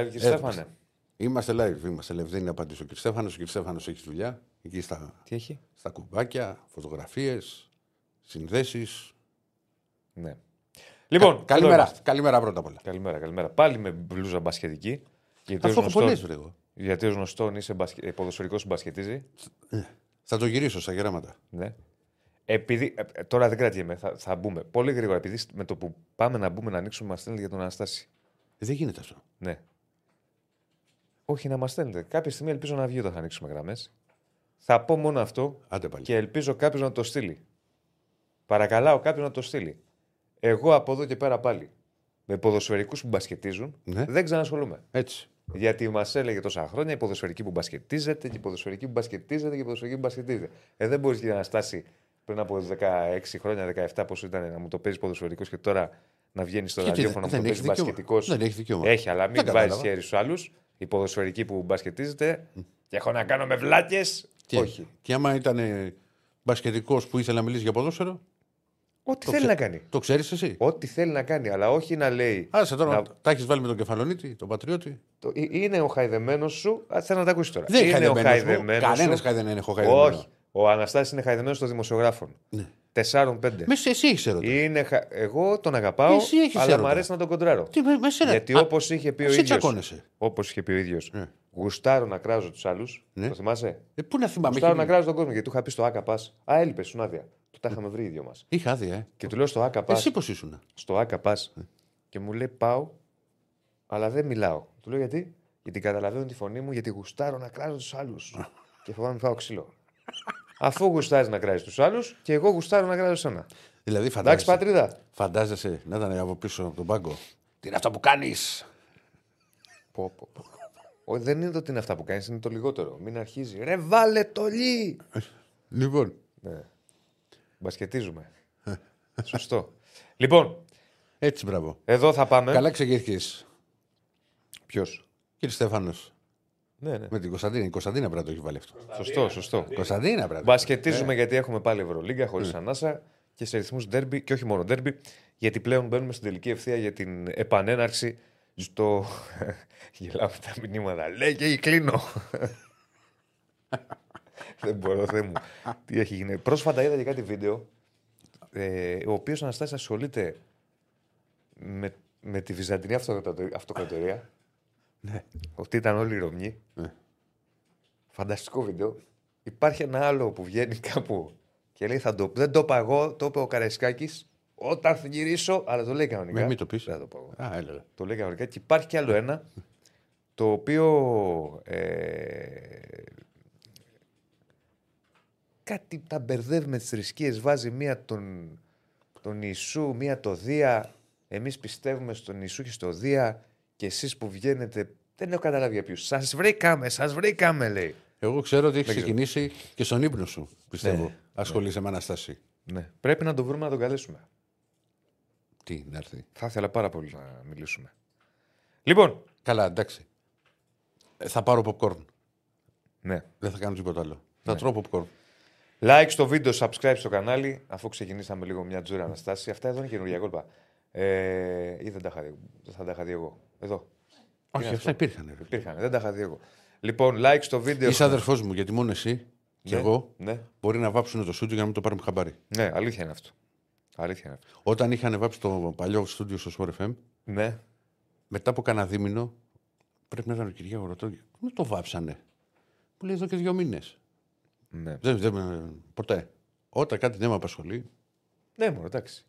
Είμαστε live, κύριε Στέφανε. Είμαστε live. Είμαστε live. Δεν είναι απάντηση ο κ. Στέφανος. Ο κ. Στέφανος έχει δουλειά. Εκεί στα, Τι έχει; στα κουμπάκια, φωτογραφίες, συνδέσεις. Ναι. Λοιπόν, εδώ καλημέρα. είμαστε. Καλημέρα πρώτα απ' όλα. Καλημέρα, καλημέρα. Πάλι με μπλούζα μπασχετική. Γιατί ως Αυτό έχω πολλέ, γνωστόν, βρε. γιατί ως γνωστόν είσαι μπασχε... ε, ποδοσφαιρικός που μπασκετίζει. Θα το γυρίσω στα γεράματα. Ναι. Επειδή, ε, ε, τώρα δεν κρατιέμαι, θα, θα μπούμε. Πολύ γρήγορα, επειδή σ- με το που πάμε να μπούμε να ανοίξουμε, μας στέλνει για τον Αναστάση. Ε, δεν γίνεται αυτό. Ναι. Όχι να μας στέλνετε. Κάποια στιγμή ελπίζω να βγει όταν θα ανοίξουμε γραμμές. Θα πω μόνο αυτό Άντε πάλι. και ελπίζω κάποιος να το στείλει. Παρακαλάω κάποιο να το στείλει. Εγώ από εδώ και πέρα πάλι με ποδοσφαιρικούς που μπασκετίζουν Ναι. δεν ξανασχολούμαι. Έτσι. Γιατί μας έλεγε τόσα χρόνια η ποδοσφαιρική που μπασκετίζεται και η ποδοσφαιρική που μπασκετίζεται και η ποδοσφαιρική που μπασκετίζεται. Ε, δεν μπορείς να στάσει πριν από 16 χρόνια, 17 πόσο ήταν να μου το παίζεις ποδοσφαιρικός και τώρα να βγαίνεις στο Γιατί ραδιόφωνο να μου δεν το έχεις παίζει δικαίωμα. μπασκετικός. Δεν έχεις δικαίωμα. Έχει, αλλά μην Δεν βάζεις κατάλαβα. χέρι στους άλλους. Η ποδοσφαιρική που μπασκετίζεται. Και έχω να κάνω με βλάκες. Και, Όχι. Και άμα ήταν μπασκετικός που ήθελε να μιλήσει για ποδόσφαιρο, Ό,τι το θέλει ξέ- να κάνει. το ξέρεις εσύ; Ό,τι θέλει να κάνει, αλλά όχι να λέει. Άσε τώρα, να- τα έχεις βάλει με τον κεφαλονίτη, τον πατριώτη; το- ε- είναι ο χαϊδεμένος σου. Α, Θέλω να τα ακούσεις τώρα. Δεν είναι ο χαϊδεμένος. Κανένας σου. δεν είναι χαϊδεμένο. Όχι. Ο Αναστάσης είναι χαϊδεμένος των δημοσιογράφων. Ναι. Τεσσάρων-πέντε. Με σε- εσύ έχεις ερωτήσει. Είναι χα... Εγώ τον αγαπάω, Εσύ έχεις αλλά έρωτα. μου αρέσει να τον κοντράρω. Τι με, μες σένα. Γιατί Α, όπως είχε πει ο εσύ ίδιο. τσακώνεσαι. Όπως είχε πει ο ίδιος. Ναι. Γουστάρω να κράζω τους άλλους. Ναι. Το θυμάσαι; Ε, πού να θυμάμαι. Γουστάρω είχε- να κράζω τον κόσμο γιατί του είχα πει στο ΑΚΑ Pass. Α, έλειπες, σου άδεια. Του τα είχαμε βρει οι δυο μας. Είχα άδεια, ε. Και του λέω στο ΑΚΑ Pass. Εσύ πώς ήσουν. Στο ΑΚΑ Pass. Και μου λέει πάω, αλλά δεν μιλάω. Του λέω γιατί; Γιατί καταλαβαίνω τη φωνή μου, γιατί γουστάρω να κράζω τους άλλους. και φοβάμαι να φάω ξύλο. Αφού γουστάρεις να κράζεις τους άλλους, και εγώ γουστάρω να κράζω σένα. Δηλαδή Εντάξει, φαντάζεσαι, πατρίδα. φαντάζεσαι να ήταν από πίσω από τον πάγκο. Τι είναι αυτό που κάνεις; Πω, πω, πω. Όχι, δεν είναι το τι είναι αυτά που κάνεις, είναι το λιγότερο. Μην αρχίζει. Ρε, βάλε το λί! Λοιπόν, Ναι. Μπασκετίζουμε. Σωστό. Λοιπόν, έτσι μπράβο. εδώ θα πάμε. Καλά ξεκίνησες. Ποιος; Κύριε Στέφανος. Ναι, ναι. Με την Κωνσταντίνα. Η Κωνσταντίνα πρέπει να το έχει βάλει αυτό. Σωστό, σωστό. Κωνσταντίνα πρέπει. να το- Μπασκετίζουμε γιατί έχουμε πάλι Ευρωλίγκα χωρίς ανάσα και σε ρυθμούς ντέρμπι και όχι μόνο ντέρμπι, γιατί πλέον μπαίνουμε στην τελική ευθεία για την επανέναρξη στο. Γελάω με τα μηνύματα. Λέει και κλείνω. Δεν μπορώ, Θεέ μου. Τι έχει γίνει. Πρόσφατα είδα και κάτι βίντεο. Ε, ο οποίος Αναστάσης ασχολείται με, με τη Βυζαντινή αυτοκρατορία. Αυτοκρατορία. Ναι. Ότι ήταν όλοι οι Ρωμιοί. Ναι. Φανταστικό βίντεο. Υπάρχει ένα άλλο που βγαίνει κάπου και λέει θα το, δεν το είπα εγώ, το είπε ο Καραϊσκάκης. Όταν θα γυρίσω, αλλά το λέει κανονικά. Με μην το πεις. Δεν θα το πω εγώ. Α, έλα. Το λέει κανονικά. Και υπάρχει κι άλλο ένα το οποίο. Ε, κάτι τα μπερδεύει με τις θρησκείες. Βάζει μία τον, τον Ιησού, μία το Δία. Εμείς πιστεύουμε στον Ιησού και στο Δία. Και εσείς που βγαίνετε. Δεν έχω καταλάβει για ποιους. Σας βρήκαμε, σας βρήκαμε, λέει. Εγώ ξέρω ότι έχεις Δεν ξέρω. ξεκινήσει και στον ύπνο σου, πιστεύω. Ναι. Ασχολείσαι με Αναστάση. Ναι. Πρέπει να τον βρούμε να τον καλέσουμε. Τι να έρθει. Θα ήθελα πάρα πολύ να μιλήσουμε. Λοιπόν, Καλά, εντάξει. Ε, θα πάρω popcorn. ναι. Δεν θα κάνω τίποτα άλλο. Θα τρώω popcorn. Like στο βίντεο, subscribe στο κανάλι, αφού ξεκινήσαμε λίγο μια τζούρα Αναστάση. Αυτά εδώ είναι καινούργια κόλπα. Ε, ή δεν τα είχα δει. Δεν θα τα είχα δει εγώ. Εδώ. Όχι, είναι αυτά αυτό; υπήρχαν. ρε. Υπήρχαν, δεν τα είχα δει εγώ. Λοιπόν, like στο βίντεο. Είσαι αδερφός μου, γιατί μόνο εσύ και Ναι, εγώ Ναι, μπορεί να βάψουν το στούντιο για να μην το πάρουμε χαμπάρι. ναι, αλήθεια είναι αυτό. Αλήθεια είναι αυτό. Όταν είχαν βάψει το παλιό στούντιο στο Sport FM, Ναι, μετά από κανένα δίμηνο, πρέπει να ήταν ο Κυριάκος ρωτώ, με το βάψανε; Μου λέει εδώ και δύο μήνες. ναι. Δεν, δεν, με- ποτέ. Όταν κάτι δεν με απασχολεί. Ναι, μόνο εντάξει.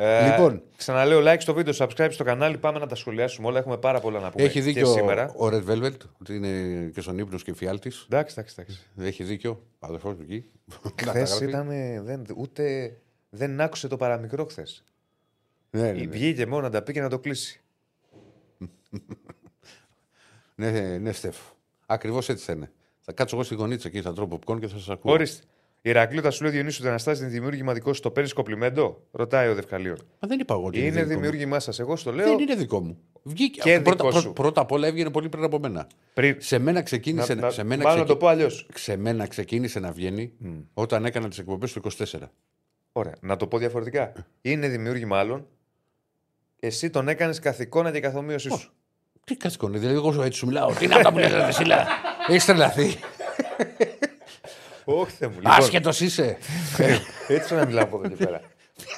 Ε, Λοιπόν. Ξαναλέω like στο βίντεο, subscribe στο κανάλι. Πάμε να τα σχολιάσουμε όλα. Έχουμε πάρα πολλά να πούμε Έχει και δίκιο σήμερα. ο Red Velvet, ότι είναι και στον ύπνος και φιάλτης. Εντάξει, εντάξει, εντάξει. Έχει δίκιο. Αδερφός μου εκεί. Να τα Χθες γράφει. ήταν. Δεν, ούτε. Δεν άκουσε το παραμικρό χθες. Ναι, ναι, ναι. Βγήκε μόνο να τα πει και να το κλείσει. Ναι, ναι, Στεφ. Ακριβώς έτσι θα είναι. Θα κάτσω εγώ στη γωνίτσα εκεί, θα τρώω popcorn και θα σας ακούω. Ορίστε. Η Ηρακλή θα σου λέει Διονύσου δεν αναστάσει την δημιούργημα δικό σου. Το παίρνεις κοπλιμέντο, ρωτάει ο Δευκαλίων. Μα δεν είπα εγώ ότι Είναι δικό μου. δημιούργημά σας. Εγώ στο λέω. Δεν είναι δικό μου. Βγήκε. Και πρώτα, δικό πρω- σου. πρώτα απ' όλα έβγαινε πολύ πριν από μένα. Πριν. Σε μένα ξεκίνησε Να, να, να, σε μένα μάλλον να ξεκι- το πω αλλιώς. σε μένα ξεκίνησε να βγαίνει όταν έκανα τις εκπομπές του 24. Ωραία. Να το πω διαφορετικά. Είναι δημιούργημα άλλων. Εσύ τον έκανες καθ' εικόνα και καθ' ομοίωσή σου. Τι κάτσε δηλαδή εγώ έτσι σου μιλάω. Τι είναι αυτά που λες ρε Σίλα. Έχεις τρελαθεί. Όχι, Θεέ μου. Λοιπόν, Άσχετος είσαι. έτσι να μιλάω από εδώ και πέρα.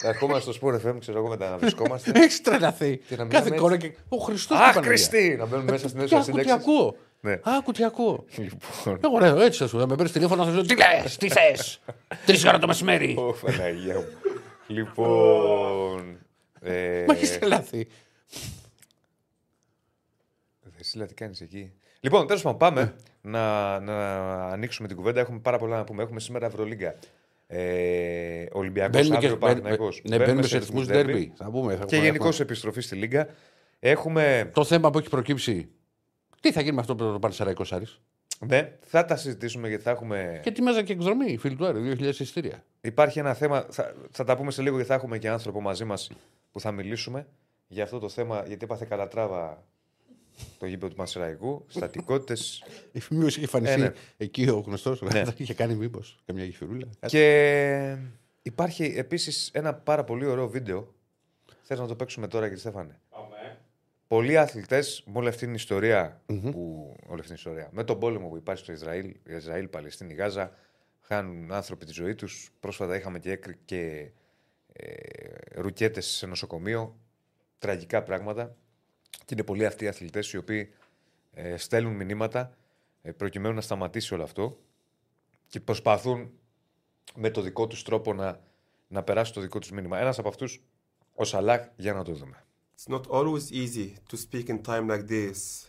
Ερχόμαστε στο Sport FM, ξέρω εγώ μετά να βρισκόμαστε. Έχεις τρελαθεί. Και να Κάθε μιλάμε κόρο έτσι. και. Ο Χριστός Αχ, Χριστί! Να μπαίνουμε μέσα στην αίθουσα Άκου τι σύνταξη. ακούω. Ναι. Άκου τι ακούω. Λοιπόν. Εγώ ρε, έτσι θα σου με παίρνεις τηλέφωνο να σου λέω Τι λες, τι θες; Τρεις ώρα το μεσημέρι. Ω, Παναγία μου. Λοιπόν. ε, Μα έχεις τρελαθεί. Δεσίλα, τι κάνεις εκεί; Λοιπόν, τέλος πάντων, πάμε να, να ανοίξουμε την κουβέντα. Έχουμε πάρα πολλά να πούμε. Έχουμε σήμερα Ευρωλίγκα. Ε, Ολυμπιακός Μπαίνουμε και αύριο Παναθηναϊκός. ναι, μπαίνουμε σε ρυθμούς ρυθμού derby. ντέρμπι. Θα πούμε. θα Και πούμε, γενικώς έχουμε- επιστροφή στη Λίγκα. Έχουμε. Το θέμα που έχει προκύψει. Τι θα γίνει με αυτό το Πανσεραϊκό Άρη; Ναι, θα τα συζητήσουμε γιατί θα έχουμε. Και ετοιμάζα και εκδρομή, φίλοι του Άρη, 2.000 εισιτήρια. Υπάρχει ένα θέμα. Θα, θα τα πούμε σε λίγο γιατί θα έχουμε και άνθρωπο μαζί μας που θα μιλήσουμε για αυτό το θέμα. Γιατί έπαθε καλατράβα το γήπεδο του Μασεραϊκού. Στατικότητες. Η μήπω είχε εμφανιστεί Ε, ναι. εκεί ο γνωστός. Ναι. είχε κάνει μήπως καμιά γεφυρούλα. κάτι. Και υπάρχει επίσης ένα πάρα πολύ ωραίο βίντεο. Θες να το παίξουμε τώρα, κύριε Στέφανε; Πολλοί αθλητές με όλη αυτή την ιστορια που, όλη αυτή την ιστορία, με τον πόλεμο που υπάρχει στο Ισραήλ, Ισραήλ Παλαιστίνη, Γάζα, χάνουν άνθρωποι τη ζωή τους. Πρόσφατα είχαμε και, έκρη- και ε, ρουκέτες σε νοσοκομείο. Τραγικά πράγματα. Και είναι πολλοί αυτοί οι αθλητέ οι οποίοι ε, στέλνουν μηνύματα ε, προκειμένου να σταματήσει όλο αυτό και προσπαθούν με το δικό του τρόπο να, να περάσουν το δικό του μήνυμα. Ένα από αυτού, ο Σαλάχ, για να το δούμε. It's not always easy to speak in time like this.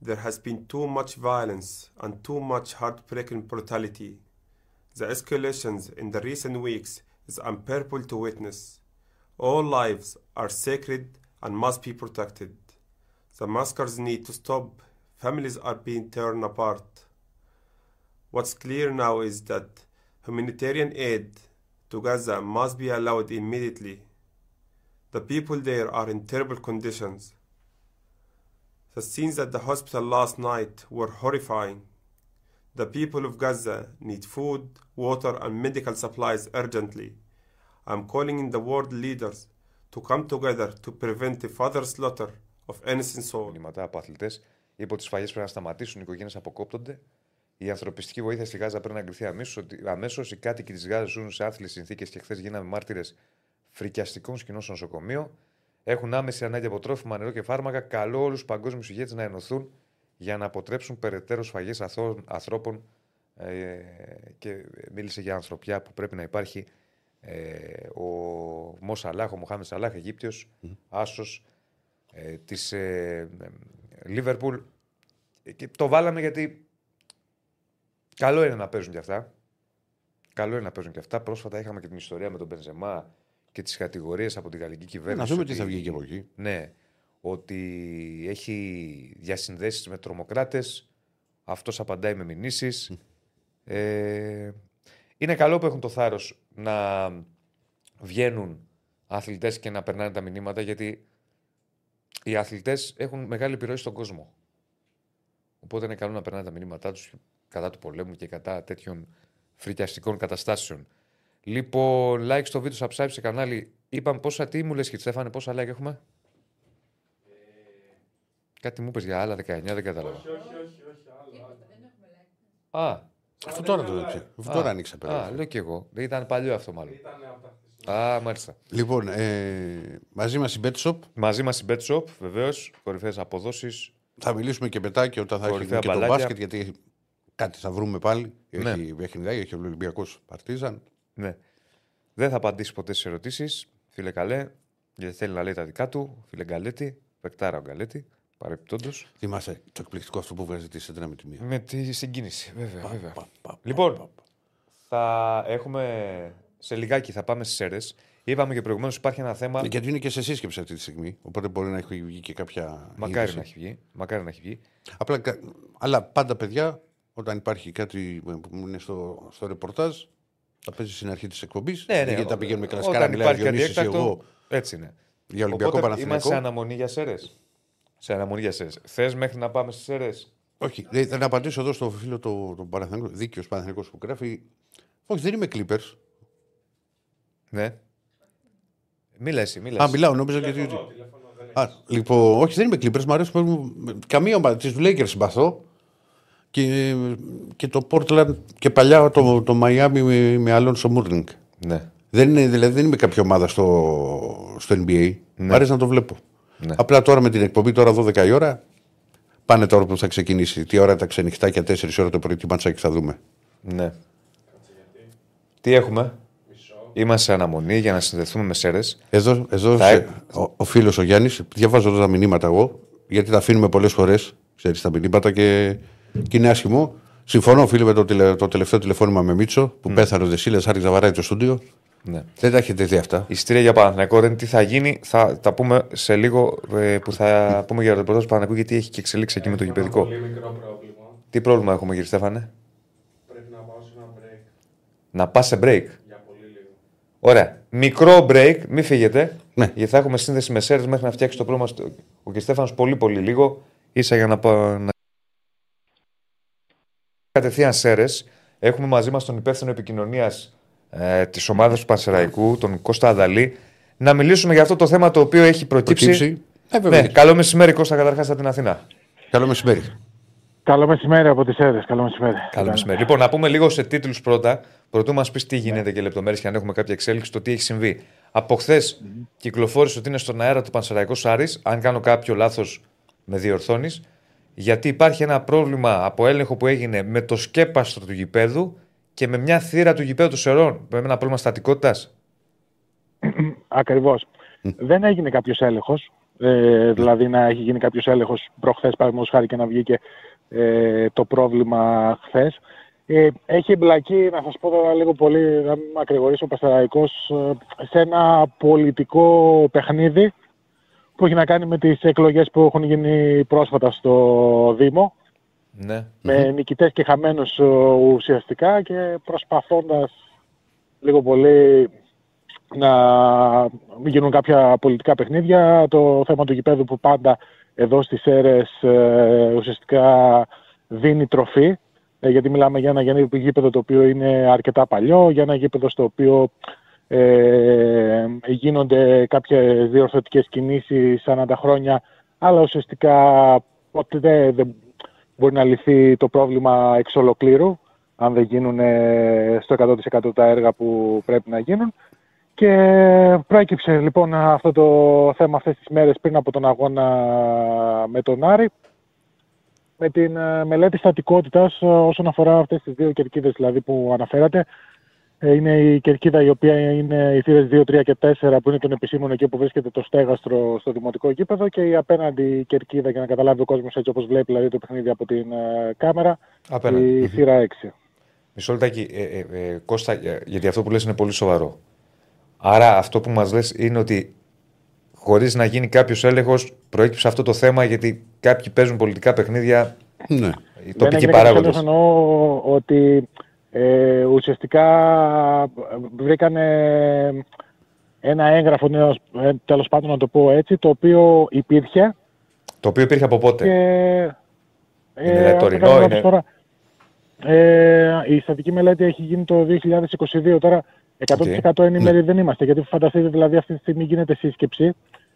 There has been too much violence and too much heartbreaking brutality. The escalations in the recent weeks is unbearable to witness. All lives are sacred and must be protected. The massacres need to stop. Families are being torn apart. What's clear now is that humanitarian aid to Gaza must be allowed immediately. The people there are in terrible conditions. The scenes at the hospital last night were horrifying. The people of Gaza need food, water, and medical supplies urgently. I'm calling in the world leaders to come together to prevent the further slaughter of innocent souls. Μηνύματα από αθλητές. Είπε ότι οι σφαγές πρέπει να σταματήσουν, οι οικογένειες αποκόπτονται. Η ανθρωπιστική βοήθεια στη Γάζα πρέπει να εγκριθεί αμέσως. Οι κάτοικοι της Γάζας ζουν σε άθλιες συνθήκες και χθες γίναμε μάρτυρες φρικιαστικών σκηνών στο νοσοκομείο. Έχουν άμεση ανάγκη από τρόφιμα, νερό και φάρμακα. Καλό όλους τους παγκόσμιους ηγέτες να ενωθούν για να αποτρέψουν περαιτέρω σφαγές ανθρώπων. Ε, και μίλησε για ανθρωπιά που πρέπει να υπάρχει. Ε, ο Μος Σαλάχ, ο Μοχάμεν Σαλάχ, Αιγύπτιος, άσος ε, της ε, Λίβερπουλ. Και το βάλαμε γιατί καλό είναι να παίζουν κι αυτά. Καλό είναι να παίζουν κι αυτά. Πρόσφατα είχαμε και την ιστορία με τον Μπενζεμά και τις κατηγορίες από την γαλλική κυβέρνηση. Να δούμε ότι- τι θα βγει και από εκεί. Ναι. Ότι έχει διασυνδέσεις με τρομοκράτες. Αυτός απαντάει με μηνύσεις. Ε, είναι καλό που έχουν το θάρρος να βγαίνουν αθλητές και να περνάνε τα μηνύματα γιατί οι αθλητές έχουν μεγάλη επιρροή στον κόσμο. Οπότε είναι καλό να περνάνε τα μηνύματά τους κατά του πολέμου και κατά τέτοιων φρικιαστικών καταστάσεων. Λοιπόν, like στο βίντεο, subscribe σε κανάλι. Είπαμε πόσα, τι μου λες και Στέφανε, πόσα like έχουμε; Κάτι μου είπες για άλλα 19, δεν κατάλαβα. Α, Αυτό τώρα το έτσι. Αυτό τώρα άνοιξε α, πέρα. λέω και εγώ. Δεν ήταν παλιό αυτό μάλλον. Α, μάλιστα. Λοιπόν, ε, μαζί μας η BetShop Μαζί μας η BetShop, βεβαίως. Κορυφαίες αποδόσεις. θα μιλήσουμε και μετά και όταν θα έχει Κορυφαία και το μπαλάκια. μπάσκετ, γιατί κάτι θα βρούμε πάλι. Ναι. Έχει, έχει νιδάει, έχει ο Ολυμπιακός Παρτίζαν. Ναι. Δεν θα απαντήσει ποτέ στις ερωτήσεις. Φίλε Καλέ, γιατί θέλει να λέει τα δικά του. Φίλε Γκαλέτη, πεκτάρα ο Γκαλέτη. Παρεπιπτόντω. Θυμάσαι το εκπληκτικό αυτό που βγάζει τη σέντρα με τη μία. Με τη συγκίνηση, βέβαια. βέβαια. Πα, πα, Λοιπόν, πα, πα. θα έχουμε. Σε λιγάκι θα πάμε στις αίρε. Είπαμε και προηγουμένως υπάρχει ένα θέμα. Γιατί είναι και σε σύσκεψη αυτή τη στιγμή. Οπότε μπορεί να έχει βγει και κάποια. Μακάρι είδηση. να έχει βγει. Μακάρι να έχει βγει. Απλά, κα- αλλά πάντα, παιδιά, όταν υπάρχει κάτι που είναι στο, στο ρεπορτάζ, θα παίζει στην αρχή της εκπομπής. Ναι, ναι. Γιατί τα πηγαίνουμε κλασικά. Όταν μιλάει ο υπάρχει κάτι Διονύσης, έκτακτο. εγώ Έτσι είναι. για Ολυμπιακό Οπότε Παναθηναϊκό. είμαστε σε αναμονή για σέρες. Σε αναμονή για σέρες. Θες μέχρι να πάμε στις σέρες; Όχι, δε- θα απαντήσω εδώ στο φίλο του το Παναθηναϊκό, δίκαιος Παναθηναϊκός που γράφει. Όχι, δεν είμαι Clippers. Ναι. Μίλα εσύ, μίλα Α, εσύ. μιλάω, νόμιζα γιατί. Α, λοιπόν, όχι, δεν είμαι Clippers, μου αρέσει καμία ομάδα. Τη Lakers συμπαθώ. Και, και το Portland και παλιά το, το Miami με, με Alonso Mourning. Ναι. Δεν είναι, δηλαδή δεν είμαι κάποια ομάδα στο, στο NBA. Ναι. Μ' αρέσει να το βλέπω. Ναι. Απλά τώρα με την εκπομπή τώρα 12 η ώρα πάνε τώρα που θα ξεκινήσει. Τι ώρα τα ξενυχτάκια 4 ώρα το πρωί, τι ματσάκι θα δούμε. Ναι. Τι έχουμε; Είμαστε σε αναμονή για να συνδεθούμε με Σέρες. Εδώ, εδώ Θα σε- έ- ο, ο φίλος ο Γιάννης, διαβάζω εδώ τα μηνύματα εγώ, γιατί τα αφήνουμε πολλές φορές, ξέρεις τα μηνύματα και, και είναι άσχημο. Συμφωνώ, φίλε, με το, τηλε, το τελευταίο τηλεφώνημα με Μίτσο που πέθανε ο Δεσίλας, άρχισε να βαράει το στούντιο. Ναι. Δεν τα έχετε δει αυτά. Ιστήρια για Παναθηναϊκό δεν τι θα γίνει, θα τα πούμε σε λίγο ε, που θα πούμε για το ρεπορτάζ του Παναθηναϊκού γιατί έχει και εξελίξει εκεί με το γηπαιδικό. Πολύ μικρό πρόβλημα. Τι πρόβλημα έχουμε, κύριε Στέφανε, Πρέπει να πάω σε ένα break να πας σε break. Για πολύ λίγο. Ωραία. Μικρό break, μην φύγετε. Ναι. Γιατί θα έχουμε σύνδεση με Σέρε μέχρι να φτιάξει το πρόβλημα. στο- Ο κ. Στέφανος πολύ πολύ λίγο. ίσα για να πάω. Να... Κατευθείαν Σέρες. Έχουμε μαζί μας τον υπεύθυνο επικοινωνίας ε, της ομάδας του Πανσεραϊκού, τον Κώστα Αδαλή, να μιλήσουμε για αυτό το θέμα το οποίο έχει προκύψει. Προκύψει. Ε, βέβαια. Ναι, καλό μεσημέρι Κώστα καταρχάς από την Αθήνα. Καλό μεσημέρι. Καλό μεσημέρι από τις αίρες. Καλό μεσημέρι. Καλό μεσημέρι. Λοιπόν, να πούμε λίγο σε τίτλους πρώτα, πρωτού μας πεις τι γίνεται και λεπτομέρειες και αν έχουμε κάποια εξέλιξη, το τι έχει συμβεί. Από χθες κυκλοφόρησε ότι είναι στον αέρα του Πανσεραϊκού Άρη. Αν κάνω κάποιο λάθος, με διορθώνεις. Γιατί υπάρχει ένα πρόβλημα από έλεγχο που έγινε με το σκέπαστρο του γηπέδου και με μια θύρα του γηπέδου του Σερών. Με ένα πρόβλημα στατικότητας. Ακριβώς. Δεν έγινε κάποιος έλεγχος. Ε, δηλαδή να έχει γίνει κάποιος έλεγχος προχθές παραδείγματος χάρη και να βγήκε ε, το πρόβλημα χθες. Ε, έχει εμπλακεί, να σας πω τώρα λίγο πολύ, να μην μακρηγορήσω, ο Πασαραϊκός ε, σε ένα πολιτικό παιχνίδι που έχει να κάνει με τις εκλογές που έχουν γίνει πρόσφατα στο Δήμο. Ναι. με νικητές και χαμένους ε, ουσιαστικά και προσπαθώντας λίγο πολύ να μην γίνουν κάποια πολιτικά παιχνίδια. Το θέμα του γηπέδου που πάντα εδώ στις αίρες ε, ουσιαστικά δίνει τροφή ε, γιατί μιλάμε για ένα γεννή γήπεδο το οποίο είναι αρκετά παλιό, για ένα γήπεδο στο οποίο ε, γίνονται κάποιες διορθωτικές κινήσεις ανά τα χρόνια αλλά ουσιαστικά ποτέ δεν μπορεί να λυθεί το πρόβλημα εξ ολοκλήρου αν δεν γίνουν ε, στο 100% τα έργα που πρέπει να γίνουν. Και προέκυψε λοιπόν αυτό το θέμα αυτές τις μέρες πριν από τον αγώνα με τον Άρη με την ε, μελέτη στατικότητας ε, όσον αφορά αυτές τις δύο κερκίδες δηλαδή που αναφέρατε. Ε, Είναι η κερκίδα η οποία είναι οι θύρες 2, 3 και 4 που είναι τον επισήμων εκεί που βρίσκεται το στέγαστρο στο δημοτικό γήπεδο και η απέναντι κερκίδα για να καταλάβει ο κόσμος έτσι όπως βλέπει δηλαδή το παιχνίδι από την ε, κάμερα Απέναντι. η θύρα 6. Μισό λεπτάκι, ε, ε, ε, Κώστα, ε, γιατί αυτό που λες είναι πολύ σοβαρό. Άρα αυτό που μας λες είναι ότι χωρίς να γίνει κάποιος έλεγχος προέκυψε αυτό το θέμα γιατί κάποιοι παίζουν πολιτικά παιχνίδια, Ναι. οι Δεν τοπικοί έγινε παράγοντες. κάποιος εννοώ ότι ε, ουσιαστικά βρήκανε ένα έγγραφο, νέο, ε, τέλος πάντων να το πω έτσι, το οποίο υπήρχε Το οποίο υπήρχε από πότε; και... Είναι αν τωρινό, δεν κάνω λάθος είναι- Τώρα, ε, η στατική μελέτη έχει γίνει το 2022, τώρα 100% ενήμεροι δεν είμαστε, γιατί φανταστείτε δηλαδή αυτή τη στιγμή γίνεται σύσκεψη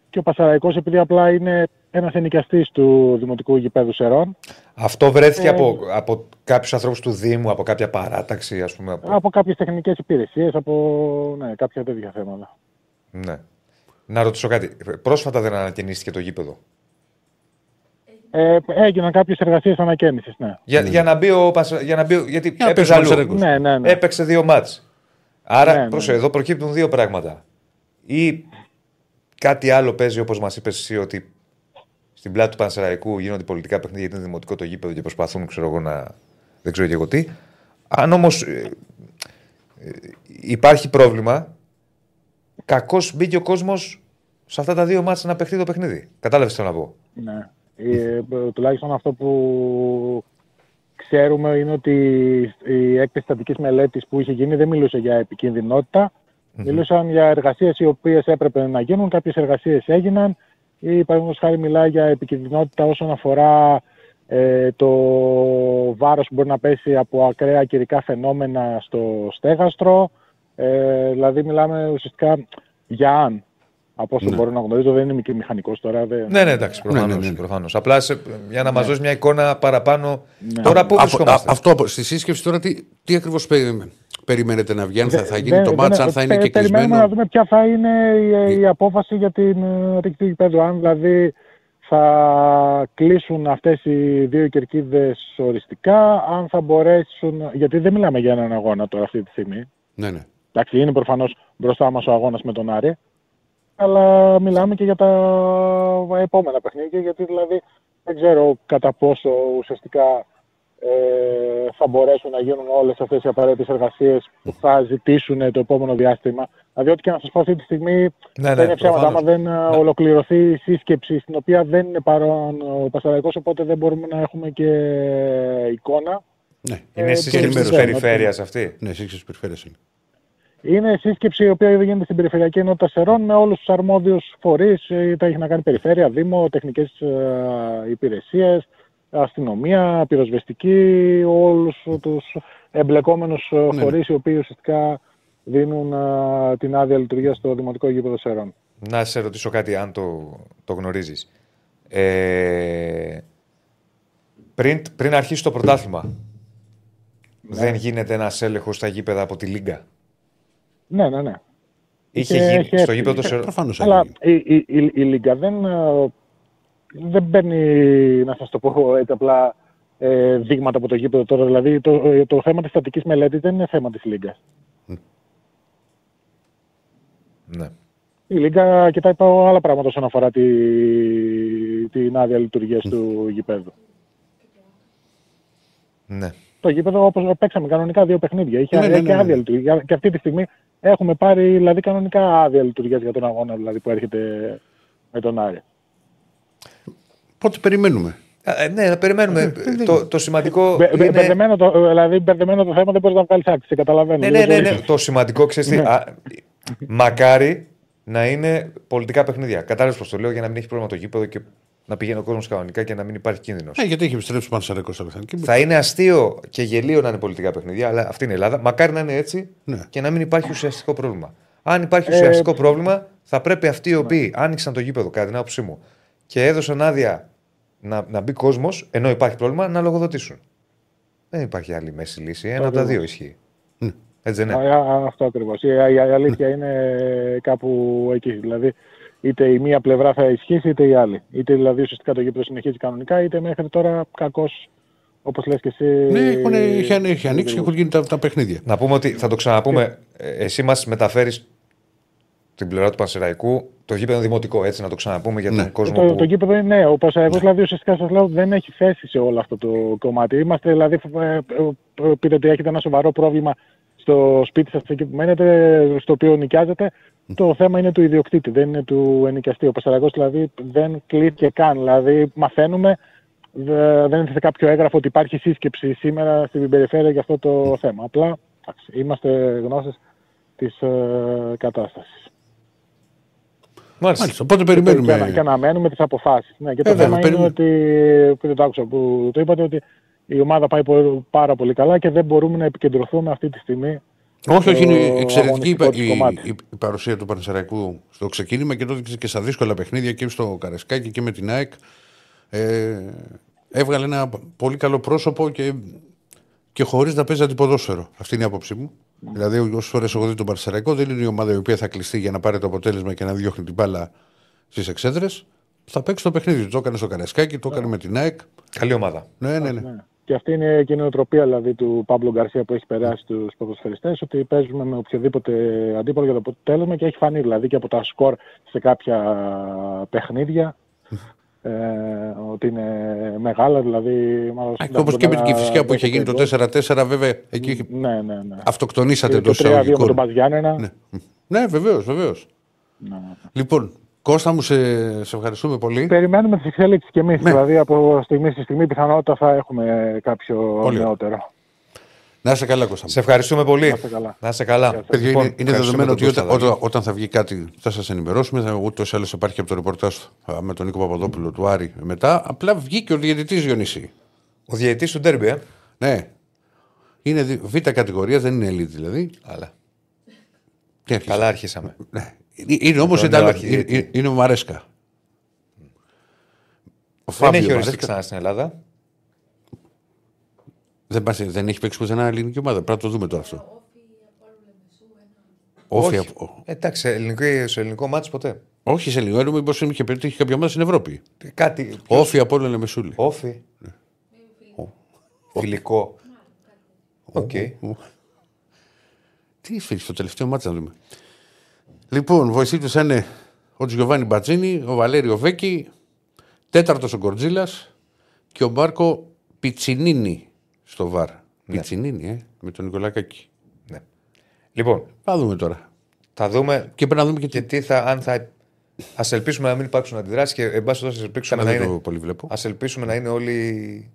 και ο Πασαραϊκός επειδή απλά είναι ένας ενοικιαστής του Δημοτικού Γηπέδου Σερών, Αυτό βρέθηκε Ε, από, από κάποιους ανθρώπους του Δήμου, από κάποια παράταξη, ας πούμε. Από... Από κάποιες τεχνικές υπηρεσίες, από ναι, κάποια τέτοια θέματα. Ναι. Να ρωτήσω κάτι. Πρόσφατα δεν ανακαινίστηκε το γήπεδο; Ε, έγιναν κάποιες εργασίες ανακαίνησης, ναι. Για, για να μπει ο Πασα- για να μπει, ο- γιατί να έπαιζε παίζει ο αλλού. Πανσεραϊκός. Ναι, ναι, ναι. Έπαιξε δύο μάτς. Άρα, Ναι, ναι. πρόσεχε, εδώ προκύπτουν δύο πράγματα. Ή κάτι άλλο παίζει, όπως μας είπες εσύ, ότι στην πλάτη του Πανσεραϊκού γίνονται πολιτικά παιχνίδια γιατί είναι δημοτικό το γήπεδο και προσπαθούν, ξέρω εγώ, να. Δεν ξέρω και εγώ τι. Αν όμως υπάρχει πρόβλημα, κακώς μπήκε ο κόσμος σε αυτά τα δύο μάτια να παιχτεί το παιχνίδι. Κατάλαβες τι θέλω να πω. ναι. Ε, τουλάχιστον αυτό που ξέρουμε είναι ότι η έκθεση στατικής μελέτης που είχε γίνει δεν μιλούσε για επικινδυνότητα. Μιλούσαν για εργασίες οι οποίες έπρεπε να γίνουν, κάποιες εργασίες έγιναν ή παραδείγματος χάρη μιλάει για επικινδυνότητα όσον αφορά ε, το βάρος που μπορεί να πέσει από ακραία καιρικά φαινόμενα στο στέγαστρο. Ε, δηλαδή μιλάμε ουσιαστικά για αν Από όσο Ναι. μπορώ να γνωρίζω, δεν είμαι και μηχανικός τώρα. Δεν... Ναι, ναι, εντάξει, προφανώς. ναι, ναι, ναι. Προφανώς. Απλά σε- για να μας δώσει μια εικόνα παραπάνω. Ναι. Τώρα πού Από- βρισκόμαστε; α- αυτό από- στη σύσκεψη τώρα τι, τι ακριβώς περιμένετε να βγει, αν θα, θα γίνει Δεν- το δεν- μάτσα, αν θα είναι πε- και Περιμένουμε να κλεισμένο. δούμε ποια θα είναι η, η απόφαση για την ε, ρηκτή του γηπέδου. Αν δηλαδή θα κλείσουν αυτές οι δύο κερκίδες οριστικά, αν θα μπορέσουν... Γιατί δεν μιλάμε για έναν αγώνα τώρα αυτή τη στιγμή. Ναι, ναι. Εντάξει, είναι προφανώς μπροστά μας ο αγώνας με τον Άρη. Αλλά μιλάμε και για τα επόμενα παιχνίδια, γιατί δηλαδή δεν ξέρω κατά πόσο ουσιαστικά ε, θα μπορέσουν να γίνουν όλες αυτές οι απαραίτητες εργασίες που θα ζητήσουν το επόμενο διάστημα. Δηλαδή, ό,τι και να σας πω αυτή τη στιγμή, Ναι, δεν ναι, είναι ψέματα. Άμα προφανώς. δεν ε, ολοκληρωθεί η σύσκεψη, στην οποία δεν είναι παρόν ο Πασαραϊκός, οπότε δεν μπορούμε να έχουμε και εικόνα. ναι. Είναι Ε, σύσκεψη τη ενημέρωση. περιφέρεια αυτή. Ναι, σύγχυση περιφέρεια είναι. Είναι σύσκεψη η οποία γίνεται στην Περιφερειακή Ενότητα Σερών με όλους τους αρμόδιους φορείς. Ε, Είτε έχει να κάνει Περιφέρεια, Δήμο, τεχνικές ε, υπηρεσίες, αστυνομία, πυροσβεστική, όλους τους εμπλεκόμενους ε, Ναι. φορείς οι οποίοι ουσιαστικά δίνουν ε, την άδεια λειτουργίας στο Δημοτικό Γήπεδο Σερών. Να σε ρωτήσω κάτι, αν το, το γνωρίζεις. Ε, πριν, πριν αρχίσει το πρωτάθλημα, δεν γίνεται ένας έλεγχος στα γήπεδα από τη Λίγκα; Ναι, ναι, ναι. Είχε Είχε- γίνει είχε στο έρθει. γήπεδο του Σερ- Προφανώς Αλλά η, η, η, η Λίγκα δεν, ε, δεν παίρνει, να σας το πω έτσι απλά, ε, δείγματα από το γήπεδο τώρα. Δηλαδή το, ε, το θέμα της στατικής μελέτης δεν είναι θέμα της Λίγκας. Ναι. Η Λίγκα κοιτάει πάω άλλα πράγματα όσον αφορά τη, την άδεια λειτουργίας του γηπέδου. ναι. Το γήπεδο όπως παίξαμε κανονικά δύο παιχνίδια. Είχε Ναι, ναι, ναι, και ναι. άδεια λειτουργία. Και αυτή τη στιγμή έχουμε πάρει δηλαδή, κανονικά άδεια λειτουργίας για τον αγώνα δηλαδή, που έρχεται με τον Άρη. Πότε περιμένουμε; Ε, ναι, να περιμένουμε. το, το σημαντικό. Μπε- μπε- είναι... Μπερδεμένο το, δηλαδή, μπερδεμένο το θέμα δεν μπορείς να βγάλεις άκρη. σε Καταλαβαίνω. Ναι, ναι, Δεν ναι, μπορείς. ναι. Το σημαντικό ξέρεις τι. α, Μακάρι να είναι πολιτικά παιχνίδια. Κατάλαβε πώ το λέω για να μην έχει πρόβλημα το γήπεδο και να πηγαίνει ο κόσμος κανονικά και να μην υπάρχει κίνδυνος. Ε, γιατί έχει επιστρέψει ο Πανσαρικό στα Λεθανική. Θα είναι αστείο και γελίο να είναι πολιτικά παιχνίδια, αλλά αυτή είναι η Ελλάδα. Μακάρι να είναι έτσι Ναι. και να μην υπάρχει ουσιαστικό πρόβλημα. Αν υπάρχει Ε, ουσιαστικό πρόβλημα, θα πρέπει αυτοί οι οποίοι άνοιξαν το γήπεδο, κατά την άποψή μου, και έδωσαν άδεια να, να μπει κόσμος, ενώ υπάρχει πρόβλημα, να λογοδοτήσουν. Δεν υπάρχει άλλη μέση λύση. Ένα από τα δύο ισχύει. Ναι. Έτσι δεν είναι. Α, α, Αυτό ακριβώς. Η, η- η αλήθεια είναι κάπου εκεί. Δηλαδή, είτε η μία πλευρά θα ισχύσει, είτε η άλλη. Είτε δηλαδή ουσιαστικά το γήπεδο συνεχίζει κανονικά, είτε μέχρι τώρα κακώ, όπως λες και εσύ. Ναι, έχουν, έχει, έχει ανοίξει και έχουν γίνει τα, τα παιχνίδια. Να πούμε ότι θα το ξαναπούμε. Ε, Εσύ μας μεταφέρεις την πλευρά του Πανσεραϊκού. Το γήπεδο είναι δημοτικό, έτσι να το ξαναπούμε για τον Ναι. κόσμο Το, που. το γήπεδο είναι νέο. Ο Πασαραϊκός δηλαδή ουσιαστικά σας λέω δεν έχει θέση σε όλο αυτό το κομμάτι. Είμαστε δηλαδή, ε, ε, ε, πείτε ότι έχετε ένα σοβαρό πρόβλημα στο σπίτι σας εκεί που μένετε, στο οποίο νοικιάζετε. Το θέμα είναι του ιδιοκτήτη, δεν είναι του ενοικιαστή. Ο Πασαραϊκός δηλαδή δεν κλείθηκε καν. Δηλαδή μαθαίνουμε, δε- δεν είναι σε κάποιο έγγραφο ότι υπάρχει σύσκεψη σήμερα στην περιφέρεια για αυτό το θέμα. Απλά εντάξει, είμαστε γνώστες της ε, κατάστασης. Μάλιστα. Μάλιστα, οπότε Και, ανα- και περιμένουμε. αναμένουμε τις αποφάσεις. Ναι, και το Ε, βέβαια, θέμα περιμένουμε. είναι ότι. που δεν το άκουσα που το είπατε ότι η ομάδα πάει πο- πάρα πολύ καλά και δεν μπορούμε να επικεντρωθούμε αυτή τη στιγμή. Όχι, όχι, είναι το εξαιρετική η, αγωνιστικό της η- κομμάτι. η- η παρουσία του Πανσεραϊκού στο ξεκίνημα και τότε και στα δύσκολα παιχνίδια και στο Καρεσκάκι και με την ΑΕΚ. Ε, έβγαλε ένα πολύ καλό πρόσωπο και, και χωρίς να παίζει αντιποδόσφαιρο. Αυτή είναι η άποψή μου. Δηλαδή, όσες φορές έχω δει τον Πανσεραϊκό, δεν είναι η ομάδα η οποία θα κλειστεί για να πάρει το αποτέλεσμα και να διώχνει την μπάλα στις εξέδρες. Θα παίξει το παιχνίδι. Το έκανε στο Καρεσκάκι, το έκανε με την ΑΕΚ. Καλή ομάδα. Ναι, ναι, ναι. Ναι. Και αυτή είναι και η νοοτροπία δηλαδή, του Παύλου Γκαρσία που έχει περάσει στου ποδοσφαιριστές, ότι παίζουμε με οποιοδήποτε αντίπαλο για το αποτέλεσμα και έχει φανεί δηλαδή και από τα σκορ σε κάποια παιχνίδια. Ε, ότι είναι μεγάλα, δηλαδή. μάλλον Όπως και με την μπορεί να Κυφυσιά που είχε γίνει το δώσει 4-4, βέβαια εκεί Ναι, ναι, ναι. αυτοκτονήσατε Και εντό το 3-2 με τον εισαγωγικών. Μπαζιάννενα. Ναι, ναι βεβαίως, βεβαίως. Ναι. Λοιπόν, Κώστα μου, σε, σε ευχαριστούμε πολύ. Περιμένουμε τις εξέλιξει κι εμείς. Ναι. Δηλαδή, από στιγμή στη στιγμή, πιθανότητα θα έχουμε κάποιο Πολύ. νεότερο. Να είσαι καλά, Κώστα. μου. Σε ευχαριστούμε πολύ. Να είστε καλά. Να είστε καλά. Παιδιά, Λοιπόν, είναι, είναι ευχαριστούμε δεδομένο ότι τον όταν, Κώστα, όταν, όταν θα βγει κάτι θα σας ενημερώσουμε. Θα, ούτως ή άλλως υπάρχει από το ρεπορτάζ α, με τον Νίκο Παπαδόπουλο του Άρη μετά. Απλά βγήκε ο διαιτητής Διονύση. Ο διαιτητής του Ντέρμπι, ε. Ναι. Είναι δι- β' κατηγορία, δεν είναι elite δηλαδή. Αλλά. Τι άρχισε. Καλά αρχίσαμε. Ναι. Είναι όμως τον Ιταλό. αρχιδιετή. Είναι, είναι ο Μαρέσκα. Ο Δεν Φάβιο έχει οριστεί Μαρέσκα. ξανά στην Ελλάδα. Δεν, πας- δεν έχει παίξει πουθενά ελληνική ομάδα. Πρέπει να το δούμε τώρα αυτό. Όχι, Όχι. από- Εντάξει, ελληνικό, σε ελληνικό μάτι ποτέ. όχι σε λίγο. Μήπως είχε πετύχει κάποια ομάδα στην Ευρώπη. Κάτι. Όφη από όλο Μεσούλη. Όφι. Φιλικό. Οκ. Τι φύγει στο τελευταίο μάτσα να δούμε. Λοιπόν, βοηθοί τους είναι ο Τζιοβάνι Μπατζίνη, ο Βαλέριο Βέκη, τέταρτος ο Γκορτζίλας και ο Μπάρκο Πιτσινίνη στο βαρ. Πιτσινίνη, ε, με τον Νικολακάκη. Ναι. Λοιπόν, Θα δούμε τώρα. θα δούμε Και πρέπει να δούμε και τι. και τι θα, αν θα. Α ελπίσουμε να μην υπάρξουν αντιδράσεις και εν πάση περιπτώσει, ας ελπίσουμε Κανένα να δεν είναι. το πολύ βλέπω. Α ελπίσουμε να είναι όλοι.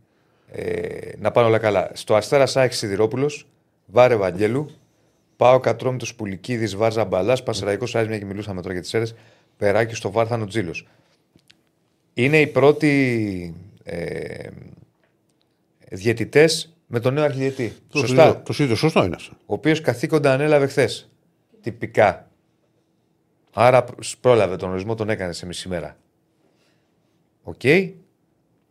Ε, να πάνε όλα καλά. Στο Αστέρα Σάκη Σιδηρόπουλος, Βάρε Βαγγέλου, Πάω Κατρόμητο Πουλικίδης, Βάρζα Μπαλάς, Πασεραϊκό Άρης, μια και μιλούσαμε τώρα για τις αίρε, Περάκι στο Βάρθανο Τζίλος. Είναι οι πρώτοι ε, διαιτητές με τον νέο αρχιδιαιτητή. Το Σωστά. ίδιο- Το ίδιο σωστό είναι αυτό. Ο οποίος καθήκοντα ανέλαβε χθες. Τυπικά. Άρα πρόλαβε τον ορισμό, τον έκανε σε μισή μέρα. Οκ.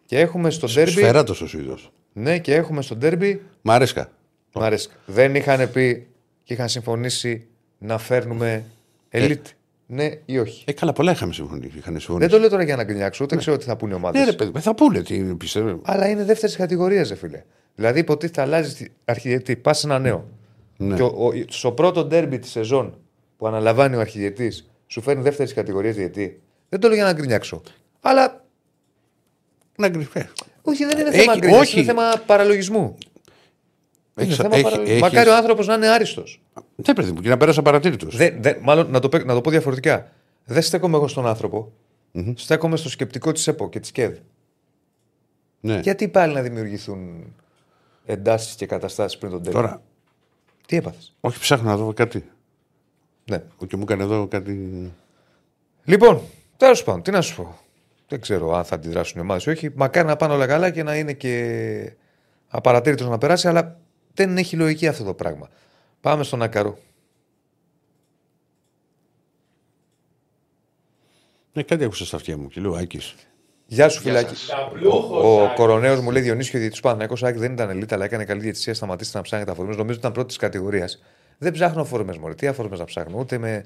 Και έχουμε στο ντέρμπι. Σφαίρατο ο ίδιο. Ναι, και έχουμε στο ντέρμπι. Μαρέσκα. Μ' αρέσει. Δεν είχαν πει και είχαν συμφωνήσει να φέρνουμε elite. Ναι ή όχι; Ε, καλά, πολλά είχαμε συμφωνήσει. Είχαν Δεν συμφωνήσει. το λέω τώρα για να γκρινιάξω, ούτε ξέρω τι θα πούνε οι ομάδες. Ναι, ρε παιδί, θα πούνε τι πιστεύω. Αλλά είναι δεύτερης κατηγορίας, ρε φίλε. Δηλαδή, υποτίθεται αλλάζει αρχιδιετή, πας σε ένα νέο. Ναι. Και ο, ο, στο πρώτο ντέρμπι της σεζόν που αναλαμβάνει ο αρχιδιετής, σου φέρνει δεύτερης κατηγορίας διετή. Δεν το λέω για να γκρινιάξω. Αλλά Να γκριφέ. όχι, δεν είναι Έχει- θέμα γκρινιάξης, όχι. είναι θέμα παραλογισμού. Είναι Έχεις- θέμα έχει- παραλογισμού. έχεις- Μακάρι ο άνθρωπος να είναι άριστος. Ναι, παιδί μου, και να πέρασε απαρατήρητος. Μάλλον να το, πέ- να το πω διαφορετικά. Δεν στέκομαι εγώ στον άνθρωπο. Στέκομαι στο σκεπτικό της ΕΠΟ και της ΚΕΔ. Ναι. Γιατί πάλι να δημιουργηθούν εντάσεις και καταστάσεις πριν τον τέλος; Τώρα, Τι έπαθες; όχι, ψάχνω να δω κάτι. Ναι. Και μου έκανε εδώ κάτι. Λοιπόν, τέλος πάντων, τι να σου πω. Δεν ξέρω αν θα αντιδράσουν οι ομάδε ή όχι. Μακάρι να πάνε όλα καλά και να είναι και απαρατήρητος να περάσει, αλλά δεν έχει λογική αυτό το πράγμα. Πάμε στον Ακαρό. Ναι, κάτι άκουσα στα αυτιά μου και λέω Άκης. Γεια σου, φιλάκι. Ταμπλούχος, Ο Άκης. κοροναίος μου λέει Διονύσιο διαιτητή Παναγιακό Άκη δεν ήταν ελίτ, αλλά έκανε καλή διαιτησία. Σταματήστε να ψάχνετε αφορμές. Νομίζω ότι ήταν πρώτης κατηγορίας. Δεν ψάχνω αφορμές, Μωρέ. Τι αφορμές να ψάχνω, ούτε με.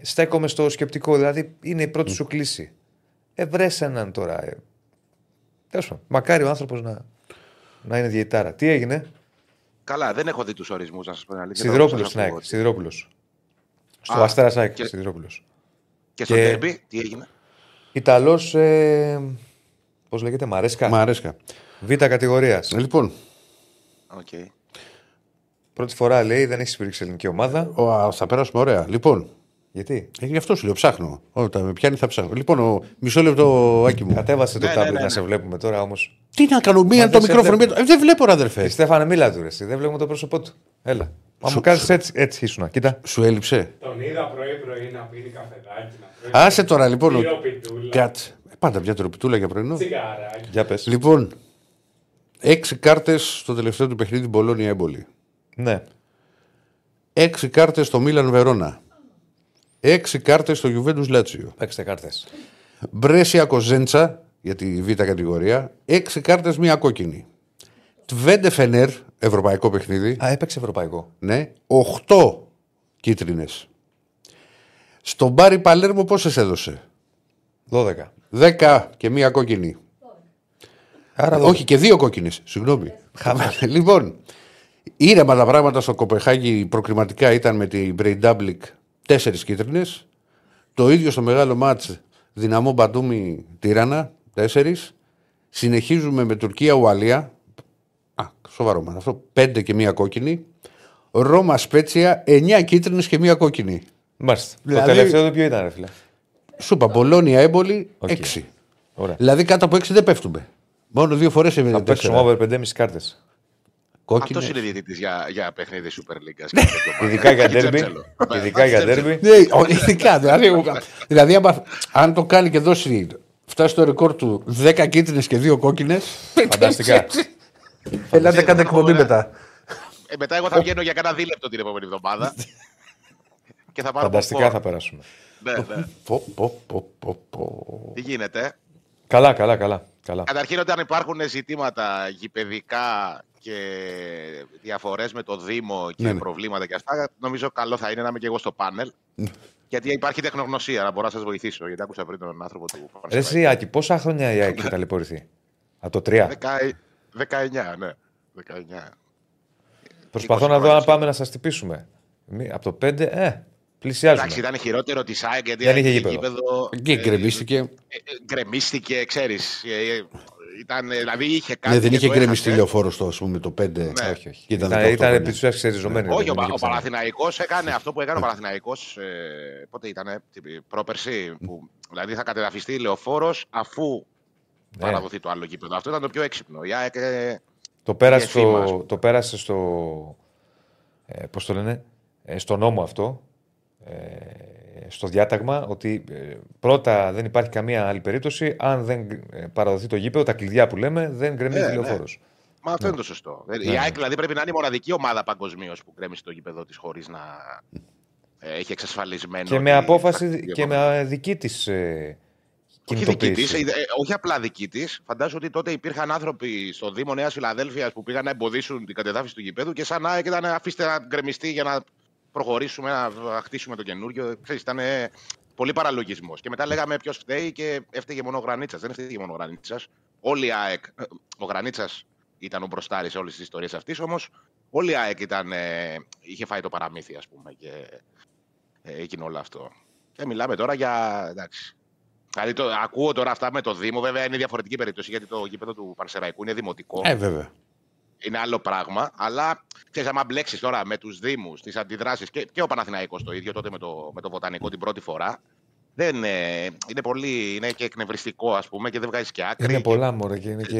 Στέκομαι στο σκεπτικό, δηλαδή είναι η πρώτη σου κλίση. Ε, βρες έναν τώρα. Ε. Τέλος πάντων, μακάρι ο άνθρωπος να, να είναι διαιτάρα. Τι έγινε, Καλά, δεν έχω δει τους ορισμούς, να σας πω την αλήθεια. Σιδηρόπουλος Σας στην ακούω. ΑΕΚ. Σιδηρόπουλος. Στο Α, Αστέρα ΑΕΚ, και- Σιδηρόπουλος. Και στο Και- ντέρμπι, τι έγινε; Ιταλός. Ε, Πώς λέγεται, Μαρέσκα. Μαρέσκα. Β κατηγορίας. Λοιπόν, Οκ. Πρώτη φορά λέει δεν έχει σφυρίξει ελληνική ομάδα. ο, α, θα περάσουμε ωραία. Λοιπόν, Γιατί; ε, γι' αυτό σου λέω, ψάχνω. Όταν με πιάνει θα ψάχνω. Λοιπόν, ο, μισό λεπτό, Άκη μου. Κατέβασε το Ναι, tablet ναι, ναι, να ναι. σε βλέπουμε τώρα όμως. Τι να κάνω, μία Μα το δεν σε μικρόφωνο. βλέπω. μία το- Ε, δεν βλέπω, ρε αδερφέ. Στέφανε, μίλα του ρε, εσύ. Δεν βλέπουμε το πρόσωπό του. Έλα. Μα μου κάνεις έτσι, έτσι ήσουνα. Κοίτα. Σου έλειψε. Τον είδα πρωί-πρωί να πίνει καφεδάκι, να τρώει Άσε τώρα λοιπόν. ο- τυροπιτούλα, Κάτσε. Ε, Πάντα μια τροπιτούλα για πρωινό. τσιγαράκι. Για πες. Λοιπόν, έξι κάρτες στο τελευταίο του παιχνίδι Μπολόνια Έμπολη. Ναι. Έξι κάρτες στο Μίλαν Βερόνα. Έξι κάρτες στο Γιουβέντου Λάτσιο. Παίξτε κάρτες. Μπρέσια Κοζέντσα για τη β' κατηγορία. Έξι κάρτες, μία κόκκινη. Τβέντε Φενέρ, ευρωπαϊκό παιχνίδι. Α, έπαιξε ευρωπαϊκό. Ναι, οχτώ κίτρινες. Στον Μπάρι Παλέρμο πόσες έδωσε; 12. Δέκα και μία κόκκινη. Άρα Όχι, και δύο κόκκινες. Συγγνώμη. λοιπόν, ήρεμα τα πράγματα στο Κοπεχάγη προκριματικά ήταν με την Μπρεϊντάμπλικ τέσσερις κίτρινες. Το ίδιο στο μεγάλο ματς Δυναμό Μπατούμι Τύρανα, τέσσερις. Συνεχίζουμε με Τουρκία Ουαλία. Α, σοβαρό ματς αυτό. Πέντε και μία κόκκινη. Ρώμα Σπέτσια, εννιά κίτρινες και μία κόκκινη. Μάλιστα. Δηλαδή- Το τελευταίο του ποιο ήταν, ρε φίλε; Σούπα, Μπολόνια Έμπολι, Οκ. έξι. Ωραία. Δηλαδή κάτω από έξι δεν πέφτουμε. Μόνο δύο φορές έβγαινε Θα παίξουμε over 5,5 κάρτες. Αυτός είναι διαιτητής για, για παιχνίδι Super League. Ειδικά για ντέρμπι. Ειδικά για ντέρμπι. Ναι, ο- ειδικά. Δηλαδή, δηλαδή άμα- αν το κάνει και δώσει. Φτάσει στο ρεκόρ του 10 κίτρινες και 2 κόκκινες. Φανταστικά. Ελάτε κάντε εκπομπή μετά. Ε, μετά εγώ θα βγαίνω για κάνα δίλεπτο την επόμενη εβδομάδα. και θα πάρω Φανταστικά popcorn. θα περάσουμε. Ναι, ναι. Πο, πο, πο, πο, πο. Τι γίνεται; Καλά, καλά, καλά. καλά. Καταρχήν όταν υπάρχουν ζητήματα γηπαιδικά και διαφορές με το Δήμο και Ναι, ναι. προβλήματα και αυτά, νομίζω καλό θα είναι να είμαι και εγώ στο πάνελ. γιατί υπάρχει τεχνογνωσία, να μπορώ να σας βοηθήσω. Γιατί άκουσα πριν τον άνθρωπο του Ρε Πανσεραϊκού. εσύ, Άκη, πόσα χρόνια η ΑΕΚ έχει ταλαιπωρηθεί; Από το 3. Δεκα- 19, ναι. 19. Προσπαθώ 20 να δω χρόνια. αν πάμε να σας τυπήσουμε. Μη- Από το 5, ε, πλησιάζουμε. Εντάξει, ήταν χειρότερο της ΑΕΚ γιατί Δεν είχε είχε γήπεδο. γήπεδο. Και ε, γκρεμίστηκε. ε, ε, Γκρεμίστηκε, ξέρεις. Ήταν, δηλαδή είχε κάτι. Ναι, δεν και είχε το γκρεμιστεί έχασε. λεωφόρο το, ας πούμε, το 5. Ναι. όχι, όχι. Και ήταν Ήταν, 18 ήταν χρόνια. επί της ουσίας ξεριζωμένη. Όχι, δεν ο, είχε ο πιθανό. Παναθηναϊκός έκανε αυτό που έκανε ο Παναθηναϊκός ε, πότε ήταν, πρόπερση, που δηλαδή θα κατεδαφιστεί λεωφόρο αφού Ναι. παραδοθεί το άλλο γήπεδο. Αυτό ήταν το πιο έξυπνο. Η ΑΕΚ, ε, Το πέρασε, Και θύμα, ας στο, πούμε. το πέρασε στο. Ε, πώς το λένε, ε, στο νόμο αυτό. Ε, στο διάταγμα ότι ε, πρώτα δεν υπάρχει καμία άλλη περίπτωση αν δεν ε, παραδοθεί το γήπεδο, τα κλειδιά που λέμε δεν γκρεμίζει Ναι, ναι. λεωφόρος. Μα αυτό είναι το σωστό. Ναι, η ναι. ΑΕΚ δηλαδή πρέπει να είναι η μοναδική ομάδα παγκοσμίως που κρέμισε το γήπεδο της χωρίς να ε, έχει εξασφαλισμένο. Και με ότι απόφαση θα- και με δική της ε, Όχι δική της, κινητοποίηση. ε, όχι απλά δική της. Φαντάζομαι ότι τότε υπήρχαν άνθρωποι στο Δήμο Νέας Φιλαδέλφιας που πήγαν να εμποδίσουν την κατεδάφιση του γηπέδου και σαν ΑΕΚ ήταν αφήστε να γκρεμιστεί για να προχωρήσουμε, να χτίσουμε το καινούριο. Ξέρεις, ήταν ε, πολύ παραλογισμός. Και μετά λέγαμε ποιος φταίει και έφταιγε μόνο ο Γρανίτσας. Δεν έφταιγε μόνο ο Γρανίτσας. Όλοι η ΑΕΚ. ε, Ο Γρανίτσας ήταν ο μπροστάρης σε όλες τις ιστορίες αυτής, όμως όλη η ΑΕΚ ήταν, ε, είχε φάει το παραμύθι, ας πούμε, και ε, έγινε όλο αυτό. Και μιλάμε τώρα για. Εντάξει, Δηλαδή, το, ακούω τώρα αυτά με το Δήμο, βέβαια είναι διαφορετική περίπτωση γιατί το γήπεδο του Παρσεραϊκού είναι δημοτικό. Ε, βέβαια. Είναι άλλο πράγμα. Αλλά ξέρεις, άμα μπλέξεις τώρα με τους Δήμους, τις αντιδράσεις και, και ο Παναθηναϊκός το ίδιο τότε με το, με το Βοτανικό την πρώτη φορά. Δεν, ε, είναι πολύ. Είναι και εκνευριστικό, ας πούμε, και δεν βγάζει και άκρη. Είναι πολλά μωρέ και είναι και,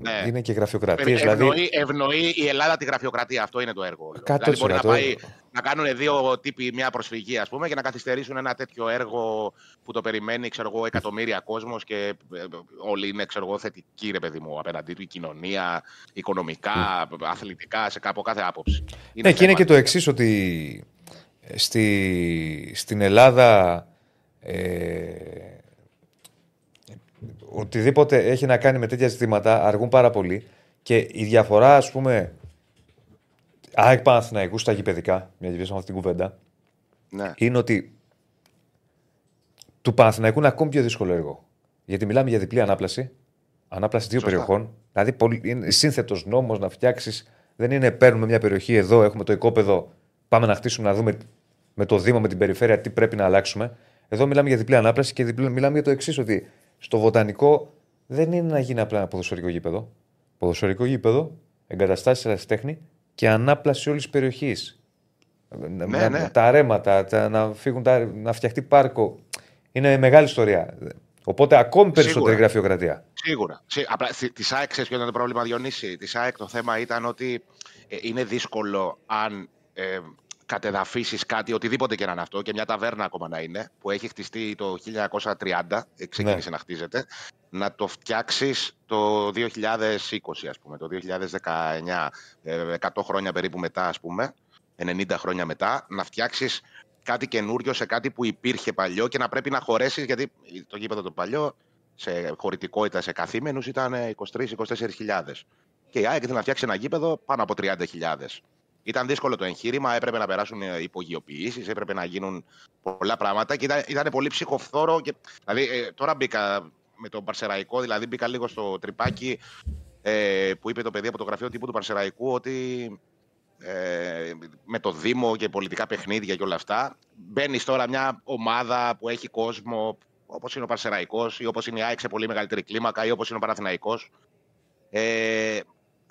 Ναι. είναι και γραφειοκρατίες. Ευ- Δηλαδή, ευνοεί, ευνοεί η Ελλάδα τη γραφειοκρατία. Αυτό είναι το έργο. όλο. 100%. Δηλαδή μπορεί να, πάει, να κάνουν δύο τύποι μια προσφυγή, ας πούμε, και να καθυστερήσουν ένα τέτοιο έργο που το περιμένει, ξέρω εγώ, εκατομμύρια κόσμος και ε, όλοι είναι, ξέρω εγώ, θετικοί, ρε παιδί μου, απέναντί του, η κοινωνία, οικονομικά, αθλητικά, σε κάπου κάθε άποψη. Ναι, και είναι θέμα. και το εξής ότι ε, στη, στην Ελλάδα ε, οτιδήποτε έχει να κάνει με τέτοια ζητήματα αργούν πάρα πολύ και η διαφορά ας πούμε ΑΕΚ Παναθηναϊκούς στα γηπαιδικά, μια και πιάσαμε αυτή την κουβέντα, Ναι. είναι ότι του Παναθηναϊκού είναι ακόμη πιο δύσκολο έργο. Γιατί μιλάμε για διπλή ανάπλαση. Ανάπλαση δύο Σωστά. περιοχών. Δηλαδή, πολύ- είναι σύνθετος νόμος να φτιάξεις. Δεν είναι παίρνουμε μια περιοχή εδώ, έχουμε το οικόπεδο, πάμε να χτίσουμε να δούμε με το Δήμο, με την περιφέρεια τι πρέπει να αλλάξουμε. Εδώ μιλάμε για διπλή ανάπλαση και διπλή, μιλάμε για το εξής, ότι στο βοτανικό δεν είναι να γίνει απλά ένα ποδοσφαιρικό γήπεδο. Ποδοσφαιρικό γήπεδο, εγκαταστάσεις ερασιτέχνη και ανάπλαση όλης της περιοχής. Να- Ναι, να- ναι. Τα ρέματα, τα, να, φύγουν τα, να φτιαχτεί πάρκο. Είναι μεγάλη ιστορία. Οπότε ακόμη περισσότερη Σίγουρα. γραφειοκρατία. Σίγουρα. Σί- Απλά της ΑΕΚ, ξέρεις ποιο ήταν το πρόβλημα, Διονύση; Της ΑΕΚ το θέμα ήταν ότι ε, είναι δύσκολο αν ε, κατεδαφίσεις κάτι, οτιδήποτε και να είναι αυτό, και μια ταβέρνα ακόμα να είναι, που έχει χτιστεί το 1930, ε, ξεκίνησε να χτίζεται, να το φτιάξεις το 2020, ας πούμε, το 2019, ε, 100 χρόνια περίπου μετά, ας πούμε, 90 χρόνια μετά, να φτιάξεις κάτι καινούριο σε κάτι που υπήρχε παλιό και να πρέπει να χωρέσεις, γιατί το γήπεδο το παλιό σε χωρητικότητα σε καθήμενους ήταν 23-24 Και η ΑΕΚ ήθελε να φτιάξει ένα γήπεδο πάνω από 30.000. Ήταν δύσκολο το εγχείρημα, έπρεπε να περάσουν υπογειοποιήσεις, έπρεπε να γίνουν πολλά πράγματα και ήταν, ήταν πολύ ψυχοφθόρο. Και, δηλαδή, ε, τώρα μπήκα με τον Παρσεραϊκό, δηλαδή μπήκα λίγο στο τρυπάκι ε, που είπε το παιδί από το γραφείο τύπου του Παρσεραϊκού ότι ε, με το Δήμο και πολιτικά παιχνίδια και όλα αυτά. Μπαίνεις τώρα μια ομάδα που έχει κόσμο όπως είναι ο Παρσεραϊκός ή όπως είναι η ΑΕΚ σε πολύ μεγαλύτερη κλίμακα ή όπως είναι ο Παναθηναϊκός. Ε,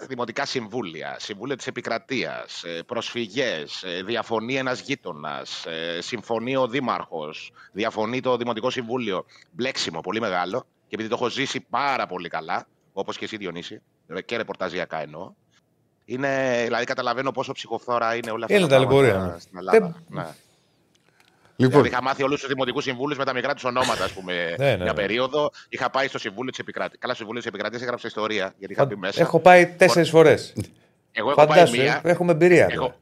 δημοτικά συμβούλια, συμβούλια της επικρατείας, ε, προσφυγές, ε, διαφωνεί ένας γείτονας, ε, συμφωνεί ο δήμαρχος, διαφωνεί το Δημοτικό Συμβούλιο. Μπλέξιμο πολύ μεγάλο και επειδή το έχω ζήσει πάρα πολύ καλά, όπως και εσύ Διονύση, ε, και ρεπορταζιακά εννοώ, είναι, δηλαδή καταλαβαίνω πόσο ψυχοφθόρα είναι όλα αυτά Είναι τα ταλαιπωρία, πράγματα ναι. στην Ελλάδα. Δεν- Ναι. Λοιπόν, Δηλαδή, είχα μάθει όλους τους δημοτικούς συμβούλους με τα μικρά τους ονόματα, ας πούμε, Ναι, ναι, μια ναι. περίοδο. Είχα πάει στο Συμβούλιο της Επικρατεία. Καλά, στο Συμβούλιο της Επικρατεία έγραψα ιστορία, γιατί είχα μπει μέσα. Έχω πάει τέσσερις φορές. Εγώ έχω πάει Φαντάσου, μία. έχουμε εμπειρία. Εγώ- τώρα.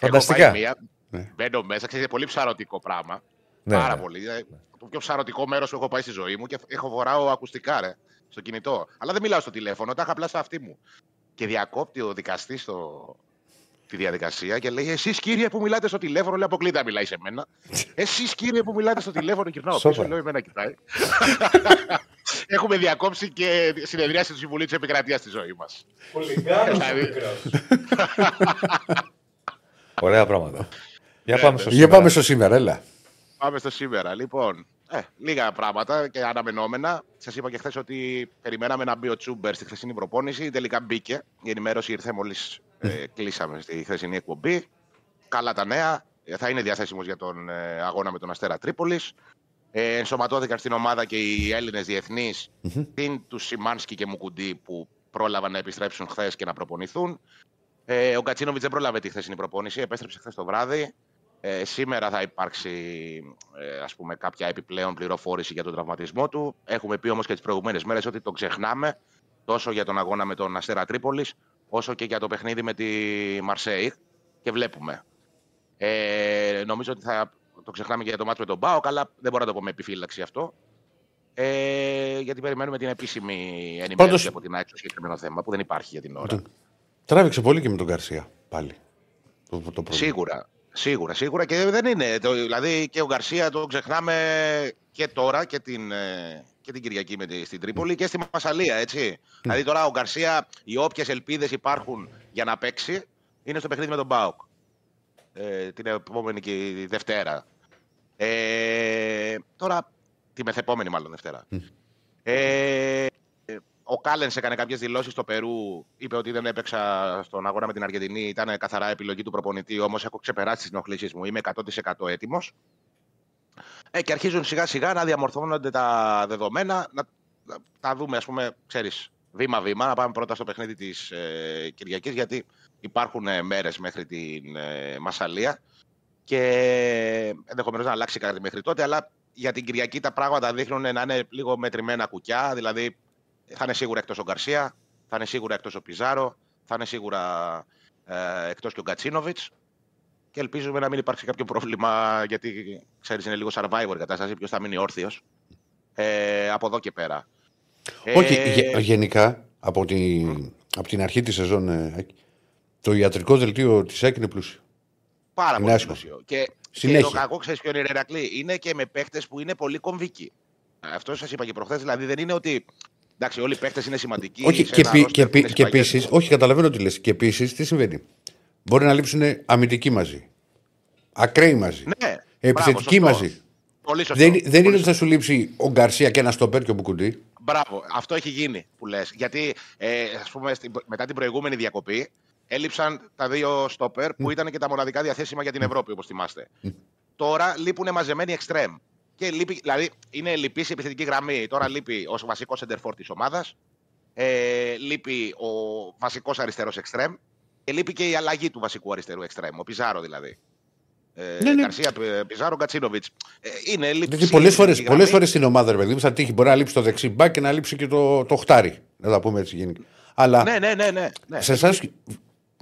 Έχω Φανταστικά. πάει μία. Ναι. Μπαίνω μέσα, ξέρετε, πολύ ψαρωτικό πράγμα. Ναι, Πάρα ναι. πολύ. Ε, Το πιο ψαρωτικό μέρος που έχω πάει στη ζωή μου και έχω βοράω ακουστικά, ρε, στο κινητό. Αλλά δεν μιλάω στο τηλέφωνο, τα είχα απλά στο αυτί μου. Και διακόπτει ο δικαστής στο... τη διαδικασία και λέει: Εσείς κύριε που μιλάτε στο τηλέφωνο, λέει αποκλείται να μιλάει σε μένα. Εσείς κύριε που μιλάτε στο τηλέφωνο, γυρνάω πίσω, Σόπα. λέω: Εμένα κοιτάει. Έχουμε διακόψει και συνεδρίαση του Συμβουλίου της Επικρατείας στη ζωή μας. Χουλιγκάνος ο Δηλαδή. μικρός. Ωραία πράγματα. Για Ναι, πάμε ναι. στο Για σήμερα. πάμε στο σήμερα, έλα. Πάμε στο σήμερα. Λοιπόν, ε, λίγα πράγματα και αναμενόμενα. Σας είπα και χθες ότι περιμέναμε να μπει ο Τσούμπερ στη χθεσινή προπόνηση. Τελικά μπήκε. Η ενημέρωση ήρθε μόλις ε, κλείσαμε στη χθεσινή εκπομπή. Καλά τα νέα. Ε, Θα είναι διαθέσιμος για τον ε, αγώνα με τον Αστέρα Τρίπολης. Ε, ενσωματώθηκαν στην ομάδα και οι Έλληνες διεθνείς, την τους Σιμάνσκι και Μουκουντή που πρόλαβαν να επιστρέψουν χθες και να προπονηθούν. Ε, ο Κατσίνοβιτς δεν πρόλαβε τη χθεσινή προπόνηση, επέστρεψε χθες το βράδυ. Ε, σήμερα θα υπάρξει ε, ας πούμε, κάποια επιπλέον πληροφόρηση για τον τραυματισμό του. Έχουμε πει όμως και τις προηγούμενες μέρες ότι τον ξεχνάμε τόσο για τον αγώνα με τον Αστέρα Τρίπολης όσο και για το παιχνίδι με τη Μαρσέη και βλέπουμε. Ε, νομίζω ότι θα το ξεχνάμε και για το μάτσο με τον Μπάο, αλλά δεν μπορώ να το πω με επιφύλαξη αυτό. Ε, γιατί περιμένουμε την επίσημη ενημέρωση Πάντως- από την ΑΕΚ στο συγκεκριμένο θέμα που δεν υπάρχει για την ώρα. Τράβηξε πολύ και με τον Καρσία πάλι. Το, το πρόβλημα. Σίγουρα. Σίγουρα, σίγουρα και δεν είναι. Το, δηλαδή και ο Γκαρσία το ξεχνάμε και τώρα και την, ε, και την Κυριακή με τη, στην Τρίπολη και στη Μασαλία, έτσι. Δηλαδή τώρα ο Γκαρσία, οι όποιες ελπίδες υπάρχουν για να παίξει είναι στο παιχνίδι με τον Μπάουκ. Ε, την επόμενη και η Δευτέρα. Ε, τώρα, τη μεθεπόμενη μάλλον Δευτέρα. Ε, ο Κάλενς έκανε κάποιες δηλώσεις στο Περού. Είπε ότι δεν έπαιξα στον αγώνα με την Αργεντινή. Ήταν καθαρά επιλογή του προπονητή. Όμως έχω ξεπεράσει τις ενοχλήσεις μου. Είμαι 100% έτοιμος. Ε, και αρχίζουν σιγά σιγά να διαμορφώνονται τα δεδομένα. Να, να τα δούμε, ας πούμε, ξέρεις, βήμα-βήμα. Να πάμε πρώτα στο παιχνίδι της ε, Κυριακής, γιατί υπάρχουν ε, μέρες μέχρι την ε, Μασαλία. Και ενδεχομένως να αλλάξει κάτι μέχρι τότε. Αλλά για την Κυριακή τα πράγματα δείχνουν να είναι λίγο μετρημένα κουκιά. Δηλαδή θα είναι σίγουρα εκτός ο Γκαρσία, θα είναι σίγουρα εκτός ο Πιζάρο, θα είναι σίγουρα ε, εκτός και ο Γκατσίνοβιτς. Και ελπίζουμε να μην υπάρξει κάποιο πρόβλημα, γιατί ξέρεις, είναι λίγο survivor η κατάσταση. Ποιος θα μείνει όρθιος. Ε, από εδώ και πέρα. Όχι, Ε, γε- γενικά από, τη, από την αρχή της σεζόν ε, Άκη, το ιατρικό δελτίο της ΑΕΚ είναι πλούσιο. Πάρα Είναι πολύ άσχημο. πλούσιο. Και, και Συνέχεια. το κακό, ξέρεις ποιο είναι, ρε Ρακλή, είναι και με παίχτες που είναι πολύ κομβικοί. Αυτό σας είπα και προχθές. Δηλαδή δεν είναι ότι. Εντάξει, όλοι οι παίχτε είναι σημαντικοί. όχι, σε και, ένα πι- roster και, που πι- είναι και συμπαγές. επίση, όχι, καταλαβαίνω τι λες. Και επίση, τι συμβαίνει; Μπορεί να λείψουν αμυντικοί μαζί. Ακραίοι μαζί. Ναι, Επιθετικοί μπράβο, σωστό. μαζί. Πολύ σωστό. Δεν, δεν Πολύ είναι ότι θα σου λείψει ο Γκαρσία και ένα στοπέρ και ο Μπουκουντή. Μπράβο, αυτό έχει γίνει που λες. Γιατί ε, ας πούμε, στην- μετά την προηγούμενη διακοπή έλειψαν τα δύο στόπερ που ήταν και τα μοναδικά διαθέσιμα για την Ευρώπη, όπως θυμάστε. Τώρα λείπουν μαζεμένοι εξτρέμ. Και λείπει, δηλαδή είναι λυπής η επιθετική γραμμή. Τώρα λείπει ο βασικός σεντερφόρ της ομάδας. Ε, λείπει ο βασικός αριστερός εξτρέμ. Και λείπει και η αλλαγή του βασικού αριστερού εξτρέμ, ο Πιζάρο δηλαδή. Ε, Ναι, ναι. Γκαρσία, Πι- Πιζάρο, Κατσίνοβιτς. Ε, είναι λυπής. Δηλαδή, πολλές φορέ πολλές φορές στην ομάδα, ρε παιδί μου, θα τύχει. Μπορεί να λείψει το δεξί μπακ και να λείψει και το, το χτάρι. Να τα πούμε έτσι γενικά. Αλλά Ναι, ναι, ναι. ναι, ναι. σε εσάς.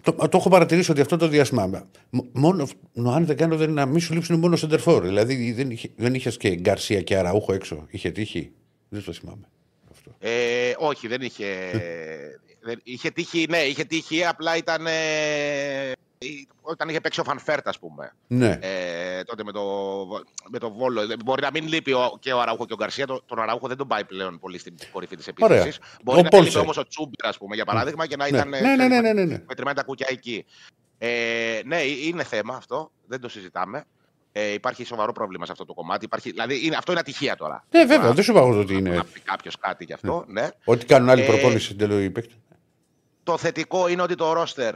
Το, το έχω παρατηρήσει ότι αυτό το διάστημα. μ- Μόνο, αν δεν κάνω, δεν είναι να μην σου λείψουν μόνο σεντερφόρ. Δηλαδή δεν, είχε, δεν είχες και Γκαρσία και Αραούχο έξω. Είχε τύχει. Δεν το θυμάμαι. Αυτό. Ε, όχι, δεν είχε. δεν, είχε τύχει, ναι, είχε τύχει, απλά ήταν. Ε, όταν είχε παίξει ο Φαν Βέερτ, ας πούμε. Ναι. Ε, τότε με το, με το Βόλο. Ε, Μπορεί να μην λείπει ο, και ο Αραούχο και ο Γκαρσία. Το, τον Αραούχο δεν τον πάει πλέον πολύ στην κορυφή της Ωραία. επίθεσης. Ο Μπορεί να Πόλσερ. λείπει όμως ο Τσούμπερ, ας πούμε, για παράδειγμα, και να Ναι. ήταν. Ναι, ναι, ναι, ναι, ναι, ναι. Μετρημένα τα κουκιά εκεί. Ε, ναι, είναι θέμα αυτό. Δεν το συζητάμε. Ε, υπάρχει σοβαρό πρόβλημα σε αυτό το κομμάτι. Υπάρχει, δηλαδή, είναι, αυτό είναι ατυχία τώρα. Ναι, βέβαια, Να- δεν σου είπα εγώ ότι είναι. Να πει κάποιος κάτι γι' αυτό, ναι. Ότι κάνουν άλλη Ε, προπόνηση στην τελειώδη παίκτη. Το θετικό είναι ότι το ρόστερ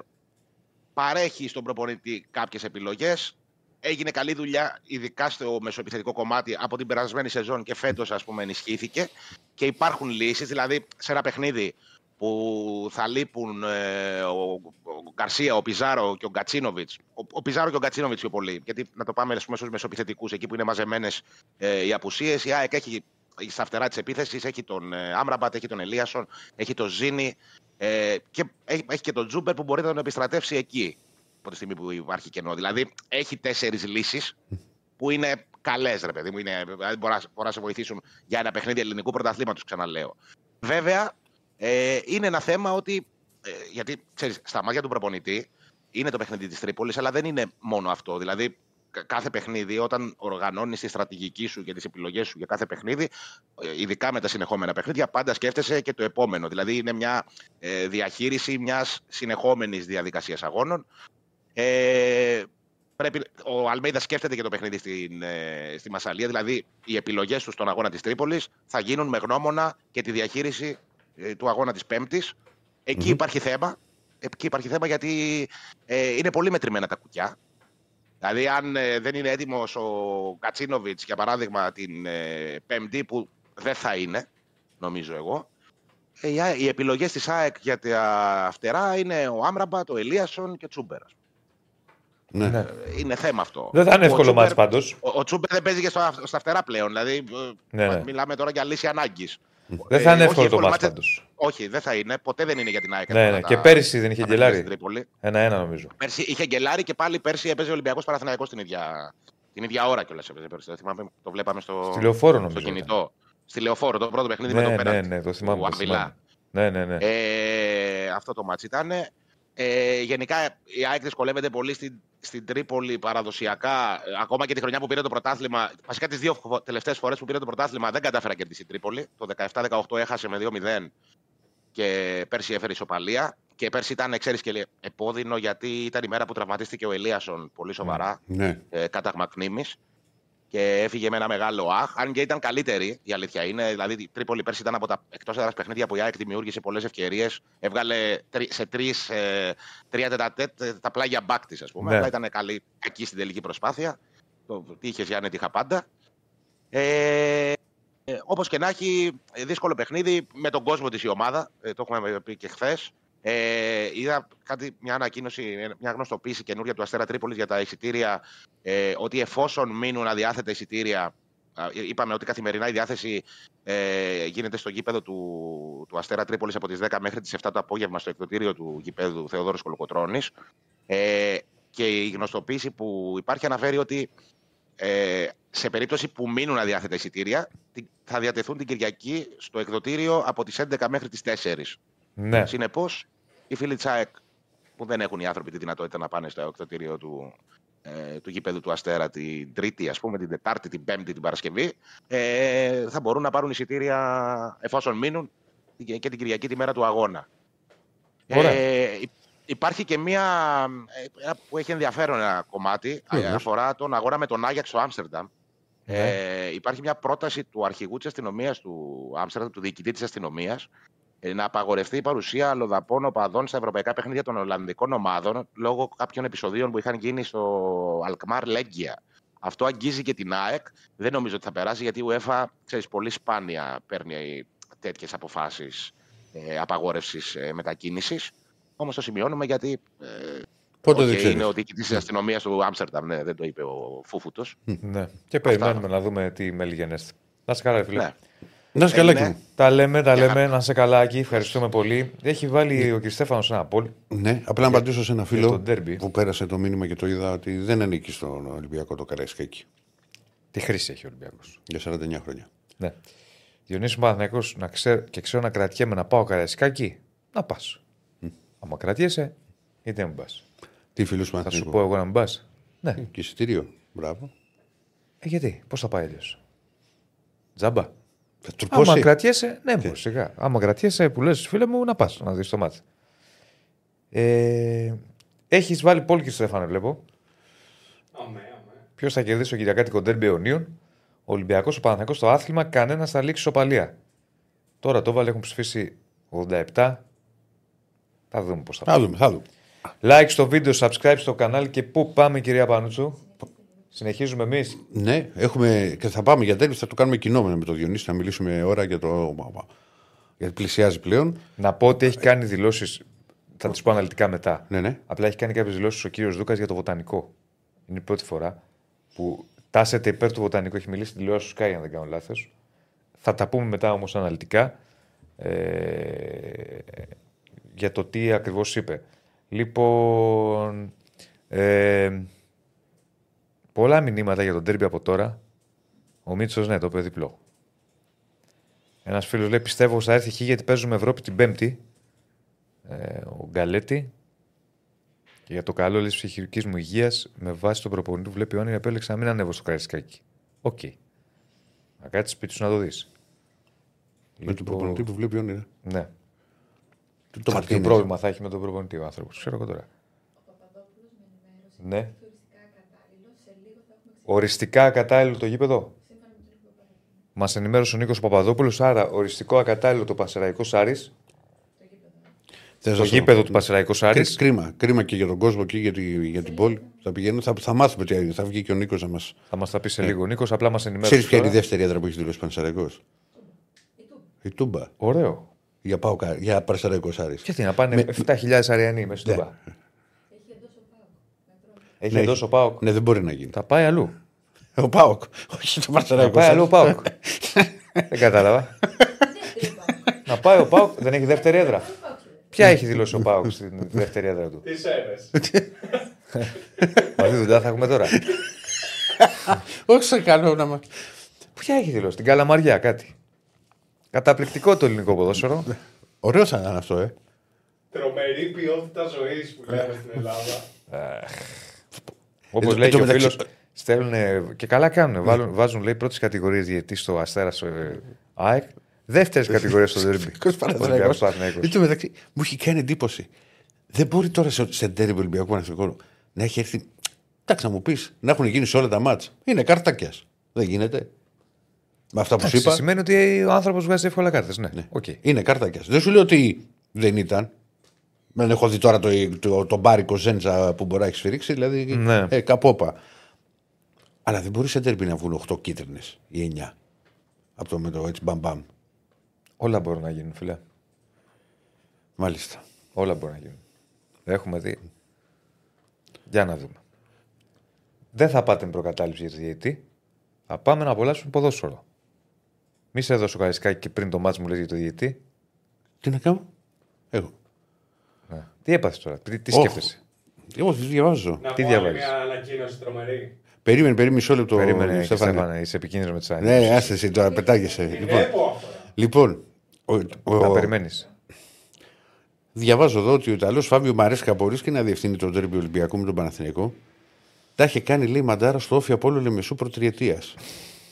παρέχει στον προπονητή κάποιες επιλογές. Έγινε καλή δουλειά, ειδικά στο μεσοεπιθετικό κομμάτι από την περασμένη σεζόν και φέτος, ας πούμε, ενισχύθηκε. Και υπάρχουν λύσεις, δηλαδή σε ένα παιχνίδι που θα λείπουν ε, ο, ο Γκαρσία, ο Πιζάρο και ο Γκατσίνοβιτς. Ο, ο Πιζάρο και ο Γκατσίνοβιτς πιο πολύ. Γιατί να το πάμε στους μεσοεπιθετικούς, εκεί που είναι μαζεμένες ε, οι απουσίες. Η ΑΕΚ έχει στα φτερά της επίθεσης, έχει τον ε, Άμραμπατ, έχει τον Ελίασον, έχει τον Ζήνη ε, και έχει, έχει και τον Τζούμπερ που μπορεί να τον επιστρατεύσει εκεί. από τη στιγμή που υπάρχει κενό. Δηλαδή έχει τέσσερις λύσεις που είναι καλές, ρε παιδί μου. Είναι, δηλαδή μπορεί, να, μπορεί να σε βοηθήσουν για ένα παιχνίδι ελληνικού πρωταθλήματος, ξαναλέω. Βέβαια, ε, είναι ένα θέμα ότι. Ε, γιατί ξέρεις, στα μάτια του προπονητή είναι το παιχνίδι της Τρίπολης, αλλά δεν είναι μόνο αυτό. Δηλαδή, κα- κάθε παιχνίδι, όταν οργανώνεις τη στρατηγική σου και τις επιλογές σου για κάθε παιχνίδι, ε, ειδικά με τα συνεχόμενα παιχνίδια, πάντα σκέφτεσαι και το επόμενο. Δηλαδή, είναι μια ε, διαχείριση μιας συνεχόμενης διαδικασίας αγώνων. Ε, πρέπει, ο Αλμέιδα σκέφτεται και το παιχνίδι στην, ε, στη Μασαλία. Δηλαδή, οι επιλογές του στον αγώνα της Τρίπολης θα γίνουν με γνώμονα και τη διαχείριση ε, του αγώνα της Πέμπτης. εκει υπάρχει θέμα. Εκεί υπάρχει θέμα γιατί ε, είναι πολύ μετρημένα τα κουκιά. Δηλαδή, αν ε, δεν είναι έτοιμος ο Κατσίνοβιτς, για παράδειγμα, την ε, Πέμπτη, που δεν θα είναι, νομίζω εγώ, ε, οι Α- οι επιλογές της ΑΕΚ για τα φτερά είναι ο Άμραμπατ, ο Ελίασον και ο Τσούμπερ. Ναι. Ναι. Είναι θέμα αυτό. Δεν θα είναι Ο εύκολο Τσούμπερ- μάτς πάντως. Ο, ο Τσούμπερ δεν παίζει και στο, στα φτερά πλέον. Δηλαδή, ε, Ναι, ναι. μιλάμε τώρα για λύση ανάγκης. Δεν θα είναι Ε, εύκολο όχι, το μάτς μάτσε- πάντως. Όχι, δεν θα είναι. Ποτέ δεν είναι για την ΑΕΚ. Ναι, αυτά ναι. τα- Και πέρυσι δεν είχε τα παιχνίδια γκελάρει. στην Τρίπολη. Ένα-ένα νομίζω. Πέρσι είχε γκελάρει και πάλι πέρσι έπαιζε ο Ολυμπιακός Παναθηναϊκός την ίδια, την ίδια ώρα κιόλας. Το, θυμάμαι, το βλέπαμε στο, Στη λεωφόρο στο νομίζω. ήταν. κινητό. Στη λεωφόρο, το πρώτο παιχνίδι με Ναι, το ναι, πέναντι. ναι, το θυμάμαι. του το Αβιλά. θυμάμαι. Ναι, ναι, ναι. Ε, αυτό το μάτς ήταν. Ε, γενικά η ΑΕΚ δυσκολεύεται πολύ στην, στην Τρίπολη παραδοσιακά. Ε, Ακόμα και τη χρονιά που πήρε το πρωτάθλημα. Βασικά τις δύο τελευταίες φορές που πήρε το πρωτάθλημα δεν κατάφερε να κερδίσει η Τρίπολη. Το 17-18 έχασε με 2-0 και πέρσι έφερε ισοπαλία. Και πέρσι ήταν, ξέρεις και επώδυνο γιατί ήταν η μέρα που τραυματίστηκε ο Ελίασον πολύ σοβαρά Ναι. ε, κάταγμα κνήμης και έφυγε με ένα μεγάλο αχ. Αν και ήταν καλύτερη, η αλήθεια είναι. Δηλαδή, η Τρίπολη πέρσι ήταν από τα εκτός έδρας παιχνίδια που η ΑΕΚ δημιούργησε πολλές ευκαιρίες. Έβγαλε τρι- σε τρεις, ε, τρία τετατέτ ε, τα πλάγια μπακ τη, ας πούμε. Ναι. Αλλά ήταν καλή εκεί στην τελική προσπάθεια. Το τι είχες Γιάννη, τι είχα πάντα. Ε, ε, Όπως και να έχει, ε, δύσκολο παιχνίδι με τον κόσμο της η ομάδα. Ε, το έχουμε πει και χθες. Ε, είδα κάτι, μια ανακοίνωση, ε, μια γνωστοποίηση καινούρια του Αστέρα Τρίπολης για τα εισιτήρια. Ε, ότι εφόσον μείνουν αδιάθετα εισιτήρια, α, είπαμε ότι καθημερινά η διάθεση ε, γίνεται στο γήπεδο του, του Αστέρα Τρίπολης από τις 10 μέχρι τις 7 το απόγευμα στο εκδοτήριο του γηπέδου Θεοδόρος Κολοκοτρώνης. Ε, και η γνωστοποίηση που υπάρχει αναφέρει ότι ε, σε περίπτωση που μείνουν αδιάθετα εισιτήρια, τι- θα διατεθούν την Κυριακή στο εκδοτήριο από τις 11 μέχρι τις 4. Ναι. Συνεπώς, οι φίλοι της ΑΕΚ που δεν έχουν οι άνθρωποι τη δυνατότητα να πάνε στο εκδοτήριο του, ε, του γήπεδου του Αστέρα την Τρίτη, ας πούμε, την Τετάρτη, την Πέμπτη, την Παρασκευή, ε, θα μπορούν να πάρουν εισιτήρια εφόσον μείνουν και και την Κυριακή τη μέρα του αγώνα. Ωραία. Ε, υ- υπάρχει και μία ε, ένα που έχει ενδιαφέρον ένα κομμάτι, ε, Βεβαίως. αφορά τον αγώνα με τον Άγιαξ στο Άμστερνταμ. Ναι. Ε, υπάρχει μια πρόταση του αρχηγού της αστυνομίας του Άμστερνταμ, του διοικητή της αστυνομίας, να απαγορευτεί η παρουσία αλλοδαπών οπαδών στα ευρωπαϊκά παιχνίδια των Ολλανδικών ομάδων λόγω κάποιων επεισοδίων που είχαν γίνει στο Αλκμάρ Λέγκια. Αυτό αγγίζει και την ΑΕΚ. Δεν νομίζω ότι θα περάσει γιατί η UEFA, ξέρεις, πολύ σπάνια παίρνει τέτοιες αποφάσεις ε, απαγόρευσης ε, μετακίνησης. Όμως το σημειώνουμε γιατί. Ε, Πότε οκ, δεν ξέρεις. είναι ο διοικητής της αστυνομίας του Άμστερνταμ. Ναι, δεν το είπε ο Φούφουτος. ναι. Και περιμένουμε να δούμε τι μέλλει γενέσθαι. Να είσαι καλά, ρε φίλε. Ναι. Να είσαι καλά Έγινε. εκεί. Τα λέμε, τα Για λέμε. Να είσαι καλά εκεί. Ευχαριστούμε πολύ. Έχει βάλει ο κ. Στέφανος ένα poll. Ναι, απλά να απαντήσω σε ένα φίλο το ντέρμπι. που πέρασε το μήνυμα και το είδα ότι δεν ανήκει στον Ολυμπιακό το Καραϊσκάκι Τι χρήση έχει ο Ολυμπιακός; για 49 χρόνια. Ναι. Διονύσου Παναθηναϊκός να ξέρω, και ξέρω να κρατιέμαι να πάω καραϊσκάκι, να πας. Άμα κρατιέσαι, γιατί να μην πας. Τι φίλου του Θα σου πω εγώ να μην πας. Ναι. Και εισιτήριο. Μπράβο. Ε, γιατί, πώς θα πάει αλλιώς; Τζάμπα. Θα Άμα τρυπώσει. κρατιέσαι, ναι, μπορεί σιγά. Άμα κρατιέσαι που λες, φίλε μου, να πας να δεις το μάτι. Ε, Έχεις βάλει πόλ και Στέφανε, βλέπω. Αμέ, αμέ. Ποιος θα κερδίσει το Κυριακάτικο Ντέρμπι Αιωνίων. Ο Ολυμπιακός, ο Παναθηναϊκός στο άθλημα, κανένας θα λήξει σοπαλία. Τώρα το βάλε, έχουν ψηφίσει 87. Θα δούμε πώς θα Θα πάει. δούμε, θα δούμε. Like στο βίντεο, subscribe στο κανάλι και πού πάμε, κυρία Πανούτσου. Συνεχίζουμε εμείς. Ναι, έχουμε, και θα πάμε για τέλος, θα το κάνουμε κοινό με τον Διονύση, να μιλήσουμε ώρα για το. Γιατί πλησιάζει πλέον. Να πω ότι έχει κάνει δηλώσεις. Θα τις πω αναλυτικά μετά. Ναι, ναι. Απλά έχει κάνει κάποιες δηλώσεις ο κύριος Δούκας για το βοτανικό. Είναι η πρώτη φορά που τάσεται υπέρ του βοτανικού. Έχει μιλήσει στην τηλεόραση τους Sky, αν δεν κάνω λάθος. Θα τα πούμε μετά όμως αναλυτικά ε, για το τι ακριβώς είπε. Λοιπόν, Ε, πολλά μηνύματα για τον τέρμπι από τώρα. Ο Μίτσος, ναι, το είπε διπλό. Ένας φίλος λέει: Πιστεύω θα έρθει εκεί γιατί παίζουμε Ευρώπη την Πέμπτη. Ε, ο Γκαλέτη. Και για το καλό τη ψυχικής μου υγείας, με βάση τον προπονητή που βλέπει όνειρα, επέλεξα να μην ανέβω στο Καραϊσκάκι. Οκ. Να κάτσεις σπίτι σου να το δεις. Με τον προπονητή που βλέπει όνειρα. Ναι. Τι Το Μαρτίνες. πρόβλημα θα έχει με τον προπονητή ο άνθρωπος. Ξέρω εγώ τώρα. Ναι. Οριστικά ακατάλληλο το γήπεδο. Μας ενημέρωσε ο Νίκος Παπαδόπουλος. Άρα, οριστικό ακατάλληλο το Πασεραϊκό Άρης. Θες Το να σου- γήπεδο του Πασεραϊκού Άρης. Κρί- Κρίμα. Κρίμα και για τον κόσμο και για, τη, για την πόλη. Θα πηγαίνουν, θα, θα μάθουμε τι έγινε. Θα βγει και ο Νίκος να μα. Θα μας τα πει σε λίγο ο Νίκος. Απλά μας ενημέρωσε. Ξέρεις ποια είναι η τώρα. δεύτερη έδρα που έχει δηλώσει Πανσεραϊκός; Η Τούμπα. Ωραίο. Για, πάω, για Πανσεραϊκός Άρης. Γιατί να πάνε 7.000 Αριανοί μέσα στην Ναι. Τούμπα. Έχει Ναι, εντός έχει. ο Πάοκ. Ναι, δεν μπορεί να γίνει. Θα πάει αλλού. Ο Πάοκ. Όχι το Να Πανσεραϊκό. πάει αλλού ο Πάοκ. Δεν κατάλαβα. Να πάει ο Πάοκ. Δεν έχει δεύτερη έδρα. Ποια έχει δηλώσει ο Πάοκ στην δεύτερη έδρα του; Τις έβες. Μα τι δουλειά θα έχουμε τώρα. Όχι σε καλό να μα. Ποια έχει δηλώσει, την Καλαμαριά κάτι. Καταπληκτικό το ελληνικό ποδόσφαιρο. Ωραίος θα ήταν αυτό, ε. Τρομερή ποιότητα ζωής που λέμε στην Ελλάδα. Όπως Εν- λέει εν τω και ο μεταξύ- φίλος. Στέλνουν και καλά κάνουν. Βάλουν, βάζουν λέει πρώτες κατηγορίες διαιτητή στο Αστέρα ε, ΑΕΚ. Δεύτερες κατηγορίες στο Δέρμπι. Ολυμπιακός Παναθηναϊκός. Εν τω μεταξύ, μου έχει κάνει εντύπωση. Δεν μπορεί τώρα σε, σε ντέρμπι Ολυμπιακού Παναθηναϊκού να έχει έρθει. Εντάξει, να μου πεις, να έχουν γίνει σε όλα τα μάτσα. Είναι καρτάκιας. Δεν γίνεται. Με αυτά που σου Εντάξει, είπα. Σημαίνει ότι ο άνθρωπος βγάζει εύκολα κάρτες. Ναι, οκ. Είναι καρτάκιας. Δεν σου λέω ότι δεν ήταν. Δεν έχω δει τώρα το, το, το μπάρικο Ζέντζα που μπορεί να έχεις σφυρίξει. Δηλαδή Ναι. ε, καπόπα. Αλλά δεν μπορείς σε τέρμι να βγουν 8 κίτρινες ή 9. Από το με το έτσι μπαμπαμ. Όλα μπορούν να γίνουν, φίλε. Μάλιστα. Όλα μπορούν να γίνουν. Έχουμε δει. Για να δούμε. Δεν θα πάτε με προκατάληψη για τη διαιτή. Θα πάμε να απολαύσουμε ποδόσφαιρο. Μη σε έδωσε ο Καρισκάκη και πριν το μάτς μου λες για το διαιτή. Τι να κάνω; Εγώ. Ναι. Τι έπαθες τώρα, τι, τι Όχ. σκέφτεσαι; Εγώ τι διαβάζω. Να Τι πω άλλη διαβάζεις; μια ανακοίνωση τρομερή. Περίμενε, περίμενε μισό λεπτό. Περίμενε, και Στέφανε. Στέφανε, είσαι επικίνδυνο με τις Ναι, ανάγκες. άστε εσύ τώρα, πετάγεσαι. Λοιπόν, Βλέπω αυτό. λοιπόν ο, Θα ο, περιμένεις. διαβάζω εδώ ότι ο Ιταλός Φάβιο Μαρέσκα μπορεί και να διευθύνει τον τέρμπι Ολυμπιακού με τον Παναθηναϊκό. Τα είχε κάνει, λέει, μαντάρα στο όφι Απόλο Λεμεσού προτριετία.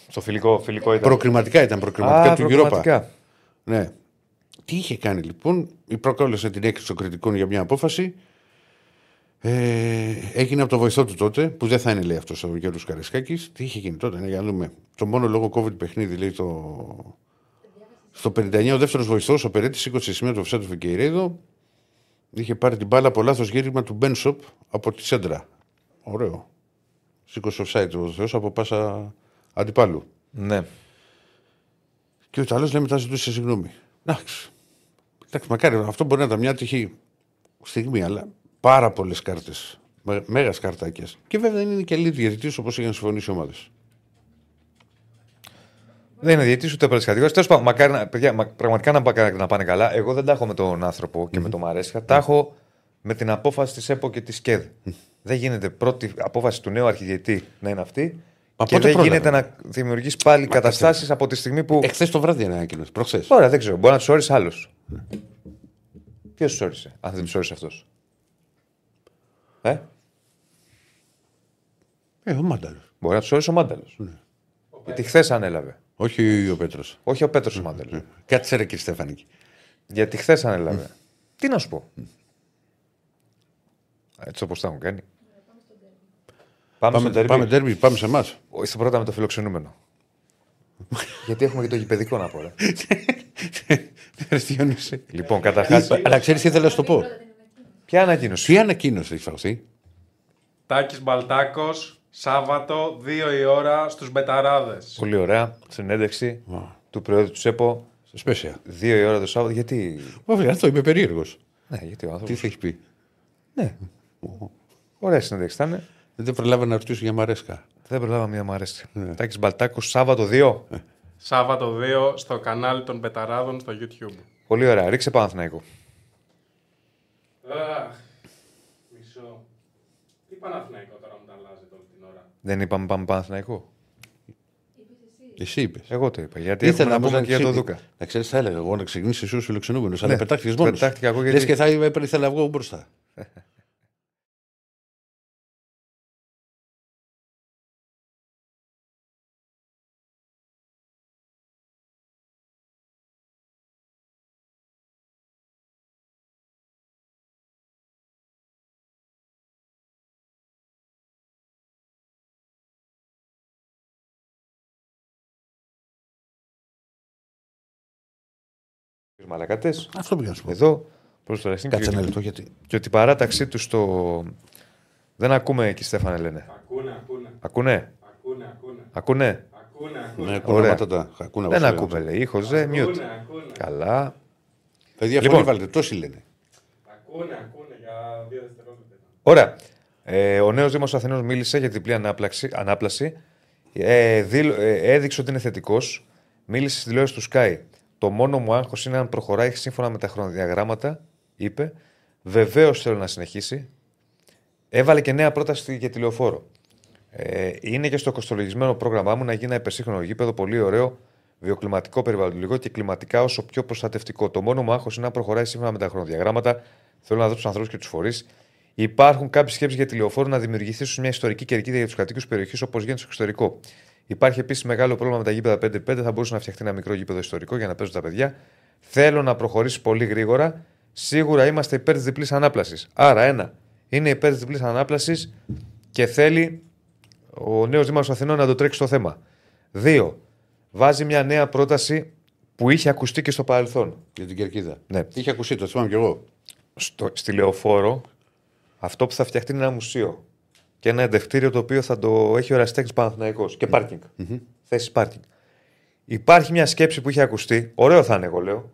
Στο φιλικό, φιλικό ήταν. Προκριματικά ήταν, προκριματικά Α, του Europa. προκριματικά. Ναι. Τι είχε κάνει λοιπόν, η προκάλεσε την έκρηξη των κριτικών για μια απόφαση. Ε, έγινε από το βοηθό του τότε, που δεν θα είναι λέει αυτός ο Γιώργος Καρισκάκης. Τι είχε γίνει τότε, ναι, για να δούμε. Το μόνο λόγο COVID παιχνίδι, λέει το. Στο 59 ο δεύτερος βοηθός, ο Περέτης, σήκωσε σημείο του Φυσάτου Φικεϊρέιδο. Είχε πάρει την μπάλα από λάθος γύρισμα του Μπένσοπ από τη σέντρα. Ωραίο. Σήκωσε offside ο Θεός από πάσα αντιπάλου. Ναι. Και ο Ιταλός λέει μετά ζητούσε συγγνώμη. Εντάξει. Εντάξει, μακάρι αυτό μπορεί να ήταν μια τυχή στιγμή, αλλά πάρα πολλές κάρτες. Μέγας καρτάκια. Και βέβαια δεν είναι και λίγοι διαιτητής όπως είχαν συμφωνήσει οι ομάδε. Δεν είναι διαιτή ούτε πρώτη κατηγορία. Τέλος πάντων, μακάρι να, παιδιά, μα- πραγματικά να, πα- να πάνε καλά. Εγώ δεν τα έχω με τον άνθρωπο και με τον Μαρέσκα. Τα έχω με την απόφαση της ΕΠΟ και της ΣΚΕΔ. δεν γίνεται πρώτη απόφαση του νέου αρχιδιετή να είναι αυτή. Μα και πότε δεν πρόλαβε; γίνεται να δημιουργήσει πάλι καταστάσεις από τη στιγμή που. Εχθές το βράδυ είναι ανακοίνωση. Προχθές. Τώρα δεν ξέρω, μπορεί να τους όρισε άλλος. Ποιος τους όρισε, αν δεν τους όρισε αυτός; Ε, Ε, ο Μάνταλος. μπορεί να τους όρισε ο Μάνταλος. Γιατί χθες ανέλαβε. Όχι ο Πέτρος. Όχι ο Πέτρος ο Μάνταλος. Κάτσε ρε κύριε Στέφανη. Γιατί χθες ανέλαβε. Τι να σου πω. Έτσι όπως τα έχουν κάνει. Πάμε, στο Πάμε, τερμπι. πάμε, τέρμι, πάμε σε εμάς. Όχι, πρώτα με το φιλοξενούμενο. Γιατί έχουμε και το γηπαιδικό να πω. Ρε. λοιπόν, καταρχά. Αλλά ξέρεις τι ήθελα να σου το πω; Ποια ανακοίνωση; Τι ανακοίνωση έχεις φαγωθεί; Τάκης Μπαλτάκος, Σάββατο, 2 η ώρα στους Μπεταράδες. Πολύ ωραία συνέντευξη του Προέδρου του ΣΕΠΟ. Σπέσια. Δύο η ώρα το Σάββατο. Γιατί; Βέβαια, αυτό είμαι περίεργος. Ναι, γιατί ο Τι άνθρωπο. θα έχει πει; Ναι. Ωραία συνέντευξη ήταν. Δεν προλάβα να ρωτήσω για Μαρέσκα. Δεν προλάβα μία μου αρέσει. Ναι. Τάκης Μπαλτάκος, Σάββατο 2. Σάββατο 2 στο κανάλι των Μπεταράδων στο YouTube. Πολύ ωραία. Ρίξε Παναθηναϊκό. Αχ, μισό. Τι Παναθηναϊκό τώρα μου τα αλλάζετε όλη την ώρα; Δεν είπαμε πάμε Παναθηναϊκό. Εσύ είπες. Εγώ το είπα. Γιατί Ήθελα να πούμε και για τον Δούκα. Να ξέρεις, θα έλεγα εγώ να ξεκινήσει εσύ ω φιλοξενούμενος. Αλλά πετάχτηκες μόνος. Πετάχτηκα εγώ γιατί. Λες και θα ήθελα να βγω μπροστά. Μαλακάτε. Αυτό πήγα να σου πω. Εδώ προ το Ρεσίνγκ. Κάτσε ένα λεπτό γιατί. Και ότι η παράταξή του στο. Δεν ακούμε εκεί, Στέφανε, λένε. Ακούνε, ακούνε. Ακούνε; Ακούνε, ακούνε. Ακούνε; Ακούνε, ακούνε. Ναι, ακούνε Ωραία. ματάτα. Ακούνε Δεν όπως ακούμε, λέω. λέει. Ήχος, δε, μιούτ. Ακούνε, ακούνε. Καλά. Παιδιά, Λοιπόν. φωνή βάλτε. Τόσοι λένε. Ακούνε, ακούνε για δύο δευτερόλεπτα. Ωραία. Ε, ο νέος Δήμος Αθηνών μίλησε για την διπλή ανάπλαξη, ανάπλαση. Ε, δήλω- ε, έδειξε ότι είναι θετικός. Μίλησε στη τηλεόραση του Sky. Το μόνο μου άγχος είναι αν προχωράει σύμφωνα με τα χρονοδιαγράμματα, είπε. Βεβαίως θέλω να συνεχίσει. Έβαλε και νέα πρόταση για τηλεοφόρο. Ε, είναι και στο κοστολογισμένο πρόγραμμά μου να γίνει ένα υπερσύγχρονο γήπεδο, πολύ ωραίο, βιοκλιματικό περιβαλλοντικό και κλιματικά όσο πιο προστατευτικό. Το μόνο μου άγχος είναι να προχωράει σύμφωνα με τα χρονοδιαγράμματα. Θέλω να δω τους ανθρώπους και τους φορείς. Υπάρχουν κάποιες σκέψεις για τηλεοφόρο να δημιουργηθεί ίσως μια ιστορική κερκίδα για τους κατοίκους περιοχής όπως γίνεται στο εξωτερικό. Υπάρχει επίσης μεγάλο πρόβλημα με τα γήπεδα 5-5. Θα μπορούσε να φτιαχτεί ένα μικρό γήπεδο ιστορικό για να παίζουν τα παιδιά. Θέλω να προχωρήσει πολύ γρήγορα. Σίγουρα είμαστε υπέρ της διπλής ανάπλασης. Άρα, ένα, είναι υπέρ της διπλής ανάπλασης και θέλει ο νέος Δήμαρχος Αθηνών να το τρέξει το θέμα. Δύο, βάζει μια νέα πρόταση που είχε ακουστεί και στο παρελθόν. Για την κερκίδα. Ναι. Είχε ακουστεί, το θυμάμαι κι εγώ. Στο, στη Λεωφόρο, αυτό που θα φτιαχτεί είναι ένα μουσείο. Και ένα εντευτήριο το οποίο θα το έχει ο Εραστέχνης Παναθυναϊκό. Και πάρκινγκ. Θέσει πάρκινγκ. Υπάρχει μια σκέψη που είχε ακουστεί. Ωραίο θα είναι, εγώ λέω.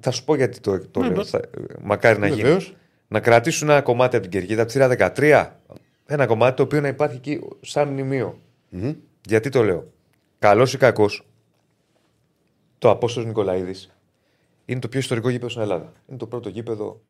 Θα σου πω γιατί το, το Ναι, λέω. ναι. Θα- μακάρι να γίνει. Βεβαίως. Να κρατήσουν ένα κομμάτι από την κερκίδα, από τη σειρά 13. Ένα κομμάτι το οποίο να υπάρχει εκεί σαν μνημείο. Μμμ. Γιατί το λέω. Καλός ή κακός, το Απόστολος Νικολαίδης είναι το πιο ιστορικό γήπεδο στην Ελλάδα. Είναι το πρώτο γήπεδο.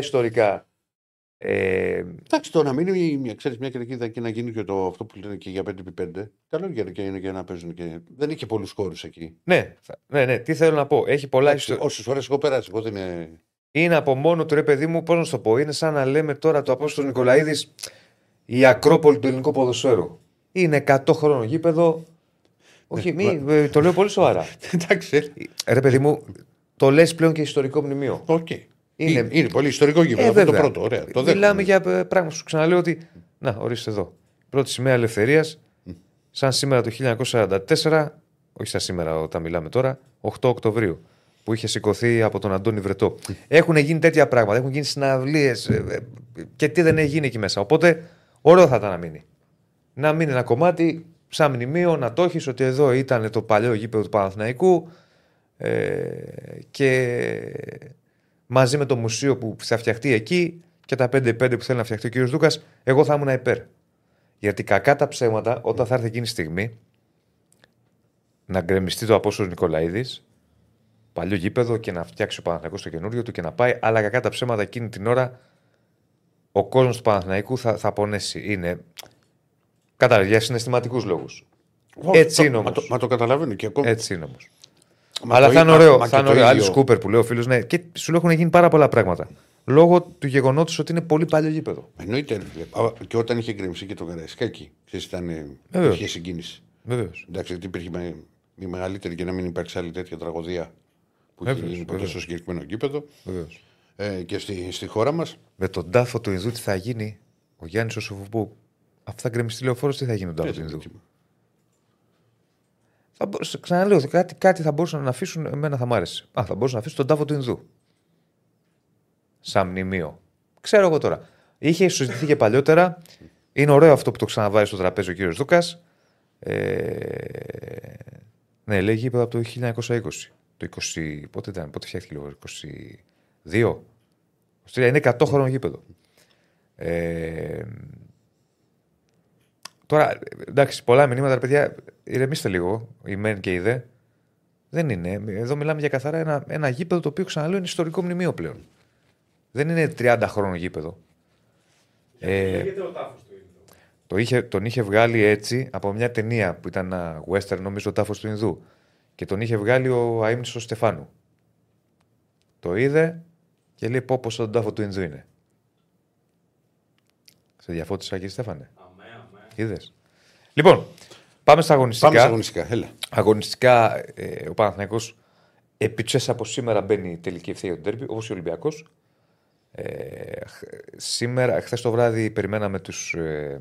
Ιστορικά. Ε, Εντάξει, το να μείνει μια, ξέρεις, μια κερκίδα και να γίνει και το, αυτό που λένε και για 5x5. Καλό είναι και είναι και να παίζουν και. Δεν είχε πολλούς χώρους εκεί. ναι, θα- ναι, ναι, τι θέλω να πω. Έχει πολλά ιστορικά. Όσες φορές έχω περάσει, εγώ δεν είναι. Είναι από μόνο του ρε παιδί μου, πώς να σου το πω. Είναι σαν να λέμε τώρα το Απόστολο Νικολαίδης η Ακρόπολη του ελληνικού ποδοσφαίρου. Είναι 100 χρόνο γήπεδο. Όχι, μη, ε, το λέω πολύ σοβαρά. Εντάξει. Ε, Ρε παιδί μου, το λες πλέον και ιστορικό μνημείο. Οκ. Είναι- Είναι, είναι πολύ ιστορικό γήπεδο. Ε, αυτό το βέβαια. πρώτο. Ωραία. Το Μιλάμε δέχομαι. για ε, πράγματα σου ξαναλέω ότι. Να, ορίστε εδώ. Πρώτη σημαία ελευθερίας, σαν σήμερα το 1944, όχι σαν σήμερα όταν μιλάμε τώρα, 8 Οκτωβρίου, που είχε σηκωθεί από τον Αντώνη Βρετό. Έχουν γίνει τέτοια πράγματα, έχουν γίνει συναυλίες και τι δεν έχει γίνει εκεί μέσα. Οπότε, ωραίο θα ήταν να μείνει. Να μείνει ένα κομμάτι σαν μνημείο, να το έχεις ότι εδώ ήταν το παλιό γήπεδο του Παναθηναϊκού ε, και μαζί με το μουσείο που θα φτιαχτεί εκεί και τα 5-5 που θέλει να φτιαχτεί ο κ. Δούκας, εγώ θα ήμουν υπέρ. Γιατί κακά τα ψέματα, όταν θα έρθει εκείνη η στιγμή να γκρεμιστεί το Απόστολος Νικολαίδης, παλιό γήπεδο και να φτιάξει ο Παναθηναϊκός το καινούριο του και να πάει, αλλά κακά τα ψέματα εκείνη την ώρα ο κόσμος του Παναθηναϊκού θα, θα πονέσει. Είναι. Κατάλαβε, για συναισθηματικούς λόγους. Ω, Έτσι το- είναι Μα όμως. το, μα το καταλαβαίνω και ακόμα. Έτσι είναι όμως. Μα Αλλά το θα είναι ί- ωραίο. μα Θα και είναι το ωραίο. Άλλη ίδιο- Κούπερ που λέει ο φίλος, ναι. Και σου λέω έχουν γίνει πάρα πολλά πράγματα. Λόγω του γεγονότος ότι είναι πολύ παλιό γήπεδο. Εννοείται. ρε φίλε. Α, Και όταν είχε γκρεμιστεί και το Καραϊσκάκι, ξέρεις, ήταν. ε, Βεβαίως. Είχε συγκίνηση. Βεβαίως. Εντάξει, γιατί υπήρχε με, η μεγαλύτερη και να μην υπάρξει άλλη τέτοια τραγωδία που είχε Βεβαίως, γίνει ποτέ βεβαίως. στο συγκεκριμένο γήπεδο Βεβαίως. ε, και στη, στη χώρα μας. Με τον τάφο του Ινδού τι θα γίνει, ο Γιάννης ο Σοφοπού. Αυτό θα γκρεμιστεί λεωφόρος, τι θα γίνει με τον τάφο του Ινδού. Θα μπορούσε, ξαναλέω, κάτι, κάτι θα μπορούσαν να αφήσουν, εμένα θα μ' άρεσε. Α, θα μπορούσαν να αφήσουν τον τάφο του Ινδού. σαν μνημείο. Ξέρω εγώ τώρα. Είχε συζητηθεί και παλιότερα. Είναι ωραίο αυτό που το ξαναβάζει στο τραπέζι ο κύριος Δούκας. Ε, ναι, λέει γήπεδο από το 1920. Το 20. Πότε ήταν, πότε φτιάχτηκε λίγο, 22. 23, είναι 100 χρόνο γήπεδο. Ε, τώρα, εντάξει, πολλά μηνύματα, ρε παιδιά, ηρεμήστε λίγο, η μεν και η δε. Δεν είναι. Εδώ μιλάμε για καθαρά ένα, ένα γήπεδο το οποίο ξαναλέω είναι ιστορικό μνημείο πλέον. Δεν είναι 30 χρόνο γήπεδο. Ε, Λέγεται ο τάφος του Ινδού; το είχε, τον είχε βγάλει έτσι από μια ταινία που ήταν ένα western, νομίζω, ο τάφος του Ινδού. Και τον είχε βγάλει ο αείμνης ο Στεφάνου. Το είδε και λέει πω πως τον τάφο του Ινδού είναι. Σε διαφώτισα κύριε Στέφανε. Αμέ, αμέ. Είδες. Λοιπόν, πάμε στα αγωνιστικά. Πάμε στα αγωνιστικά. Έλα. Αγωνιστικά ε, ο Παναθηναϊκός επιτσές από σήμερα μπαίνει η τελική ευθεία του ντέρμπι, όπως ο Ολυμπιακός. Ε, χ- σήμερα, χθες το βράδυ περιμέναμε τους, ε,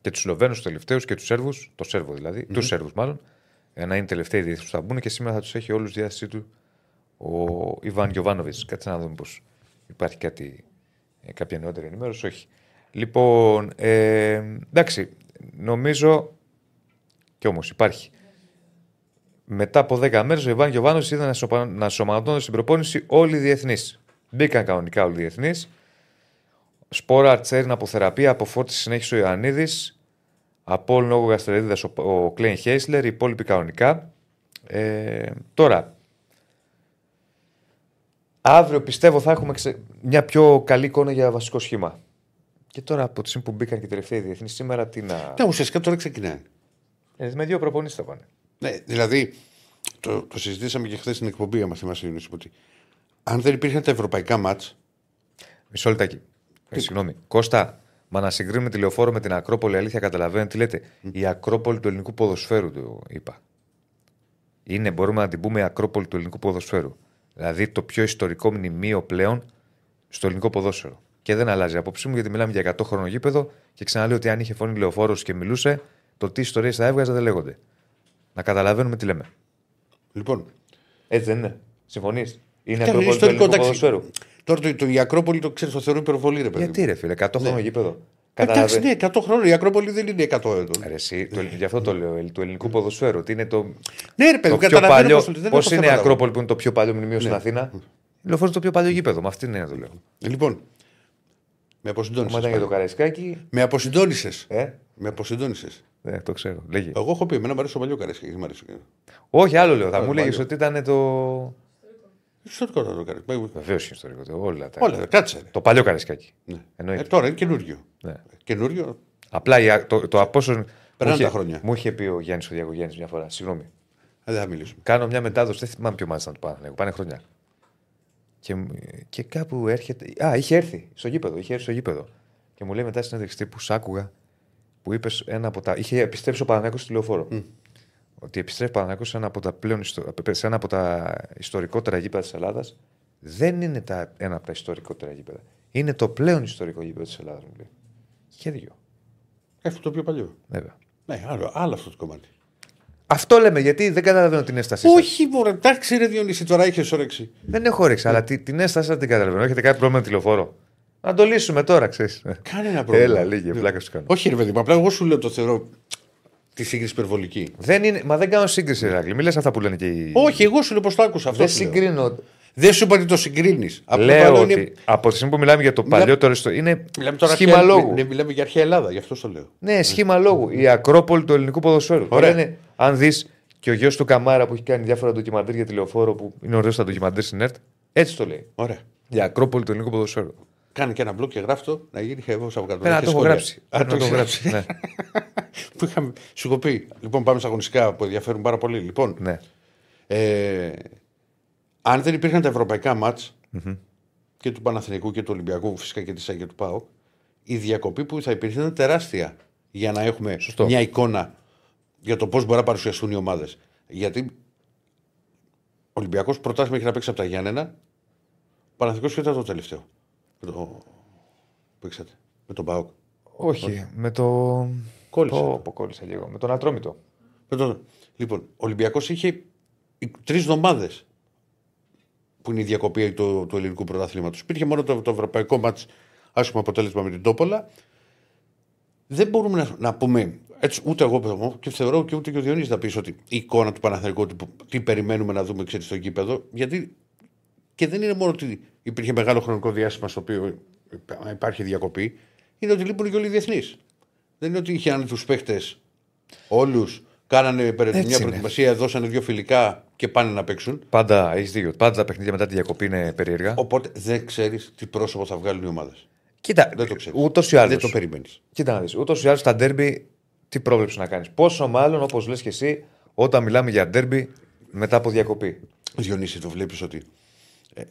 και τους Σλοβαίνους τους τελευταίους και τους Σέρβους, το Σέρβο δηλαδή, τους Σέρβους μάλλον, ε, να είναι τελευταίοι διεθνείς που θα μπουν και σήμερα θα τους έχει όλους διάθεσή του ο Ιβάν Γιοβάνοβιτς. Κάτσε να δούμε πως υπάρχει κάτι, ε, κάποια νεότερη ενημέρωση. Όχι. Λοιπόν, ε, εντάξει, νομίζω κι όμως υπάρχει. Μετά από 10 μέρες, ο Ιβάν Γιοβάνο είδε να, σοπα... να σωματώνονται στην προπόνηση όλοι οι διεθνεί. Μπήκαν κανονικά όλοι οι διεθνείς. Σπόρα Αρτσέριν από θεραπεία, από φόρτιση συνέχισε ο Ιωαννίδης. Από όλων λόγω γαστρεδίδα ο, ο Κλέιν Χέισλερ, οι υπόλοιποι κανονικά. Ε, τώρα, αύριο πιστεύω θα έχουμε ξε- μια πιο καλή εικόνα για βασικό σχήμα. Και τώρα από τη στιγμή που μπήκαν και οι τελευταίοι διεθνείς σήμερα, τι να. Ναι, ουσιαστικά τώρα ξεκινάει. Ε, με δύο προπονήσεις θα πάνε. Ναι, δηλαδή, το, το συζητήσαμε και χθες στην εκπομπή, άμα θυμάσαι, Ιωνίση, ότι αν δεν υπήρχαν τα ευρωπαϊκά μάτ, Μισό λεπτάκι. Ε, συγγνώμη. Κώστα, μα να συγκρίνουμε τη λεωφόρο με την Ακρόπολη, αλήθεια καταλαβαίνετε τι λέτε; Η Ακρόπολη του ελληνικού ποδοσφαίρου, το είπα. Είναι, μπορούμε να την πούμε η Ακρόπολη του ελληνικού ποδοσφαίρου. Δηλαδή το πιο ιστορικό μνημείο πλέον στο ελληνικό ποδόσφαιρο. Και δεν αλλάζει η απόψη μου γιατί μιλάμε για 100 χρόνο γήπεδο και ξαναλέω ότι αν είχε φωνή λεωφόρος και μιλούσε, το τι ιστορίες θα έβγαζε δεν λέγονται. Να καταλαβαίνουμε τι λέμε. λοιπόν. Έτσι δεν είναι. Συμφωνείς; Είναι Ήταν Ακρόπολη του ιστορικό, ελληνικού εντάξει. ποδοσφαίρου. Τώρα το, το, η Ακρόπολη το ξέρεις, το θεωρώ υπερβολή, ρε παιδί. Γιατί μου. ρε φίλε, 100 χρόνο γήπεδο. Εντάξει, Καταλαβα- ναι, 100 χρόνια. Η Ακρόπολη δεν είναι 100 έτων. Ρε, εσύ, το, γι' αυτό το λέω, του ελληνικού ποδοσφαίρου. Ότι είναι το, Ναι, ρε παιδί, το μου, πιο καταλαβαίνω παλιό. πώς το λέει, δεν Πώ έχω είναι η θέματα. Ακρόπολη που είναι το πιο παλιό μνημείο στην Ναι. Αθήνα. Η Λεωφόρος είναι το πιο παλιό γήπεδο. Με αυτήν την έννοια το λέω. Ε, Λοιπόν, με Μα αποσυντώνησε. ήταν για το Καραϊσκάκι. Με αποσυντώνησες. Ε, Με αποσυντώνησες. ναι, το ξέρω. Λέγει. Εγώ έχω πει, εμένα μου αρέσει το παλιό καρέσκι. Δεν μου αρέσει. Όχι, άλλο λέω. Θα το μου έλεγε παλιό. ότι ήταν το. Ιστορικό θα το κάνει. Βεβαίως είναι ιστορικό. το- Όλα τα. Όλα, κάτσε. ρε. Το παλιό Καραϊσκάκι. Ναι. Εννοείται. Ε, τώρα είναι καινούριο. Ναι. Καινούριο. Απλά η- το, το από όσων. Περνάνε μου είχε- τα χρόνια. Μου είχε πει ο Γιάννης ο Διαγωγέννη μια φορά. Συγγνώμη. Ε, δεν θα μιλήσουμε. Κάνω μια μετάδοση, δεν θυμάμαι ποιο μάλιστα να το πάνε. Πάνε χρόνια. Και, μου- και κάπου έρχεται. Α, είχε έρθει στο γήπεδο. Είχε έρθει στο γήπεδο. Και μου λέει μετά συνέντευξη τύπου, σ' άκουγα που είπες ένα από τα. Είχε επιστρέψει ο Παναγιώτο στη λεωφόρο. Ότι επιστρέφει ο Παναγιώτο σε ένα από τα πλέον ιστο- σε ένα από τα ιστορικότερα γήπεδα της Ελλάδας. Δεν είναι τα, ένα από τα ιστορικότερα γήπεδα. Είναι το πλέον ιστορικό γήπεδο της Ελλάδας, μου λέει. Και δυο. Αυτό το πιο παλιό. Βέβαια. Ναι, άλλο, άλλο αυτό το κομμάτι. Αυτό λέμε, γιατί δεν καταλαβαίνω την έστασή σας. Όχι, μωρέ, εντάξει, ρε Διονύση, τώρα είχες όρεξη. Δεν έχω όρεξη, αλλά τι- την έσταση δεν την καταλαβαίνω. Έχετε κάποιο πρόβλημα με τη λεωφόρο. Να το λύσουμε τώρα, ξέρεις. Κανένα πρόβλημα. Έλα, λίγη, πλάκα σου κάνω. Όχι, ρε παιδί μου, απλά εγώ σου λέω το θεωρώ τη σύγκριση υπερβολική. Δεν είναι, μα δεν κάνω σύγκριση, Ρακλή. Μην λε αυτά που λένε και οι. Όχι, εγώ σου λέω πώ το άκουσα αυτό. δεν σου λέω. συγκρίνω. Δεν σου είπα ότι το συγκρίνεις. Λέω ότι από τη στιγμή που μιλάμε για το Μιλά- παλιότερο ιστο... είναι Μιλάμε τώρα σχήμα αρχαία- λόγου. Ναι, μιλάμε για αρχαία Ελλάδα, γι' αυτό το λέω. Ναι, σχήμα λόγου. Η Ακρόπολη του ελληνικού ποδοσφαίρου. Ωραία. Λένε, αν δεις και ο γιος του Καμάρα που έχει κάνει διάφορα ντοκιμαντέρ για τηλεοφόρο που είναι ωραίος στα ντοκιμαντέρ στην ΕΡΤ, έτσι το λέει. Ωραία. Η Ακρόπολη του ελληνικού ποδοσφαίρου. Κάνε και ένα μπλοκ και γράφτο να γίνει χεύο από κάτω. Πρέπει να Και το έχω σχόλια. γράψει. Α, Πρέπει να το έχω έχεις γράψει. Ναι. που είχαμε, σου έχω πει. Λοιπόν, πάμε στα αγωνιστικά που ενδιαφέρουν πάρα πολύ. Λοιπόν, ναι. ε, αν δεν υπήρχαν τα ευρωπαϊκά μάτς και του Παναθηναϊκού και του Ολυμπιακού, φυσικά και της ΑΚΕ του ΠΑΟ, η διακοπή που θα υπήρχε ήταν τεράστια για να έχουμε Σωστό. μια εικόνα για το πώς μπορεί να παρουσιαστούν οι ομάδες. Γιατί ο Ολυμπιακός προτάσει μέχρι να παίξει από τα Γιάννενα, ο Παναθηναϊκός και ήταν το τελευταίο. Με το... Παίξατε. Με τον ΠΑΟΚ. Όχι, με το. Κόλλησε. Πω, πω, κόλλησε λίγο. Με τον Ατρόμητο. Με τον... Λοιπόν, ο Ολυμπιακός είχε τρεις εβδομάδες που είναι η διακοπή του, του ελληνικού πρωταθλήματος. Υπήρχε μόνο το, το ευρωπαϊκό μάτς, άσχημο αποτέλεσμα με την Τόπολα. Δεν μπορούμε να, να πούμε έτσι, ούτε εγώ πιστεύω και θεωρώ και ούτε και ο Διονύσης να πεις ότι η εικόνα του Παναθηναϊκού, τι, τι περιμένουμε να δούμε ξέρεις, στο γήπεδο. Γιατί και δεν είναι μόνο ότι υπήρχε μεγάλο χρονικό διάστημα στο οποίο υπάρχει διακοπή, είναι ότι λείπουν και όλοι οι διεθνείς. Δεν είναι ότι είχαν του παίχτες όλους, κάνανε περαιτέρω μια προετοιμασία, δώσανε δύο φιλικά και πάνε να παίξουν. Πάντα έχεις δίκιο. Πάντα τα παιχνίδια μετά τη διακοπή είναι περίεργα. Οπότε δεν ξέρεις τι πρόσωπο θα βγάλουν οι ομάδες. Κοίτα, δεν το ξέρεις. Ούτως ή άλλως. Δεν το περιμένεις. Κοίτα να δεις. Ούτως ή άλλως τα ντέρμπι τι πρόβλεψη να κάνεις. Πόσο μάλλον, όπως λες και εσύ, όταν μιλάμε για ντέρμπι μετά από διακοπή. Διονύση, το βλέπεις ότι ε,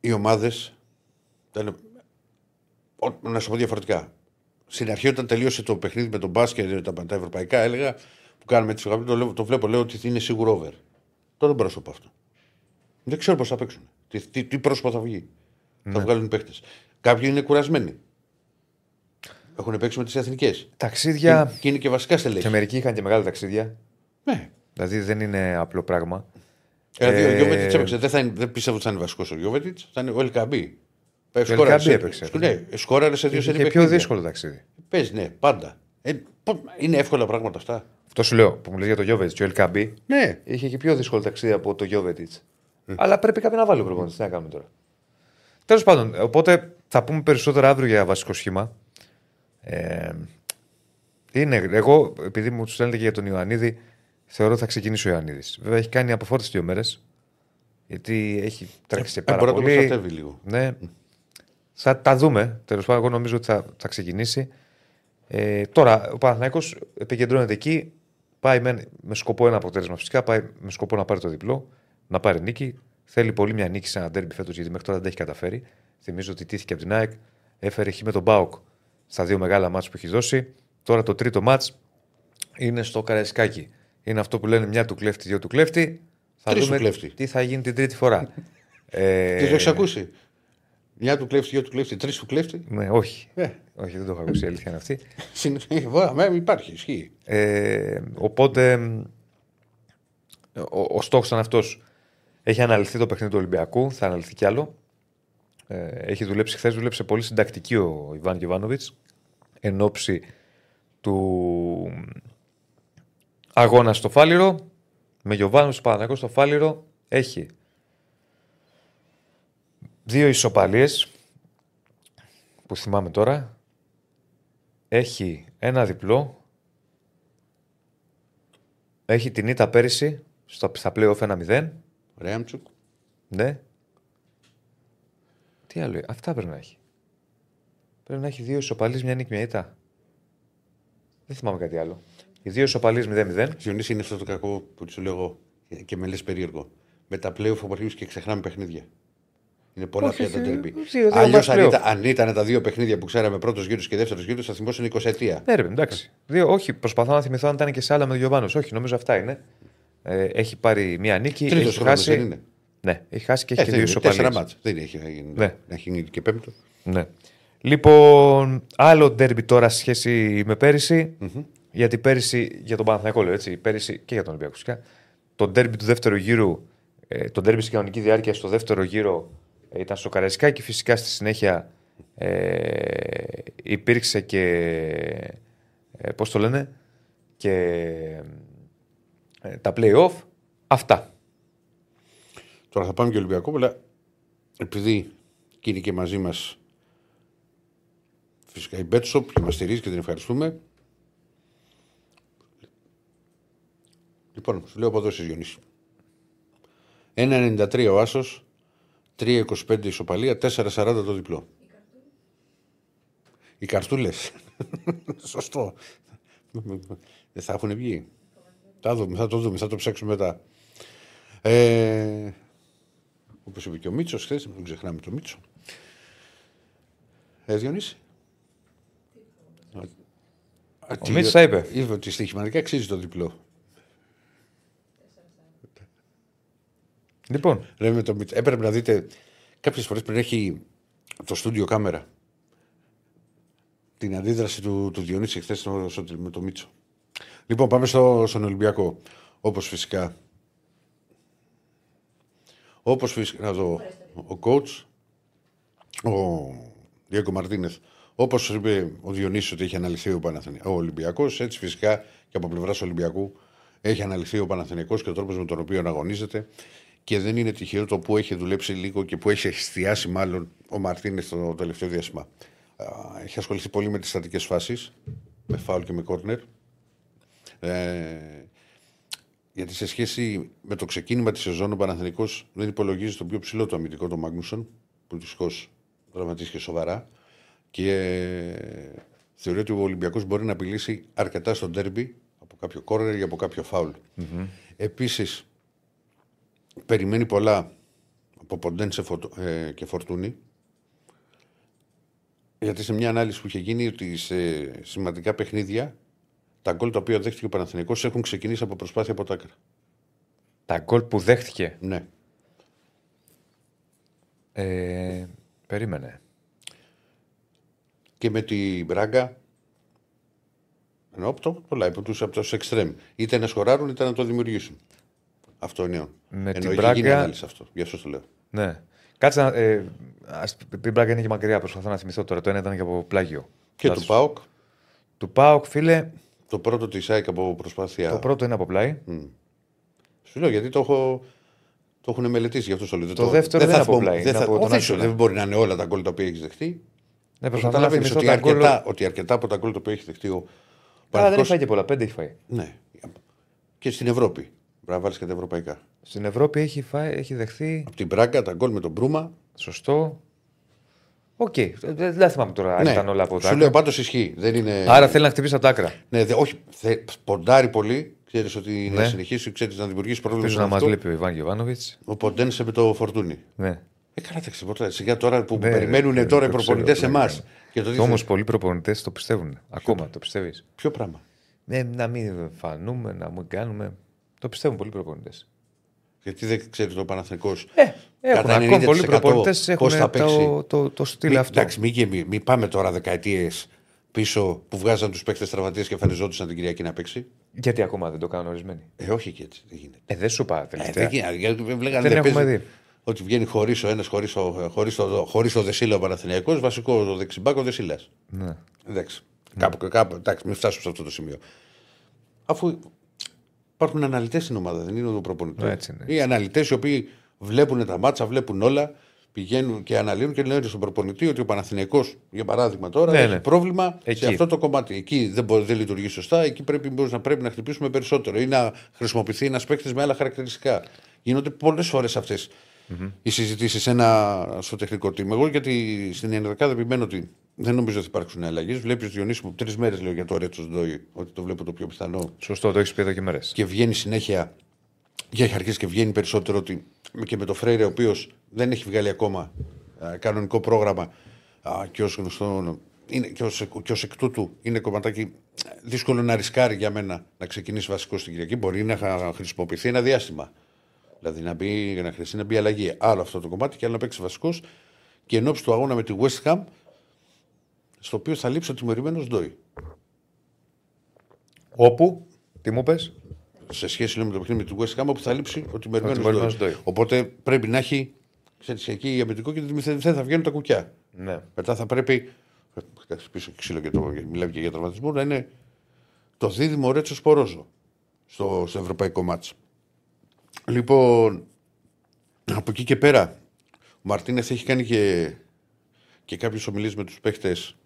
οι ομάδες. Να σου πω διαφορετικά. Στην αρχή, όταν τελείωσε το παιχνίδι με τον μπάσκετ, τα, τα ευρωπαϊκά, έλεγα που κάνουμε τη το, το βλέπω, λέω ότι είναι σίγουρο over. Τώρα δεν πρόσωπο αυτό. Δεν ξέρω πώς θα παίξουν. Τι, τι, τι πρόσωπο θα βγει. Ναι. Θα βγάλουν παίχτε. Κάποιοι είναι κουρασμένοι. Έχουν παίξει με τις εθνικές. Ταξίδια. Και, και, είναι και βασικά στελέχη. Και μερικοί είχαν και μεγάλα ταξίδια. Ναι. Δηλαδή δεν είναι απλό πράγμα. Δηλαδή ε, ο Γιώβετιτς έπαιξε. Δεν, θα είναι, δεν πιστεύω ότι θα είναι βασικός ο Γιώβετιτς. Θα είναι ο Ελκαμπή. Ο Ελκαμπή έπαιξε. Ναι, σκόραρες σε δύο σερβιέ. Είναι πιο δύσκολο ταξίδι. Πες, ναι, πάντα. Ε, είναι εύκολα πράγματα αυτά. Αυτό σου λέω που μου λέει για το Γιώβετιτς. Ο Ελκαμπή ναι. είχε και πιο δύσκολο ταξίδι από το Γιώβετιτς. Mm. Αλλά πρέπει κάποιοι να βάλει προπονητή. Τι να κάνουμε τώρα. Τέλος πάντων, οπότε θα πούμε περισσότερα αύριο για βασικό σχήμα. Ε, είναι, εγώ, επειδή μου τους στέλνετε και για τον Ιωαννίδη, θεωρώ ότι θα ξεκινήσει ο Ιωαννίδης. Βέβαια έχει κάνει αποφόρτιση δύο μέρες. Γιατί έχει τρέξει ε, πάρα ε, πολύ. Το λίγο. Ναι. Θα τα δούμε. Τέλος πάντων, εγώ νομίζω ότι θα, θα ξεκινήσει. Ε, τώρα, ο Παναθυναϊκό επικεντρώνεται εκεί. Πάει με, με σκοπό ένα αποτέλεσμα φυσικά. Πάει με σκοπό να πάρει το διπλό, να πάρει νίκη. Θέλει πολύ μια νίκη σε ένα τέρμπι φέτος γιατί μέχρι τώρα δεν τα έχει καταφέρει. Θυμίζω ότι τήθηκε από την ΑΕΚ. Έφερε χ με τον Μπάουκ στα δύο μεγάλα μάτς που έχει δώσει. Τώρα το τρίτο μάτς είναι στο Καραϊσκάκι. Είναι αυτό που λένε μια του κλέφτη, δύο του κλέφτη. Θα Τρεις δούμε τι θα γίνει την τρίτη φορά. ε... Τι το έχει ακούσει. Μια του κλέφτη, δύο του κλέφτη, τρεις του κλέφτη. Ναι, όχι. Ε. Όχι, δεν το έχω ακούσει. Η αλήθεια είναι αυτή. Συνεχώ, υπάρχει, ισχύει. Ε, οπότε ο, ο στόχος ήταν αυτός. Έχει αναλυθεί το παιχνίδι του Ολυμπιακού, θα αναλυθεί κι άλλο. Ε, έχει δουλέψει χθες, δούλεψε πολύ συντακτική ο Ιβάν Γιοβάνοβιτ εν ώψη του αγώνα στο Φάληρο. Με Γιοβάνοβιτ Παναγό στο Φάληρο έχει δύο ισοπαλίες που θυμάμαι τώρα. Έχει ένα διπλό. Έχει την ήττα πέρυσι στα, στα play-off 1-0. Ρέαμτσουκ. Ναι. Τι άλλο, αυτά πρέπει να έχει. Πρέπει να έχει δύο ισοπαλίες, μια νίκη, μια ήττα. Δεν θυμάμαι κάτι άλλο. Οι δύο ισοπαλίες 0-0. Διονύση είναι αυτό το κακό που σου λέω εγώ και με λες περίεργο. Με τα πλέον που και ξεχνάμε παιχνίδια. Είναι πολλά πια τα τερμπή. Αλλιώς αν, αν, ήταν τα δύο παιχνίδια που ξέραμε πρώτος γύρος και δεύτερος γύρος, θα θυμόσουν 20 ετία. Ναι, ρε, εντάξει. Δύο, όχι, προσπαθώ να θυμηθώ αν ήταν και σε άλλα με Γιωβάνος. Όχι, νομίζω αυτά είναι. Ε, έχει πάρει μία νίκη. Τρίτος χάσει. Είναι. Ναι, έχει χάσει και έχει ε, και δύο ισοπαλίε. Τέσσερα μάτς. Δεν έχει γίνει. Ναι. Έχει γίνει και πέμπτο. Ναι. Λοιπόν, άλλο ντέρμπι τώρα σε σχέση με πέρυσι. Mm-hmm. Γιατί πέρυσι, για τον Παναθηναϊκό λέω έτσι, πέρυσι και για τον Ολυμπιακό φυσικά, το ντέρμπι του δεύτερου γύρου, ε, το ντέρμπι στην κανονική διάρκεια στο δεύτερο γύρο ε, ήταν στο Καραϊσκά και φυσικά στη συνέχεια ε, υπήρξε και, ε, πώς το λένε, και ε, τα play-off. Αυτά. Τώρα θα πάμε και Ολυμπιακό, αλλά επειδή και είναι και μαζί μας φυσικά η Μπέτσοπ και μα στηρίζει και την ευχαριστούμε. Λοιπόν, σου λέω από εδώ Γιονίση. 1,93 ο Άσος, 3,25 ισοπαλία, 4,40 το διπλό. Οι καρτούλες. Σωστό. Δεν θα έχουν βγει. Θα δούμε, θα το δούμε, θα το ψάξουμε μετά. Ε, Όπως είπε και ο Μίτσος χθες, μην ξεχνάμε το Μίτσο. Ε, Διονύση. Ο Μίτσος είπε. Είπε ότι στοιχηματικά αξίζει το διπλό. Λοιπόν. Λέμε το Μίτσο. Έπρεπε να δείτε κάποιες φορές πριν έχει το στούντιο κάμερα την αντίδραση του, του Διονύση χθες με το Μίτσο. Λοιπόν, πάμε στο, στον Ολυμπιακό. Όπως φυσικά Όπως φυσικά να δω ο coach, ο Διέκο Μαρτίνεθ, όπως είπε ο Διονύσης ότι έχει αναλυθεί ο, Παναθηνι... ο Ολυμπιακός, έτσι φυσικά και από πλευράς Ολυμπιακού έχει αναλυθεί ο Παναθηναϊκός και ο τρόπος με τον οποίο αγωνίζεται. Και δεν είναι τυχαίο το που έχει δουλέψει λίγο και που έχει εστιάσει μάλλον ο Μαρτίνεθ το τελευταίο διάστημα. Α, Έχει ασχοληθεί πολύ με τις στατικές φάσεις, με φάουλ και με κόρνερ. Ε, γιατί σε σχέση με το ξεκίνημα της σεζόν, ο Παναθηναϊκός δεν υπολογίζει το πιο ψηλό το αμυντικό του Μάγνουσον, που δυστυχώ τραυματίστηκε σοβαρά. Και ε, θεωρεί ότι ο Ολυμπιακός μπορεί να απειλήσει αρκετά στο ντέρμπι από κάποιο κόρνερ ή από κάποιο φάουλ. Επίσης, περιμένει πολλά από Ποντένσε Φωτο- ε, και Φορτούνη. Γιατί σε μια ανάλυση που είχε γίνει ότι σε σημαντικά παιχνίδια τα γκολ τα οποία δέχτηκε ο Παναθηναϊκός έχουν ξεκινήσει από προσπάθεια από τα άκρα. Τα γκολ που δέχτηκε; Ναι. Ε, περίμενε. Και με τη Μπράγκα. Ενώ από το, πολλά, από του από τους εξτρέμ. Είτε να σκοράρουν είτε να το δημιουργήσουν. Αυτό είναι. Με Ενώ την έχει γίνει Μπράγκα- ανάλυση αυτό. Γι' αυτό το λέω. Ναι. Κάτσε να. Ε, ας, πει Μπράγκα είναι και μακριά. Προσπαθώ να θυμηθώ τώρα. Το ένα ήταν και από πλάγιο. Και Να του σου- ΠΑΟΚ, Του Πάοκ, φίλε, το πρώτο της ΑΕΚ από προσπάθεια. το πρώτο είναι από πλάι. Σου λέω γιατί το έχω. Το έχουν μελετήσει γι' αυτό το λέω. Το δεύτερο δεν θα είναι από θυμώ- πλάι, Δεν, είναι θα, από τον όχι, άξονα. δεν μπορεί να είναι όλα τα γκολ τα οποία έχεις δεχτεί. Ναι, προσπαθώ να Καταλαβαίνει θυμηθώ ότι, τα γκολ. αρκετά, ότι αρκετά από τα γκολ τα οποία έχει δεχτεί ο Α, δεν Παναθηναϊκός- έχει φάει και πολλά. Πέντε έχει φάει. Ναι. Και στην Ευρώπη. Πρέπει να βάλεις και τα ευρωπαϊκά. Στην Ευρώπη έχει, φάει, έχει δεχθεί. Από την Μπράγκα, τα γκολ με τον Μπρούμα. Σωστό. Οκ. Ε, Δεν δεν θυμάμαι τώρα αν ήταν όλα από τα Σου άκρα. λέω πάντως ισχύει. Δεν είναι... Άρα θέλει να χτυπήσει από τα άκρα. Ναι, δε, όχι, θε, ποντάρει πολύ. Ξέρεις ότι Ναι. να συνεχίσει, ξέρεις να δημιουργήσει πρόβλημα. Ελπίζω σε να μας αυτό. βλέπει ο Ιβάν Γιοβάνοβιτς. Ο Ποντένσε με το Φορτούνη. Ναι. Ε, καλά, τα ξεπορτά. Σιγά τώρα που Ναι, περιμένουν ναι, τώρα οι το προπονητές ξέρω, εμάς. πλάκα. Και το Και όμως δείχνουν. πολλοί προπονητές το πιστεύουν. Ακόμα το πιστεύεις. Ποιο πράγμα; Ναι, να μην φανούμε, να μην κάνουμε. Το πιστεύουν πολλοί προπονητές. Γιατί δεν ξέρει το Παναθρικό. Ε, έχουν ακόμα πολλοί προπονητές έχουν θα παίξει. το, το, το στυλ Μη- αυτό. Εντάξει, μην, μη, μη πάμε τώρα δεκαετίες πίσω που βγάζαν τους παίκτες τραυματίες και εμφανιζόντουσαν την Κυριακή να παίξει. Γιατί ακόμα δεν το κάνουν ορισμένοι; Ε, όχι και έτσι. Δεν γίνεται. Ε, δεν σου είπα Ε, τελευταία. δεν γίνεται. Γιατί Βλέπανε Δεν δεν έχουμε παίζει- δει. Ότι βγαίνει χωρίς ο ένας, χωρίς το, χωρίς το, χωρίς το Δεσίλα ο Παναθηναϊκός, βασικό το δεξιμπάκο Δεσίλας. Ναι. Εντάξει. Κάπου, κάπου, εντάξει, μην φτάσουμε σε αυτό το σημείο. Αφού υπάρχουν αναλυτές στην ομάδα, δεν είναι ο προπονητής. Ναι, έτσι είναι. Οι αναλυτές οι οποίοι βλέπουν τα μάτσα, βλέπουν όλα, πηγαίνουν και αναλύουν και λένε στον προπονητή ότι ο Παναθηναϊκός, για παράδειγμα τώρα, Ναι, έχει ναι. πρόβλημα Εκεί. σε αυτό το κομμάτι. Εκεί δεν, μπορεί, δεν λειτουργεί σωστά, εκεί πρέπει, μπορείς να, πρέπει να χτυπήσουμε περισσότερο ή να χρησιμοποιηθεί ένας παίκτης με άλλα χαρακτηριστικά. Γίνονται πολλές φορές αυτές οι συζητήσεις στο τεχνικό team. Εγώ γιατί στην ενεργά δεν επιμένω ότι δεν νομίζω ότι θα υπάρξουν αλλαγές. Βλέπει ο Διονύσης μου τρεις μέρες λέω για το Ρέτσο Ντόι, ότι το βλέπω το πιο πιθανό Σωστό, το έχεις πει εδώ και μέρες. και βγαίνει συνέχεια. Και έχει αρχίσει και βγαίνει περισσότερο ότι και με το Φρέιρε, ο οποίος δεν έχει βγάλει ακόμα α, κανονικό πρόγραμμα α, και ως γνωστό. Είναι, και, ως, και ως εκ τούτου είναι κομματάκι ε, δύσκολο να ρισκάρει για μένα να ξεκινήσει βασικός στην Κυριακή. Μπορεί να χα- χρησιμοποιηθεί ένα διάστημα. Δηλαδή να μπει, να χρειαστεί να μπει αλλαγή. Άλλο αυτό το κομμάτι και άλλο να παίξει βασικός. Και εν ώψη του αγώνα με τη West Ham, στο οποίο θα λείψει ο τιμωρημένος Ντόι. Όπου, τι μου πες, σε σχέση λέω, με το παιχνίδι με τη West Ham, όπου θα λείψει ο τιμωρημένος τιμωρημένος Ντόι. Ντόι. Οπότε πρέπει να έχει ξέρεις, εκεί η αμυντικό και δεν δεν θα βγαίνουν τα κουκιά. Ναι. Μετά θα πρέπει. Θα χτυπήσω και ξύλο και το. Μιλάμε και για τραυματισμό. Να είναι το δίδυμο Ρέτσο Σπορόζο στο, στο ευρωπαϊκό μάτσο. Λοιπόν, από εκεί και πέρα, ο Μαρτίνεθ έχει κάνει και, και κάποιες ομιλίες με τους παίχτες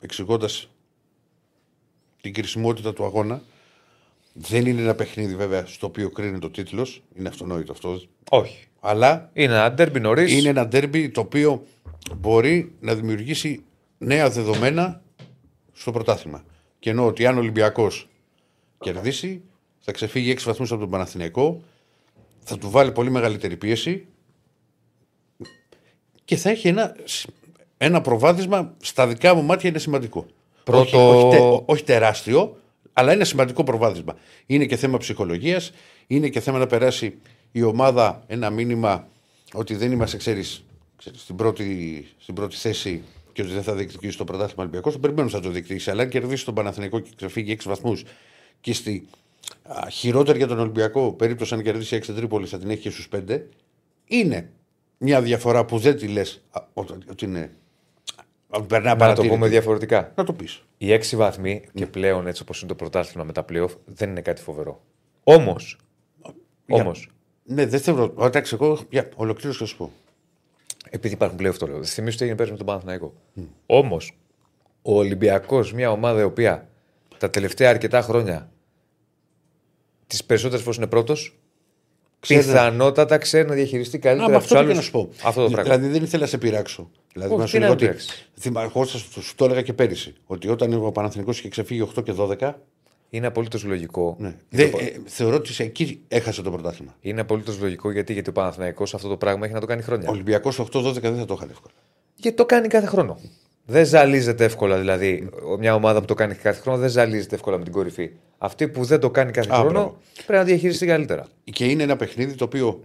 εξηγώντας την κρισιμότητα του αγώνα. Δεν είναι ένα παιχνίδι βέβαια στο οποίο κρίνεται ο τίτλος. Είναι αυτονόητο αυτό. Όχι. Αλλά Είναι ένα ντέρμπι νωρίς. είναι ένα ντέρμπι το οποίο μπορεί να δημιουργήσει νέα δεδομένα στο πρωτάθλημα. Και εννοώ ότι αν ο Ολυμπιακός κερδίσει, θα ξεφύγει 6 βαθμούς από τον Παναθηναϊκό, θα του βάλει πολύ μεγαλύτερη πίεση και θα έχει ένα, ένα προβάδισμα στα δικά μου μάτια είναι σημαντικό. Πρώτο- Όχι, όχι, τε- όχι τεράστιο, αλλά είναι σημαντικό προβάδισμα. Είναι και θέμα ψυχολογίας, είναι και θέμα να περάσει η ομάδα ένα μήνυμα ότι δεν είμαστε, ξέρεις, στην, πρώτη, στην πρώτη θέση και ότι δεν θα διεκδικήσει το πρωτάθλημα Ολυμπιακός. Το περιμένω ότι θα το διεκδικήσει. Αλλά αν κερδίσει τον Παναθηναϊκό και ξεφύγει 6 βαθμούς και στη α, χειρότερη για τον Ολυμπιακό περίπτωση αν κερδίσει 6 Τρίπολη θα την έχει και στους 5. Είναι μια διαφορά που δεν τη λες ότι είναι. Ότι Περνά Να το παρατήρητη. πούμε διαφορετικά. Να το πεις. Οι έξι βαθμοί και πλέον έτσι όπως είναι το πρωτάθλημα με τα playoff δεν είναι κάτι φοβερό. Όμως. Όμως. Ναι, δεν θεωρώ. Εντάξει, εγώ για ολοκλήρωση θα σου πω. Επειδή υπάρχουν playoff το λέω. Θυμίζω τι έγινε πέρυσι με τον Παναθηναϊκό. Όμως, ο Ολυμπιακός, μια ομάδα η οποία τα τελευταία αρκετά χρόνια τις περισσότερες φορές είναι πρώτος, Ξέρει- πιθανότατα ξέρει να διαχειριστεί Να, καλύτερα με από αυτό του πήγα άλλου. να σου πω. Αυτό το πράγμα. Δηλαδή δεν ήθελα να σε πειράξω. Δηλαδή, Όχι, να τι σου να λέω ότι. πειράξεις. θυμά- Εγώ σα σου το έλεγα και πέρυσι. Ότι όταν ο Παναθηνικός είχε ξεφύγει 8 και 12. Είναι απολύτως λογικό. Ναι. Γιατί Δε, το- ε, θεωρώ ότι σε εκεί έχασε το πρωτάθλημα. Είναι απολύτως λογικό γιατί, γιατί ο Παναθηναϊκός αυτό το πράγμα έχει να το κάνει χρόνια. Ο Ολυμπιακό 8-12 δεν θα το είχαν εύκολα. Γιατί το κάνει κάθε χρόνο. Δεν ζαλίζεται εύκολα δηλαδή. Μια ομάδα που το κάνει κάθε χρόνο δεν ζαλίζεται εύκολα με την κορυφή. Αυτή που δεν το κάνει κάθε Α, χρόνο μπράβο. πρέπει να διαχειριστεί καλύτερα. Και είναι ένα παιχνίδι το οποίο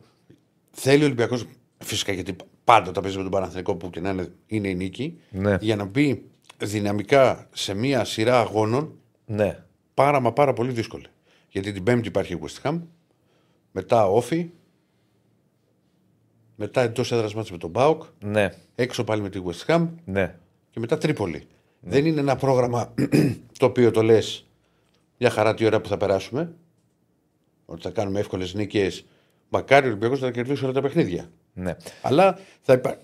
θέλει ο Ολυμπιακός. Φυσικά γιατί πάντα τα παίζει με τον Παναθηνικό που και να είναι, είναι η νίκη. Ναι. Για να μπει δυναμικά σε μία σειρά αγώνων Ναι. πάρα μα πάρα πολύ δύσκολη. Γιατί την Πέμπτη υπάρχει η West Ham, μετά Όφη, μετά εντός έδρας μάτς με τον Μπάουκ, Ναι. έξω πάλι με τη West Ham Ναι. Και μετά Τρίπολη. Δεν είναι ένα πρόγραμμα το οποίο το λες μια χαρά τι ώρα που θα περάσουμε, ότι θα κάνουμε εύκολες νίκες. Μακάρι ο Ολυμπιακός να κερδίσει όλα τα παιχνίδια. ναι. Αλλά θα, υπά...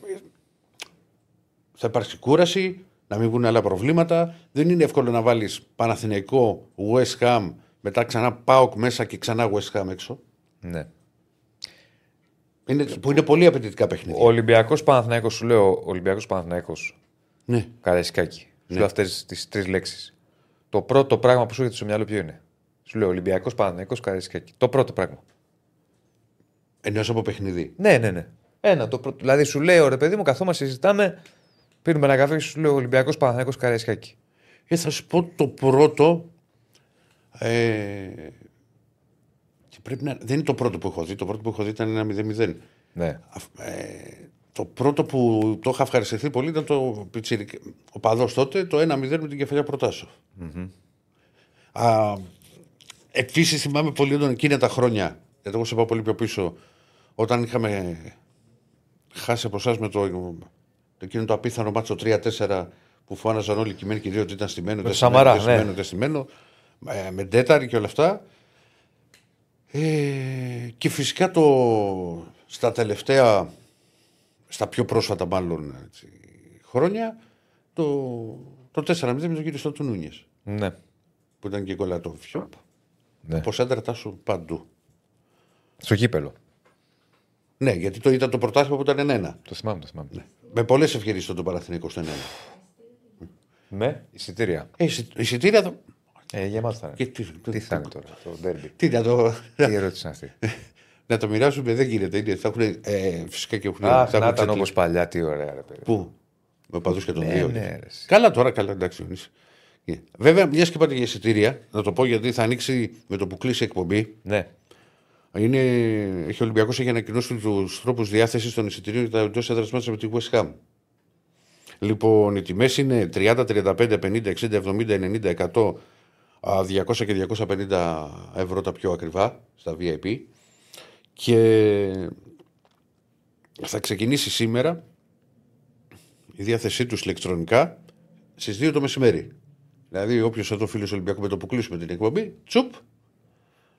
θα υπάρξει κούραση, να μην βγουν άλλα προβλήματα. Δεν είναι εύκολο να βάλεις Παναθηναϊκό, West Ham, μετά ξανά Πάοκ μέσα και ξανά West Ham έξω. ναι. Είναι, που είναι πολύ απαιτητικά παιχνίδια. Ο Ολυμπιακός Παναθηναϊκός, σου λέω Ολυμπιακός Παναθηναϊκός. Ναι. Καραϊσκάκη. Σου Ναι. λέω αυτές τις τρεις λέξεις. Το πρώτο πράγμα που σου έρχεται στο μυαλό ποιο είναι; Σου λέω Ολυμπιακός Παναθηναϊκός Καραϊσκάκη. Το πρώτο πράγμα. Εννοώ από παιχνίδι. Ναι, ναι, ναι. Ένα, το πρώτο. Δηλαδή σου λέω ρε παιδί μου, καθόμαστε, συζητάμε, πίνουμε ένα καφέ και σου λέω Ολυμπιακός Παναθηναϊκός Καραϊσκάκη. Ε, θα σου πω το πρώτο. Ε, και πρέπει να, δεν είναι το πρώτο που έχω δει. Το πρώτο που έχω δει ήταν ένα 0-0. Ναι. Αφ- ε, το πρώτο που το είχα ευχαριστηθεί πολύ ήταν το πιτσιρικ... ο παδός τότε, το 1-0 με την κεφαλιά Προτάσο. Α, Επίσης θυμάμαι πολύ έντονα εκείνα τα χρόνια, γιατί εγώ σε πάω πολύ πιο πίσω, όταν είχαμε χάσει από εσάς με το, το εκείνο το απίθανο μάτσο 3-4 που φώναζαν όλοι οι κειμένοι και οι δύο ότι ήταν στημένο, το Σαμαρά, ναι. στημένο, δεν στημένο, ε, με ντέταρη και όλα αυτά. Ε, και φυσικά το, στα τελευταία, στα πιο πρόσφατα μάλλον έτσι, χρόνια, το, το 4-0 με τον κύριο Στότου Νούνιες, Ναι. που ήταν και κολλατό φιόπ. ναι. Πώς έντρατα σου παντού. Στο κύπελο. Ναι, γιατί το ήταν το πρωτάθλημα που ήταν 1-1. Το θυμάμαι, το θυμάμαι. Ναι. Με πολλές ευκαιρίε στον Παναθηναϊκό στο 1-1. Με εισιτήρια. Ε, εισι- εισιτήρια. το- Ε, γεμάτο θα είναι. Και τι, Τι θα είναι τώρα, το ντέρμπι. Τι να το, Τι ερώτηση είναι αυτή. να το μοιράσουμε, δεν γίνεται. Είναι, θα έχουν, ε, φυσικά και έχουν. Αχ, θα να έχουν ήταν ξετλ- όπω παλιά, τι ωραία, ρε παιδί. Πού, με παδούς και των Ναι, δύο. ναι, ρε, εσύ. Καλά τώρα, καλά, εντάξει. Ιωνίση. Ε, Βέβαια, μιας και είπατε για εισιτήρια, να το πω γιατί θα ανοίξει με το που κλείσει η εκπομπή. Ναι. Είναι, έχει ο Ολυμπιακός έχει ανακοινώσει τους τρόπους διάθεσης των εισιτηρίων για τα εντός έδρας μέσα με τη West Ham. Λοιπόν, οι τιμές είναι 30, 35, 50, 60, 70, 90, 100, α, 200 και 250 ευρώ τα πιο ακριβά στα VIP. Και θα ξεκινήσει σήμερα η διάθεσή τους ηλεκτρονικά στις 2 το μεσημέρι. Δηλαδή, όποιος εδώ φίλος Ολυμπιακού με το που κλείσουμε την εκπομπή, τσουπ,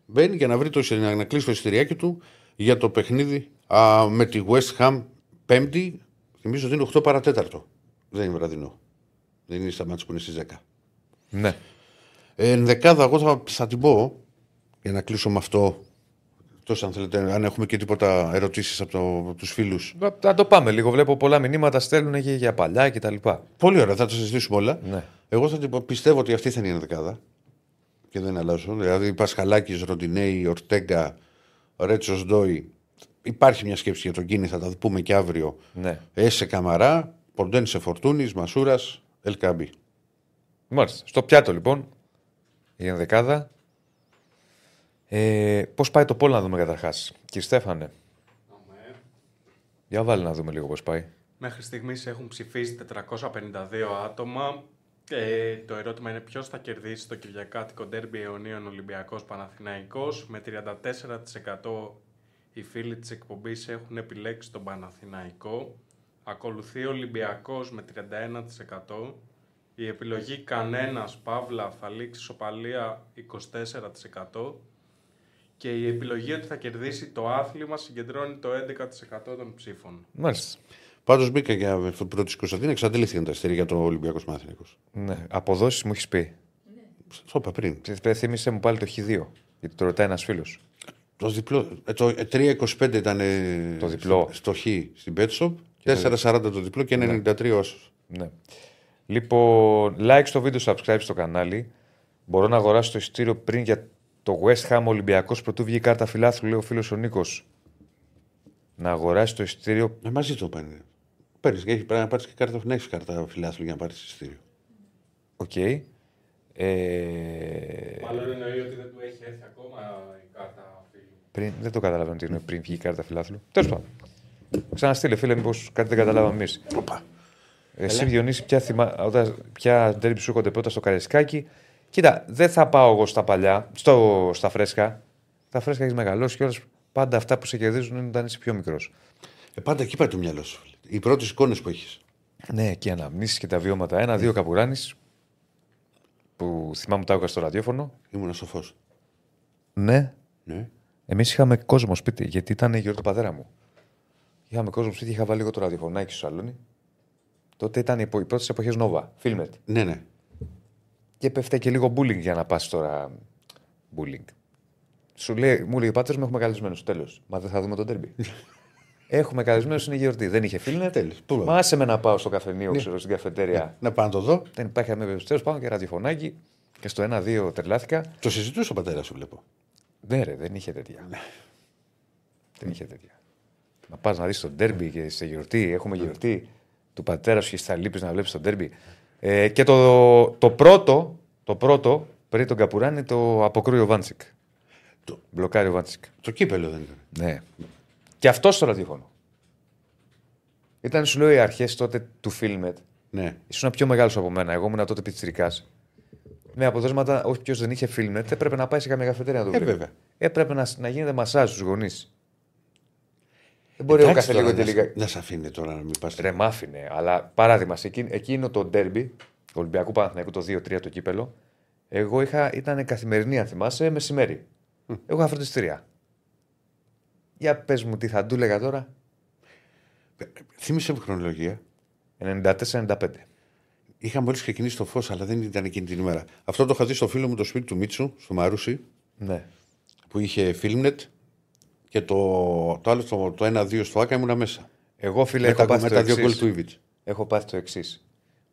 μπαίνει για να, βρει το, εισιτήριο- να κλείσει το εισιτηριάκι του για το παιχνίδι α, με τη West Ham Πέμπτη. Θυμίζω ότι είναι 8 παρατέταρτο. Δεν είναι βραδινό. Δεν είναι στα μάτια που είναι στις 10. ναι. Ε, ενδεκάδα, εγώ θα, θα την πω για να κλείσω με αυτό. Τόσο αν θέλετε, αν έχουμε και τίποτα ερωτήσεις από, το, από τους φίλους. Θα το πάμε λίγο. Βλέπω πολλά μηνύματα στέλνουν και για παλιά και τα λοιπά. Πολύ ωραία, θα τα συζητήσουμε όλα. Ναι. Εγώ θα την πω, πιστεύω ότι αυτή θα είναι η ενδεκάδα. Και δεν αλλάζω. Δηλαδή, Πασχαλάκης, Ροντινέη, Ορτέγκα, Ρέτσος Ντόι. Υπάρχει μια σκέψη για τον Κίνη, θα τα πούμε και αύριο. Ναι. Έσε Καμαρά, Ποντέν σε Φορτούνης, Μασούρας, Ελκάμπη. Μάλιστα. Στο πιάτο λοιπόν, η ενδεκάδα. Ε, Πώς πάει το πόλο να δούμε καταρχάς, κύριε Στέφανε. Για βάλει να δούμε λίγο πώς πάει. Μέχρι στιγμής έχουν ψηφίσει 452 άτομα. Ε, το ερώτημα είναι ποιος θα κερδίσει το Κυριακάτικο Ντέρμπι Ιωνίων Ολυμπιακός Παναθηναϊκός. Με 34% οι φίλοι της εκπομπής έχουν επιλέξει τον Παναθηναϊκό. Ακολουθεί ο Ολυμπιακός με 31%. Η επιλογή κανένας, Παύλα, θα λήξει σοπαλία 24%. Και η επιλογή ότι θα κερδίσει το άθλημα συγκεντρώνει το 11% των ψήφων. Μάλιστα. Πάντως μπήκα για το πρώτο της Κωνσταντίνα, εξαντλήθηκαν τα αστέρια για το Ολυμπιακός Μάθηνικο. Ναι. Αποδόσεις μου έχεις πει; Το είπα πριν. Θε- Θύμισε μου πάλι το Χ2. Γιατί το ρωτάει ένας φίλος. Το, διπλό, ε, το ε, 3,25 ήταν ε, Το διπλό. στο Χ στην Betshop, 4,40 το διπλό και 1,93 όσο. Ναι. Λοιπόν, like στο βίντεο, subscribe στο κανάλι. Μπορώ να αγοράσω το εισιτήριο πριν για το West Ham Ολυμπιακός προτού βγει η κάρτα φιλάθλου, λέει ο φίλος ο Νίκος. Να αγοράσει το εισιτήριο. Ε, μαζί το πάνε. Παίρνεις, και έχει, πρέπει να πάρεις και κάρτα, να έχεις κάρτα φιλάθλου για να πάρεις εισιτήριο. Οκ. Ε, Μάλλον εννοεί ότι δεν του έχει έρθει ακόμα η κάρτα φίλου. πριν, δεν το καταλαβαίνω τι είναι πριν βγει η κάρτα φιλάθλου. Τέλος πάντων. Ξαναστείλε, φίλε, μήπως κάτι δεν καταλάβαμε εμείς. Οπα. Εσύ, Διονύση, ποια, θυμά... όταν... ποια ντέρμπι σου έρχονται πρώτα στο Καρεσκάκι. Κοίτα, δεν θα πάω εγώ στα παλιά, στο... στα φρέσκα. Τα φρέσκα έχεις μεγαλώσει και πάντα αυτά που σε κερδίζουν είναι όταν είσαι πιο μικρός. Ε, πάντα εκεί πάει το μυαλό σου. φίλε. Οι πρώτες εικόνες που έχεις. Ναι, εκεί αναμνήσεις και τα βιώματα. Ένα-δύο καπουράνη που θυμάμαι τα άκουγα στο ραδιόφωνο. Ήμουν σοφός. Ναι, Ναι. εμείς είχαμε κόσμο σπίτι γιατί ήταν η γιορτή του πατέρα μου. Είχαμε κόσμο σπίτι, είχα βάλει λίγο το ραδιοφωνάκι στο σαλόνι. Τότε ήταν οι, οι πρώτες εποχές Nova, Filmet. ναι, ναι. Και πέφτει και λίγο bullying για να πας τώρα. Bullying. Σου λέει, μου λέει ο πάτερ μου έχουμε καλεσμένους. Τέλος. Μα δεν θα δούμε τον τέρμπι. έχουμε καλεσμένους, είναι γιορτή. Δεν είχε φίλνε. Τέλος. Πού Μα άσε με να πάω στο καφενείο, ξέρω, στην καφετέρια. Να πάω να το δω. Δεν υπάρχει καμία περίπτωση. Τέλος πάνω και ραδιοφωνάκι. Και στο 1-2 τρελάθηκα. Το συζητούσε ο πατέρας σου, βλέπω. Ναι, ρε, δεν είχε τέτοια. δεν είχε τέτοια. Να πας να δεις τον ντέρμπι και σε γιορτή. Έχουμε γιορτή του πατέρα σου και στα λείπει να βλέπεις τον ντέρμπι. Ε, και το, το πρώτο, το πρώτο πριν τον Καπουράνη το αποκρούει ο Βάντσικ. Το- Μπλοκάρει ο Βάντσικ. Το κύπελλο δεν ήταν. Ναι. Και αυτός στο ραδιόφωνο. Ήταν, σου λέω, οι αρχές τότε του Filmnet. Ναι. Ήσουν πιο μεγάλος από μένα. Εγώ ήμουν τότε πιτσυρικά. Με αποτέλεσματα, όχι ποιος δεν είχε Filmet, έπρεπε να πάει σε καμία καφετέρια να το Ε, βλέπει. βέβαια. Έπρεπε να, να γίνεται μασάζ στους γονείς. Δεν μπορεί εγώ Εντάξει κάθε τώρα λίγο και να, λίγα. να σε αφήνει τώρα να μην πας. Ρε μάφινε, αλλά παράδειγμα, σε εκείνο, εκείνο το ντέρμπι, Ολυμπιακού Παναθηναϊκού το 2-3 το κύπελο, εγώ είχα, ήταν καθημερινή, αν θυμάσαι, μεσημέρι. Εγώ είχα φροντιστήρια. Για πες μου τι θα του έλεγα τώρα. Θύμησε μου χρονολογία. 94-95. Είχα μόλις ξεκινήσει το φως, αλλά δεν ήταν εκείνη την ημέρα. Αυτό το είχα δει στο φίλο μου το σπίτι του Μίτσου, στο Μαρούσι, Ναι. που είχε Filmnet και το, το άλλο το, το 1-2 στο Άκα ήμουνα μέσα. Εγώ φίλε Με έχω τα, πάθει με το τα δύο εξής. γκολ του Ιβιτς. Έχω πάθει το εξής.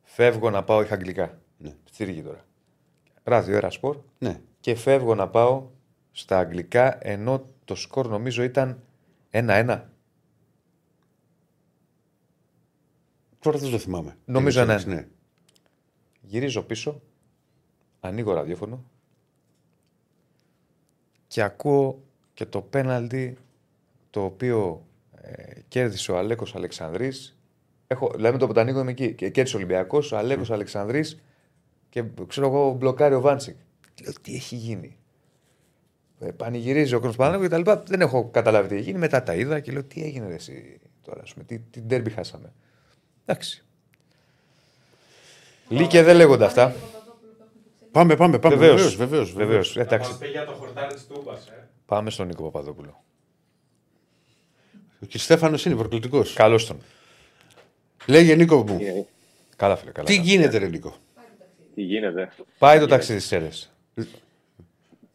Φεύγω να πάω, είχα αγγλικά. Ναι. Στήργη τώρα. Ράδιο, ένα σπορ. Ναι. Και φεύγω να πάω στα αγγλικά ενώ το σκορ νομίζω ήταν 1-1. Τώρα δεν το θυμάμαι. Νομίζω Τέλος, ναι. ναι. Γυρίζω πίσω, ανοίγω ραδιόφωνο και ακούω και το πέναλτι το οποίο ε, κέρδισε ο Αλέκος Αλεξανδρής. Έχω, δηλαδή με το που το ανοίγω είμαι εκεί. Και κέρδισε ο Ολυμπιακός, ο Αλέκος Αλεξανδρής και ξέρω εγώ μπλοκάρει ο Βάντσικ. Λέω τι έχει γίνει; Ε, πανηγυρίζει ο κόσμο και τα λοιπά. Δεν έχω καταλάβει τι έχει γίνει. Μετά τα είδα και λέω τι έγινε ρε, εσύ τώρα. Ας πούμε, τι, τι ντέρμπι χάσαμε. Εντάξει. Λύκε δεν λέγονται αυτά. Πάμε, πάμε, πάμε. Βεβαίως. Βεβαίως, βεβαίως, Βεβαίως. Θα Εντάξει. μας πει για το χορτάρι της Τούμπας, ε. Πάμε στον Νίκο Παπαδόπουλο. Και Στέφανος είναι προκλητικός. Καλώς τον. Λέγε Νίκο μου. Ε, Καλά, φίλε. Καλά. Τι γίνεται, ρε Νίκο; Τι γίνεται; Πάει το ταξίδι στις αίρε.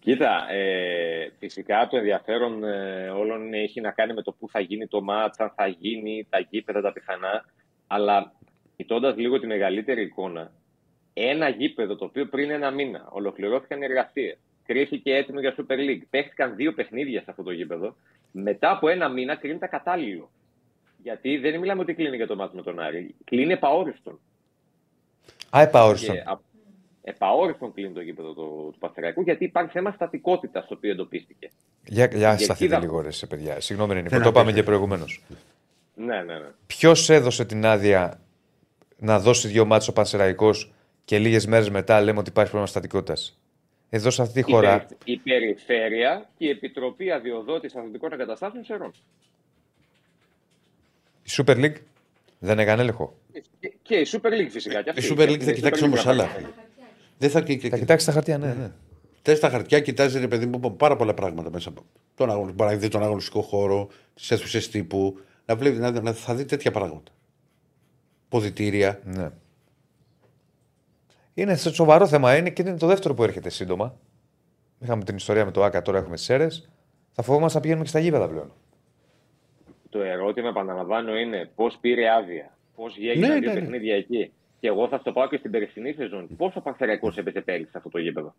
Κοίτα, ε, φυσικά το ενδιαφέρον ε, όλων έχει να κάνει με το πού θα γίνει το μάτς, αν θα γίνει, τα γήπεδα, τα πιθανά. Αλλά κοιτώντας λίγο τη μεγαλύτερη εικόνα, ένα γήπεδο το οποίο πριν ένα μήνα ολοκληρώθηκαν οι εργασίες, κρίθηκε έτοιμο για Super League, παίχτηκαν δύο παιχνίδια σε αυτό το γήπεδο, μετά από ένα μήνα κρίνεται κατάλληλο. Γιατί δεν μιλάμε ότι κλείνει για το μάτς με τον Άρη, κλείνει επαόριστον. Α, επαόριστον. Και α- επαόριστον κλείνει το γήπεδο του, του Παστεραϊκού γιατί υπάρχει θέμα στατικότητας το οποίο εντοπίστηκε. Για, για εκεί σταθείτε θα- λίγο, ρε, σε παιδιά. Συγγνώμη, Νίκο, Δεν το είπαμε απέχει. και προηγουμένως. Ναι, ναι, ναι. Ποιος έδωσε την άδεια να δώσει δύο μάτσε ο Πανσεραϊκό και λίγες μέρες μετά λέμε ότι υπάρχει πρόβλημα στατικότητας; Εδώ σε αυτή τη Η, χώρα. περι- η Περιφέρεια και η Επιτροπή Αδειοδότησης Αθλητικών Εγκαταστάσεων Σερών. Η Super League δεν έκανε έλεγχο. Και, και η Super League φυσικά. και Η αυτή. Super League Η θα Super κοιτάξει League όμως πρέπει να άλλα. κάνει. Δεν θα Θα κοιτάξει τα χαρτιά, ναι, ναι. Τε τα χαρτιά, κοιτάζει ρε παιδί μου πάρα πολλά πράγματα μέσα από τον, αγωνι- μπορεί να δει τον αγωνιστικό χώρο, τις αίθουσες τύπου, να βλέπει, να, να, θα δει τέτοια πράγματα. Ποδητήρια. ναι. Είναι σε σοβαρό θέμα. Είναι και είναι το δεύτερο που έρχεται σύντομα. Είχαμε την ιστορία με το ΑΚΑ, τώρα έχουμε τις αίρε. Θα φοβόμαστε να πηγαίνουμε και στα γήπεδα πλέον. Το ερώτημα, επαναλαμβάνω, είναι πώς πήρε άδεια. Πώς έγιναν Ναι, δύο ναι, ναι. παιχνίδια εκεί. Και εγώ θα στο πάω και στην περσινή σεζόν. Πόσο Πανθεραϊκό έπαιζε πέρυσι σε αυτό το γήπεδο.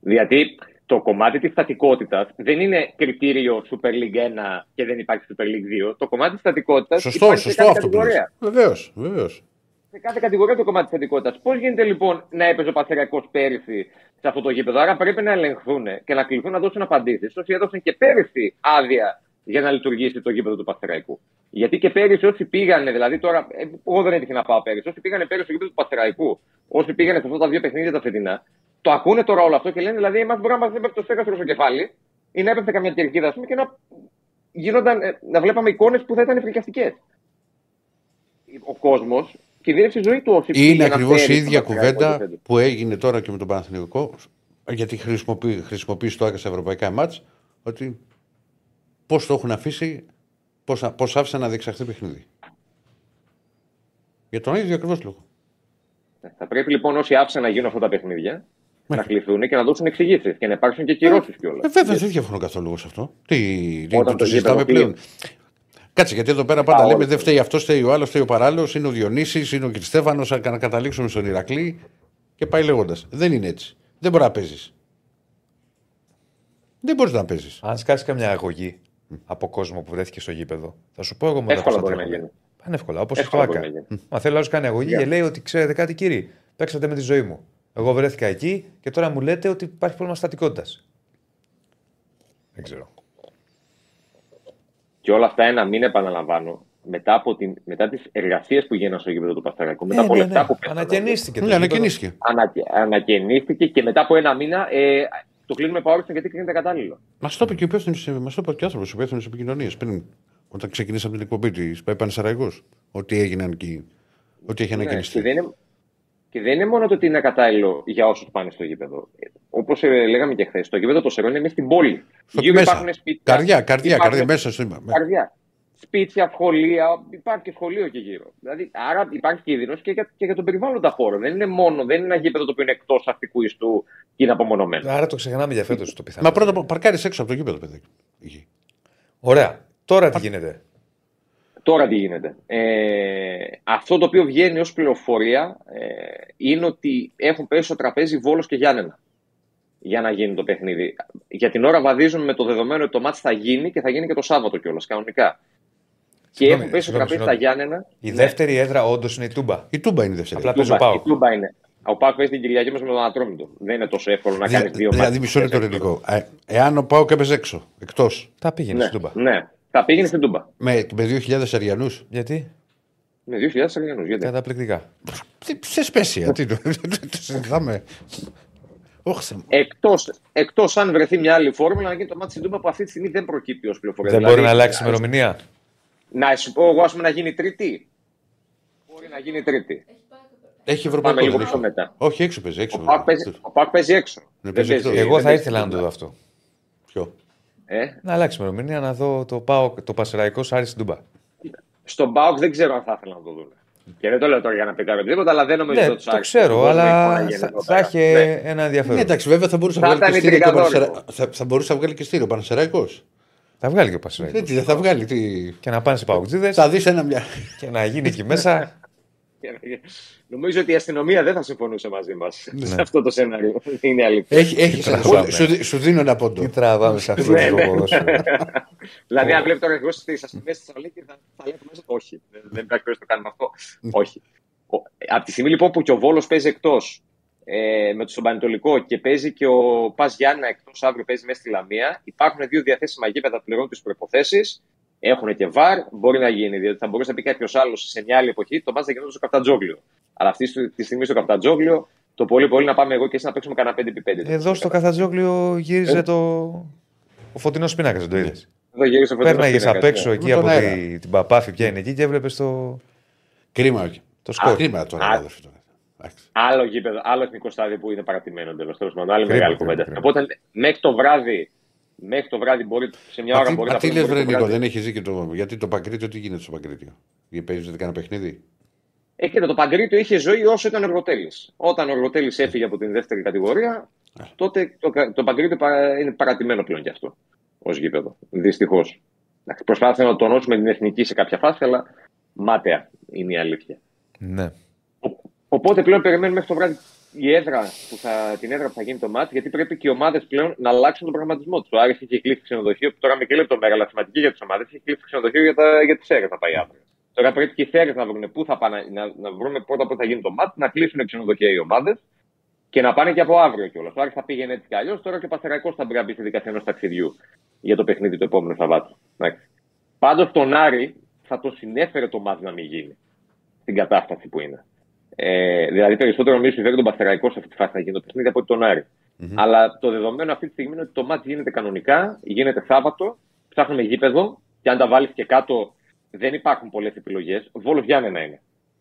Γιατί το κομμάτι της στατικότητας δεν είναι κριτήριο Super League 1 και δεν υπάρχει Super League 2. Το κομμάτι της στατικότητας Σωστό, υπάρχει σε σωστό κάθε αυτό που λες. κατηγορία. Βεβαίως, βεβαίως. Σε κάθε κατηγορία το κομμάτι της στατικότητα. Πώς γίνεται λοιπόν να έπαιζε ο Πανθεραϊκό πέρυσι σε αυτό το γήπεδο; Άρα πρέπει να ελεγχθούν και να κληθούν να δώσουν απαντήσεις. Όσοι έδωσαν και πέρυσι άδεια για να λειτουργήσει το γήπεδο του Πανθεραϊκού. Γιατί και πέρυσι όσοι πήγανε, δηλαδή τώρα, ε, εγώ δεν έτυχε να πάω πέρυσι, όσοι πήγανε πέρυσι στο γήπεδο του Πανθεραϊκού, όσοι πήγανε σε αυτά τα δύο παιχνίδια τα φετινά, το ακούνε τώρα όλο αυτό και λένε δηλαδή, εμάς μπορεί να μας έπεφτε το στέκαστρο στο κεφάλι ή να έπεφτε καμιά κερκίδα, ας πούμε, και να γίνονταν, ε, να βλέπαμε εικόνες που θα ήταν φρικιαστικές. Ο κόσμος κινδύνευσε η ζωή του όσοι Είναι πήγαιναν ακριβώς η πέρυσι ίδια στο Παναθηναϊκό και κουβέντα φέτος. που έγινε τώρα και με τον Παναθηναϊκό, γιατί χρησιμοποιεί, χρησιμοποιήσει το ΆΚΑ στα ευρωπαϊκά μάτς, ότι πώς το έχουν αφήσει, πώς άφησαν να διεξαχθεί παιχνίδι. Για τον ίδιο ακριβώς λόγο. Θα πρέπει λοιπόν όσοι άφησαν να γίνουν αυτά τα παιχνίδια να κληθούν και να δώσουν εξηγήσεις και να υπάρξουν και κυρώσεις κιόλας. Ε, βέβαια, δεν διαφωνώ καθόλου σε αυτό. Τι, τι Όταν το, το συζητάμε γήπεδο πλέον. Κάτσε, γιατί εδώ πέρα πάντα Α, λέμε όχι. δεν φταίει αυτός, φταίει ο άλλος, φταίει ο παράλληλος, είναι ο Διονύσης, είναι ο Κριστέφανος, να καταλήξουμε στον Ηρακλή και πάει λέγοντας. Δεν είναι έτσι. Δεν μπορείς να παίζεις. Δεν μπορείς να παίζεις. Αν σκάσεις καμιά αγωγή από κόσμο που βρέθηκε στο γήπεδο, θα σου πω εγώ μετά Εύκολα πώς θα μπορεί να τρέχω. γίνει. Πανεύκολα, όπως στο Εύκολα ΑΚΑ. μπορεί να γίνει. Μα θέλει άλλος κάνει αγωγή Yeah. και λέει ότι ξέρετε κάτι κύριε, παίξατε με τη ζωή μου. Εγώ βρέθηκα εκεί και τώρα μου λέτε ότι υπάρχει πρόβλημα στατικότητας. Δεν ξέρω. Και όλα αυτά ένα μήνα επαναλαμβάνω. Μετά, από την, μετά τις εργασίες που γίνανε στο γήπεδο του Παθαρακού, μετά Ε, από ναι, λεφτά ναι. που πέσανε, Ανακαινίστηκε. το Ναι, γήπεδο. ανακαινίστηκε. ανακαι, ανακαινίστηκε και μετά από ένα μήνα ε, το κλείνουμε παόριστον γιατί κρίνεται κατάλληλο. Μα το είπε και ο υπεύθυνος, μας το είπε και ο άνθρωπος, ο υπεύθυνος επικοινωνίας πριν, όταν ξεκινήσαμε την εκπομπή της Πανεσαραϊκό. Ότι έγιναν εκεί. Ότι έχει Ναι, ανακαινιστεί. και, δεν είναι, και δεν είναι μόνο το ότι είναι κατάλληλο για όσους πάνε στο γήπεδο. Όπως λέγαμε και χθες, το γήπεδο το Σερών είναι μέσα στην πόλη. Στο Γύρω μέσα. υπάρχουν σπίτια. Καρδιά, καρδιά, υπάρχουν- καρδιά μέσα στο με- Καρδιά. Σπίτια, σχολεία, υπάρχει και σχολείο και γύρω. Δηλαδή, άρα υπάρχει κίνδυνος και, για, και για τον περιβάλλοντα χώρο. Δεν είναι μόνο, δεν είναι ένα γήπεδο το οποίο είναι εκτός αστικού ιστού και είναι απομονωμένο. Άρα το ξεχνάμε για φέτος το πιθανό. Μα πρώτα παρκάρεις έξω από το γήπεδο, παιδί. Εκεί. Ωραία. Τώρα τι γίνεται; Τώρα τι γίνεται. Ε, αυτό το οποίο βγαίνει ως πληροφορία ε, είναι ότι έχουν πέσει στο τραπέζι Βόλος και Γιάννενα για να γίνει το παιχνίδι. Για την ώρα βαδίζουν με το δεδομένο ότι το μάτς θα γίνει και θα γίνει και το Σάββατο κιόλας κανονικά. Και Συγγνώμη, έχουν πέσει στο συγγνώμη, τραπέζι τα συγγνώμη. Γιάννενα. Η Ναι, δεύτερη έδρα όντως είναι η Τούμπα. Η Τούμπα είναι η δεύτερη. Απλά η παίζει ο Τούμπα- Πάοκ. η Τούμπα είναι. Ο Πάοκ παίζει την Κυριακή μας με τον Ανατρόμητο. Δεν είναι τόσο εύκολο να κάνεις Δη- δύο Δηλαδή, μάτς. μισό λεπτό ελληνικό. Ε, εάν ο Πάοκ έπαιζε έξω, εκτός, Τα πήγαινε Ναι, στην Τούμπα. ναι. Θα πήγαινε στην Τούμπα. με, με 2.000 Αριανούς. Γιατί; Με 2.000 Αγγλιανούς. Γιατί; Καταπληκτικά. Σε σπέσια. τι το το συζητάμε. Όχι, Θεέ μου. Εκτός, εκτός αν βρεθεί μια άλλη φόρμουλα να γίνει το μάτι στην Τούμπα που αυτή τη στιγμή δεν προκύπτει ως πληροφορία. Δεν Δηλαδή, μπορεί να αλλάξει ημερομηνία. Να σου πω εγώ, ας πούμε, να γίνει Τρίτη. Μπορεί να γίνει Τρίτη. Έχει Πάμε ευρωπαϊκό. λίγο δεν πιο έχει. μετά. Όχι, έξω παίζει. Ο Έξω. Πάκ παίζει, ο Πάκ παίζει έξω. Ναι, Δεν παίζει παίζει- εκτός. Εγώ δεν θα παίζει ήθελα να στην το δω Τούμπα. αυτό. Ποιο; Ε, Να αλλάξει ημερομηνία να δω το, πάω, το Πασεραϊκό Άρη στην Τούμπα. στον Πάοκ δεν ξέρω αν θα ήθελα να το δουν. Και δεν το λέω τώρα για να πετάρω τίποτα, αλλά δεν νομίζω Ναι, ότι τους το άρεσε. ξέρω, Εγώ δεν έχω αλλά να γίνει θα, εδώ θα πέρα. έχει Ναι. ένα Ναι, ενδιαφέρον. εντάξει, βέβαια θα μπορούσε να Θα βγάλει και ήταν στήριο. και ο τριγκαδόρικο. Πανσερα- Θα, θα μπορούσε να βγάλει και στήριο ο Πανεσαιραϊκό. Θα βγάλει και ο Πασεραϊκό. Έτσι δεν θα βγάλει. Τι... Και να πάνε σε Παουτζίδε Θα δεις ένα μια. και να γίνει εκεί μέσα. Νομίζω ότι η αστυνομία δεν θα συμφωνούσε μαζί μας Ναι. σε αυτό το σενάριο. Είναι αλήθεια. Έχει, έχει τραβάμε. σου, δι- σου δίνω ένα πόντο. Τι τραβάμε σε αυτό Ναι, το ναι. ποδόσφαιρο. Δηλαδή, αν βλέπει τώρα εγώ στις αστυνομίες της Θεσσαλονίκης, θα, θα λέει μέσα. Όχι, δεν, δεν υπάρχει περίπτωση να το κάνουμε αυτό. Όχι. Ο, από τη στιγμή λοιπόν που και ο Βόλος παίζει εκτός ε, με το στον Πανετολικό και παίζει και ο Πας Γιάννα εκτός αύριο παίζει μέσα στη Λαμία, υπάρχουν δύο διαθέσιμα γήπεδα που πληρώνουν τις προποθέσει. Έχουν και βαρ, μπορεί να γίνει, διότι θα μπορούσε να πει κάποιος άλλος σε μια άλλη εποχή το μάτς θα γινόταν στο Καφτατζόγλιο. Αλλά αυτή τη στιγμή στο Καφτατζόγλιο το πολύ πολύ να πάμε εγώ και εσύ να παίξουμε κανένα 5x5. Εδώ στο Καθατζόγλιο γύριζε Ε. το. Ο φωτεινός πίνακας, δεν το είδες; Εδώ γύρισε ο Φωτεινός Πέρναγες Πίνακας, απ' έξω ναι. εκεί Με τον από αέρα. τη, την παπάφη, ποια είναι εκεί και έβλεπες το, Κρίμα. το σκορ. Κρίμα τώρα, Α. αδερφέ. τώρα. Εντάξει. Άλλο γήπεδο, άλλο εθνικό στάδιο που είναι παρατημένο εντελώ. Τέλος πάντων, άλλη Κρίμα, μεγάλη κρίμα, κουβέντα. κρίμα. Οπότε μέχρι το βράδυ, μέχρι το βράδυ μπορεί, σε μια Μα ώρα τι- μπορεί Μα να τι πούμε, λες, μπορεί Βρε το Νίκο, βράδυ. δεν έχεις δει και το. Γιατί το Παγκρίτιο, τι γίνεται στο Παγκρίτιο; Γιατί παίζετε κανένα παιχνίδι; Ε, κοίτα, το Παγκρίτιο είχε ζωή όσο ήταν ο Εργοτέλη. Όταν ο Εργοτέλη έφυγε από την δεύτερη κατηγορία, τότε το, κα- το Παγκρίτιο παρα- είναι παρατημένο πλέον κι αυτό ως γήπεδο. Δυστυχώς. Προσπάθησαμε να τονώσουμε την εθνική σε κάποια φάση, αλλά μάταια είναι η αλήθεια. Ναι. Ο- Οπότε πλέον περιμένουμε μέχρι το βράδυ η έδρα που θα, την έδρα που θα γίνει το μάτι, γιατί πρέπει και οι ομάδες πλέον να αλλάξουν τον προγραμματισμό τους. Ο Άρης είχε κλείσει ξενοδοχείο, που τώρα μικρή λεπτομέρεια, αλλά σημαντική για τις ομάδες, είχε κλείσει ξενοδοχείο για, τα, για τις αίρες να πάει αύριο. Τώρα πρέπει και οι αίρες να βρουν πού θα πάνε, να, να βρούμε πρώτα πού θα γίνει το μάτι, να κλείσουν ξενοδοχεία οι ομάδες και να πάνε και από αύριο κιόλας. Ο Άρης θα πήγαινε έτσι κι αλλιώς, τώρα και ο Παθεραϊκό θα μπορεί να μπει στη δικασία ενό ταξιδιού για το παιχνίδι το επόμενο Σαββάτο. Πάντως τον Άρη θα το συνέφερε το μάτι να μην γίνει στην κατάσταση που είναι. Ε, δηλαδή περισσότερο νομίζω συμφέρει τον Παθεραϊκό σε αυτή τη φάση να γίνει το παιχνίδι από ότι τον αρη Αλλά το δεδομένο αυτή τη στιγμή είναι ότι το μάτι γίνεται κανονικά, γίνεται Σάββατο, ψάχνουμε γήπεδο και αν τα βάλεις και κάτω δεν υπάρχουν πολλές επιλογές. Βόλος Γιάννενα είναι.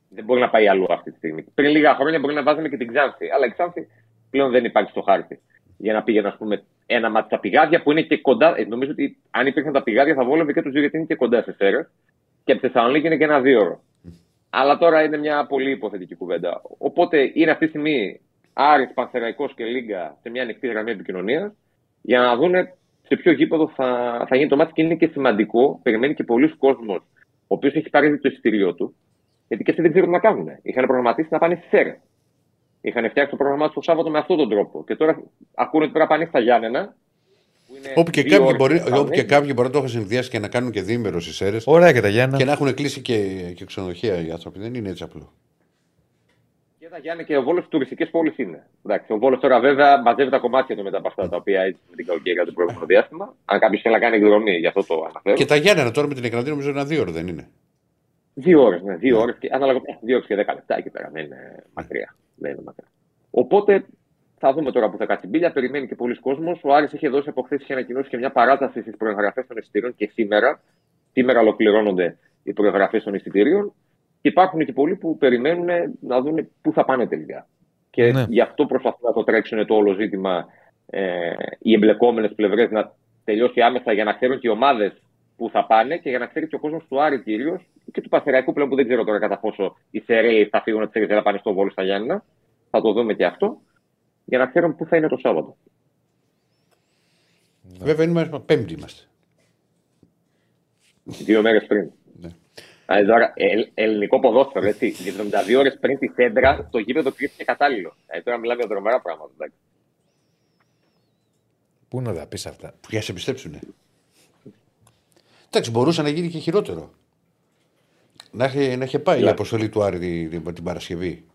Δεν μπορεί να πάει αλλού αυτή τη στιγμή. Πριν λίγα χρόνια μπορεί να βάζαμε και την Ξάνθη. Αλλά η Ξάνθη πλέον δεν υπάρχει στο χάρτη. Για να πήγαινε, ας πούμε, ένα μάτι στα πηγάδια που είναι και κοντά. Ε, νομίζω ότι αν υπήρχαν τα πηγάδια θα βόλευε και τους δύο γιατί είναι και κοντά σε σέρε. Και από τη Θεσσαλονίκη είναι και ένα δύο ώρο. Αλλά τώρα είναι μια πολύ υποθετική κουβέντα. Οπότε είναι αυτή τη στιγμή Άρης, Πανθεραϊκός και Λίγκα σε μια ανοιχτή γραμμή επικοινωνίας για να δούνε σε ποιο γήπεδο θα, θα γίνει το μάτι και είναι και σημαντικό. Περιμένει και πολλοί κόσμος ο οποίος έχει πάρει το εισιτήριό του, γιατί και αυτοί δεν ξέρουν τι να κάνουν. Είχαν προγραμματίσει να πάνε στη ΣΕΡΕ. Είχαν φτιάξει το πρόγραμμά τους το Σάββατο με αυτόν τον τρόπο. Και τώρα ακούνε ότι πρέπει να πάνε στα Γιάννενα. Που είναι Όπου και, δύο κάποιοι ώρες μπορεί, από τα όπου και Θεσσαλονίκη. κάποιοι μπορεί να το έχουν συνδυάσει και να κάνουν και διήμερο στις αίρε Ωραία και τα Γιάννα. και να έχουν κλείσει και, και ξενοδοχεία οι άνθρωποι. Δεν είναι έτσι απλό. Και τα Γιάννη και ο Βόλος τουριστικές πόλεις είναι. Εντάξει, ο Βόλος τώρα βέβαια μαζεύει τα κομμάτια του μετά από αυτά τα οποία έτσι με την καλοκαίρια του προηγούμενο διάστημα. Αν κάποιος θέλει να κάνει εκδρομή, γι' αυτό το αναφέρω. Και τα Γιάννενα τώρα με την εκκρατή νομίζω ένα δύο ώρες δεν είναι; Δύο ώρες, ναι, δύο ώρες. Ανάλογα, ε, δύο ώρες και δέκα λεπτά εκεί πέρα. Δεν είναι μακριά. Δεν είναι μακριά. Οπότε θα δούμε τώρα που θα κάτσει η μπίλια. Περιμένει και πολλοί κόσμος. Ο Άρης είχε δώσει από χθες είχε ανακοινώσει και μια παράταση στις προεγγραφές των εισιτήριων και σήμερα. Σήμερα ολοκληρώνονται οι προεγγραφές των εισιτήριων. Και υπάρχουν και πολλοί που περιμένουν να δουν πού θα πάνε τελικά. Και Ναι. γι' αυτό προσπαθούν να το τρέξουν το όλο ζήτημα ε, οι εμπλεκόμενες πλευρές να τελειώσει άμεσα για να ξέρουν και οι ομάδες που θα πάνε και για να ξέρει και ο κόσμος του Άρη κυρίως και του Παθεραϊκού πλέον που δεν ξέρω τώρα κατά πόσο οι Σεραίοι θα φύγουν από τι να πάνε στο Βόλο στα Γιάννηνα. Θα το δούμε και αυτό. Για να ξέρουν πού θα είναι το Σάββατο. Βέβαια είναι πέμπτη είμαστε. Δύο μέρες πριν. Ναι. Α, τώρα, ε, ελληνικό ποδόσφαιρο, έτσι. Για 72 ώρες πριν τη σέντρα, το γήπεδο κρίθηκε κατάλληλο. Ε, τώρα μιλάμε για τρομερά πράγματα. εντάξει. Πού να τα πεις αυτά; Για να σε πιστέψουνε. Εντάξει, μπορούσε να γίνει και χειρότερο. Να είχε, να είχε πάει η Ναι. αποστολή του Άρη την, την, την Παρασκευή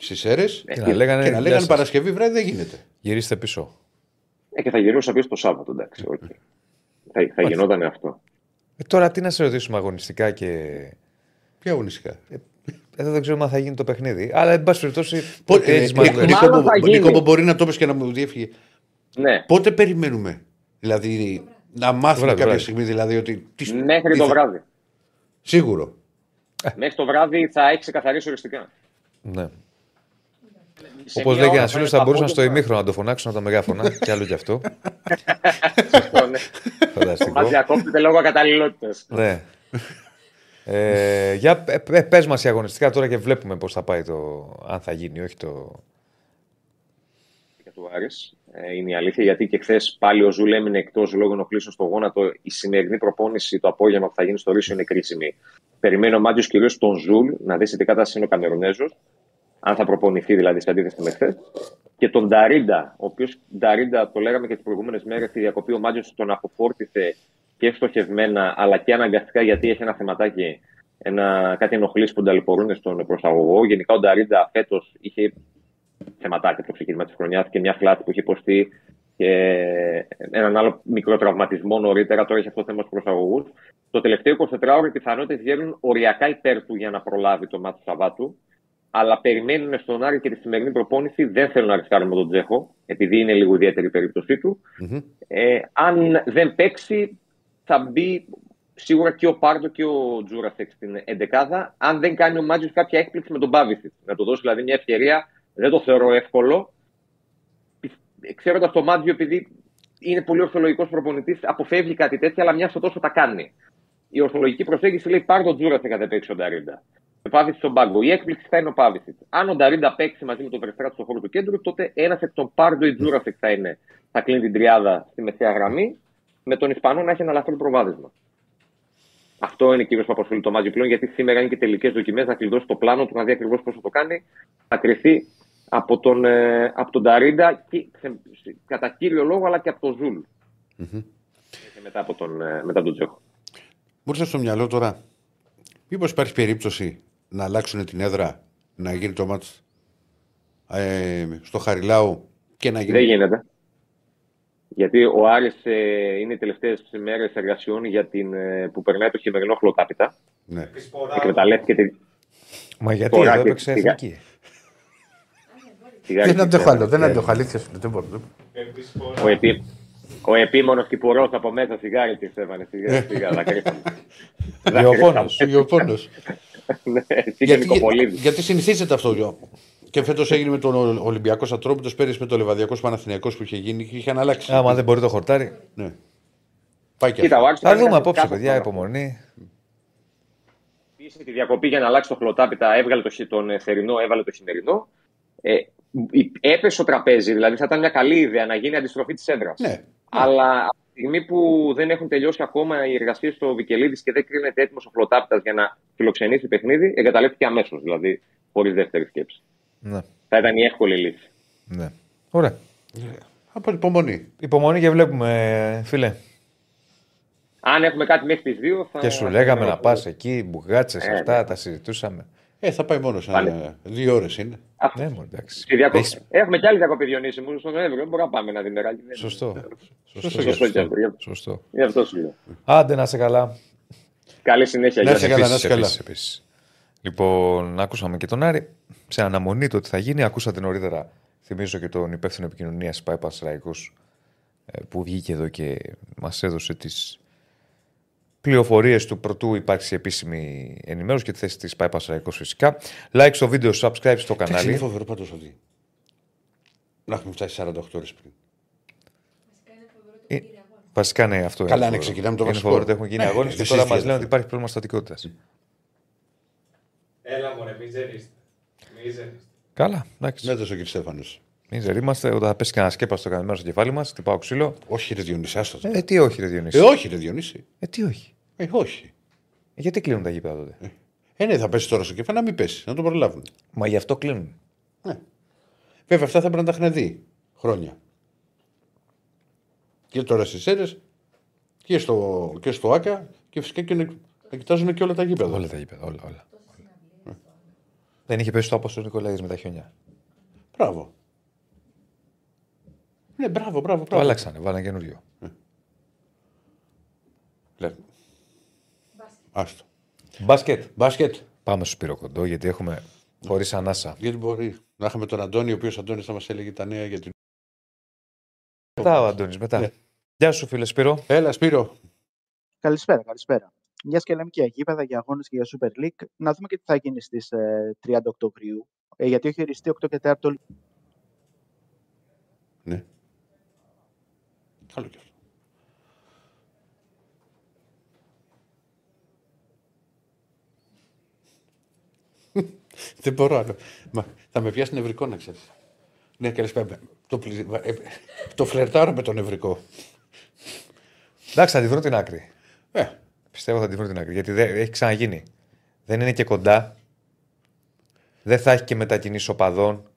στι αίρε Και να λέγανε, και να «Γεια λέγανε σας, Παρασκευή βράδυ δεν γίνεται. Γυρίστε πίσω. Ε, και θα γυρίσω πίσω το Σάββατο, εντάξει. οκ. Θα, θα γινόταν αυτό. Ε, τώρα τι να σε ρωτήσουμε αγωνιστικά και. Ποια αγωνιστικά; Εδώ δεν ξέρουμε αν θα γίνει το παιχνίδι. Αλλά εν πάση περιπτώσει. Πότε, τι ε, έχεις Νίκο, μάθει. Νίκο, Μάλλον θα που- γίνει. Νίκο, που μπορεί να το πες και να μου διέφυγε. Ναι, Πότε περιμένουμε, δηλαδή, να μάθουμε βράδυ, κάποια βράδυ. στιγμή, δηλαδή, ότι. Τι, μέχρι τι το θα- βράδυ. Σίγουρο. Μέχρι το βράδυ θα έχεις ξεκαθαρίσει οριστικά. Ναι. Σε Όπως μια λέει και ώρα ένας θα φίλος, είναι θα το μπορούσαν στο απόγευμα. ημίχρονο να το φωνάξουν από τα μεγάφωνα. κι άλλο κι αυτό. Αυτό, ναι. Φανταστικό. Μας διακόπτεται λόγω ακαταλληλότητας. ναι. Ε, για πε πες μας οι αγωνιστικά τώρα και βλέπουμε πώς θα πάει το. Αν θα γίνει, όχι το. και του Άρης. Ε, είναι η αλήθεια, γιατί και χθες πάλι ο Ζουλ έμεινε εκτός λόγω ενοχλήσεων στο γόνατο. Η σημερινή προπόνηση το απόγευμα που θα γίνει στο Ρύσιο είναι κρίσιμη. Περιμένει ο Μάντζιος κυρίως τον Ζουλ να δει σε τι κατάσταση είναι ο Καμερονέζο, αν θα προπονηθεί δηλαδή σε αντίθεση με χθες. Και τον Νταρίντα, ο οποίος Νταρίντα το λέγαμε και τις προηγούμενες μέρες, στη διακοπή ο Μάντζιος τον αποφόρτησε και στοχευμένα αλλά και αναγκαστικά γιατί έχει ένα θεματάκι, ένα, κάτι ενοχλήσεις που ταλαιπωρούν στον προσαγωγό. Γενικά ο Νταρίντα φέτος είχε θεματάκια το ξεκίνημα της χρονιάς και μια φλάτη που είχε υποστεί και έναν άλλο μικρό τραυματισμό νωρίτερα. Τώρα έχει αυτό το θέμα στους προσαγωγού. Το τελευταίο 24ωρο οι πιθανότητες βγαίνουν οριακά υπέρ του για να προλάβει το μάτι του Σαββάτου. Αλλά περιμένουν στον Άρη και τη σημερινή προπόνηση. Δεν θέλουν να ρισκάρουν με τον Τζέχο, επειδή είναι λίγο ιδιαίτερη η περίπτωσή του. Ε, αν δεν παίξει, θα μπει σίγουρα και ο Πάρντο και ο Τζούρασεκ στην εντεκάδα. Αν δεν κάνει ο Μάτζιος κάποια έκπληξη με τον Μπάβισιτ. Να του δώσει δηλαδή μια ευκαιρία, δεν το θεωρώ εύκολο. Ξέροντας το Μάντζιο, επειδή είναι πολύ ορθολογικός προπονητής, αποφεύγει κάτι τέτοιο, αλλά μια στο τόσο τα κάνει. Η ορθολογική προσέγγιση λέει Πάρντο Τζούρασεκ αν δεν παίξει ο Νταρίντα. Με Πάβησιτ στον πάγκο. Η έκπληξη θα είναι ο Πάβησιτ. Αν ο Νταρίντα παίξει μαζί με τον Περιστράτη στον χώρο του κέντρου, τότε ένας εκ των Πάρντο ή Τζούρασεκ θα, είναι, θα κλείνει την τριάδα στη μεσαία γραμμή, με τον Ισπανό να έχει ένα ελαφρύ προβάδισμα. Αυτό είναι κυρίως που απασχολεί το Μάντζιο πλέον, γιατί σήμερα είναι και τελικές δοκιμές να κλειδώσει το πλάνο του, να δει ακριβώς πώς θα το κάνει. Θα κριθεί από τον, ε, από τον Νταρίντα και, σε, κατά κύριο λόγο, αλλά και από τον Ζουλ. Μμμ. Και μετά από τον, ε, μετά τον Τσέχο. Μου ήρθε στο μυαλό τώρα, μήπως υπάρχει περίπτωση να αλλάξουν την έδρα, να γίνει το ματς ε, στο Χαριλάου και να γίνει. Δεν γίνεται. Γιατί ο Άρης ε, είναι οι τελευταίες μέρες εργασιών για την, ε, που περνάει το χειμερινό χλοοτάπητα. Ναι. Εκμεταλλεύτηκε τη. Μα γιατί Τώρα εδώ και έπαιξε σιγά. εθνική. σιγά Δεν και αντέχω σιγά. άλλο, δεν αντέχω. Αλήθεια σου λέω, δεν μπορώ. δεν μπορώ. Ο, επί... ο επίμονος Κυπουρός από μέσα σιγάρι της έβαλε. Σιγά, σιγά, δακρύσαμε. Γεωπόνος. Γεωπόνος. Ναι, εσύ και γιατί, Νικοπολίδης. γιατί συνηθίζεται αυτό. Γιο. Και φέτος έγινε με τον Ο- Ολυμπιακός Ατρόμητο, πέρυσι με τον Λεβαδιακός Παναθηναϊκός που είχε γίνει και είχε αλλάξει. Άμα δεν μπορεί το χορτάρι. Ναι. Πάει και Κοίτα, αυτό. ο Άρης Θα κάνει δούμε κάθε- απόψε, κάθε παιδιά, φορά. υπομονή. Πίεσε τη διακοπή για να αλλάξει το χλωτάπιτα, έβγαλε το, χει- τον ε, θερινό, έβαλε το χειμερινό. Ε, η- έπεσε στο τραπέζι, δηλαδή θα ήταν μια καλή ιδέα να γίνει αντιστροφή της έδρας. Ναι. Αλλά από τη στιγμή που δεν έχουν τελειώσει ακόμα οι εργασίες στο Βικελίδης και δεν κρίνεται έτοιμος ο χλωτάπιτα για να φιλοξενήσει παιχνίδι, εγκαταλείφθηκε αμέσως, δηλαδή χωρίς δεύτερη σκέψη. Ναι, Θα ήταν η εύκολη λύση. ναι. Ωραία. Από υπομονή. Υπομονή και βλέπουμε, φίλε. Αν έχουμε κάτι μέχρι τις 2, θα. Και σου λέγαμε να θα- πας εκεί, μπουγάτσες, Ε, αυτά, ναι. τα συζητούσαμε. Ε, θα πάει μόνος σαν Πάλι. ε, δύο ώρες είναι. Αυτό. Ναι, μου εντάξει. Στη διακοπή- Έχεις- Έχουμε και άλλη διακοπή Διονύση μου στον Νοέμβριο. Δεν μπορούμε να πάμε ένα διμεράκι. Δεν- Σωστό. Σωστό, Σωστό. Σωστό και αυτό. Σωστό. Γι' αυτό σου λέω. Άντε να σε καλά. Καλή συνέχεια. Να Γιάννη. σε καλά, Επίσης, να σε καλά. επίσης, επίσης. Λοιπόν, ακούσαμε και τον Άρη. Σε αναμονή το τι θα γίνει, ακούσατε νωρίτερα. Θυμίζω και τον υπεύθυνο επικοινωνίας Πάη Πασραϊκό που βγήκε εδώ και μας έδωσε τις πληροφορίες του πρωτού υπάρξει επίσημη ενημέρωση και τη θέση της Πάη Πασραϊκό φυσικά. Like στο βίντεο, subscribe στο Εντάξει, είναι κανάλι. φοβερό πάντως ότι. Να έχουμε φτάσει 48 ώρες πριν. Ε, Βασικά ναι, αυτό Καλά, είναι. ναι, ξεκινάμε το είναι βασικό. φοβερό ότι έχουν γίνει Ναι, αγώνες δεν και τώρα μας συζητιέται λένε ότι αυτό. υπάρχει πρόβλημα στατικότητας. Έλα μωρέ, μη ζερίστε. Μη ζερίστε. Καλά, εντάξει. Ναι, έδωσε ο κ. Στέφανο. Μην ζερίμαστε, όταν θα πέσει κανένα σκέπα στο καημένο στο κεφάλι μας, τυπάω ξύλο. Όχι, ρε Διονύση, άστο. Ε, τι όχι, ρε Διονύση. Ε, όχι, ρε Διονύση. Ε, τι όχι. Ε, όχι. Ε, γιατί κλείνουν τα γήπεδα τότε; Ε, ναι, θα πέσει τώρα στο κεφάλι, να μην πέσει, να το προλάβουν. Μα γι' αυτό κλείνουν. Βέβαια, αυτά θα πρέπει να τα έχουν δει χρόνια. Και τώρα στις αίρες και στο, και στο ΑΚΑ και φυσικά και να, να κοιτάζουν και όλα τα γήπεδα. Όλα τα γήπεδα, όλα. όλα. Δεν είχε πέσει το άπο Νικολαίδης με τα χιόνια. Μπράβο. Ναι, μπράβο, μπράβο. Το μπράβο. άλλαξανε, βάλανε καινούριο. Λε. Άστο. Μπάσκετ. Μπάσκετ. Πάμε στο Σπυροκοντό γιατί έχουμε χωρίς ανάσα. Γιατί μπορεί να είχαμε τον Αντώνη, ο οποίος Αντώνης θα μας έλεγε τα νέα για την. Μετά ο Αντώνης, μετά. Ναι. Γεια σου, φίλε Σπύρο. Έλα, Σπύρο. Καλησπέρα, καλησπέρα. Μιας και λέμε και για γήπεδα, για αγώνες και για Super League, να δούμε και τι θα γίνει στις 30 Οκτωβρίου. Ε, γιατί έχει οριστεί 8 και 4 το Ναι. Καλό και αυτό. Δεν μπορώ άλλο. Μα, θα με πιάσει νευρικό να ξέρεις. Ναι, καλησπέρα. Το, πλη... ε, το φλερτάρω με το νευρικό. Εντάξει, θα τη βρω την άκρη. Ε, Πιστεύω θα τη βρω την άκρη. Γιατί δεν, έχει ξαναγίνει. Δεν είναι και κοντά. Δεν θα έχει και μετακινήσει οπαδών. πώς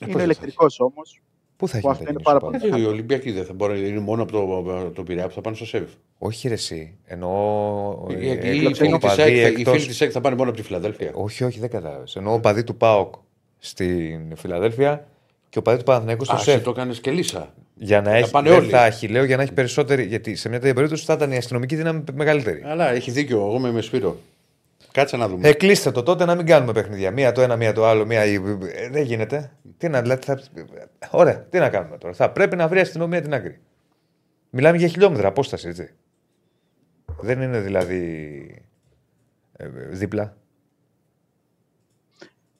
Είναι δεν θα ηλεκτρικό όμως. Πού θα έχει Που αυτό είναι μετακινήσει πάρα οπαδών. πολύ. Ε, οι Ολυμπιακοί δεν θα μπορεί. Είναι μόνο από το, το Πειραιά που θα πάνε στο ΣΕΒ. Όχι, ρε, εσύ. Εννοώ. Οι, ε, οι, οι, εκτός φίλοι της οπαδοί, ΑΕΚ θα- οι εκτός- φίλοι της ΑΕΚ θα πάνε μόνο από τη Φιλαδέλφια. Όχι, όχι, δεν κατάλαβες. Εννοώ οπαδοί του ΠΑΟΚ στην Φιλαδέλφια και οπαδοί του Παναθηναϊκού στο Α, εσύ ΣΕΦ. το έκανε και λύσα. Για να έχει, πάνε δεν όλοι. θα έχει, λέω, για να έχει περισσότερη. Γιατί σε μια τέτοια περίπτωση θα ήταν η αστυνομική δύναμη μεγαλύτερη. Αλλά έχει δίκιο. Εγώ είμαι με Σπύρο. Κάτσε να δούμε. Ε, κλείστε το τότε να μην κάνουμε παιχνίδια. Μία το ένα, μία το άλλο. Μία... ε, δεν γίνεται. Τι να, δηλαδή, θα... Ωραία, τι να κάνουμε τώρα. Θα πρέπει να βρει η αστυνομία την άκρη. Μιλάμε για χιλιόμετρα απόσταση, έτσι. Δεν είναι δηλαδή ε, δίπλα.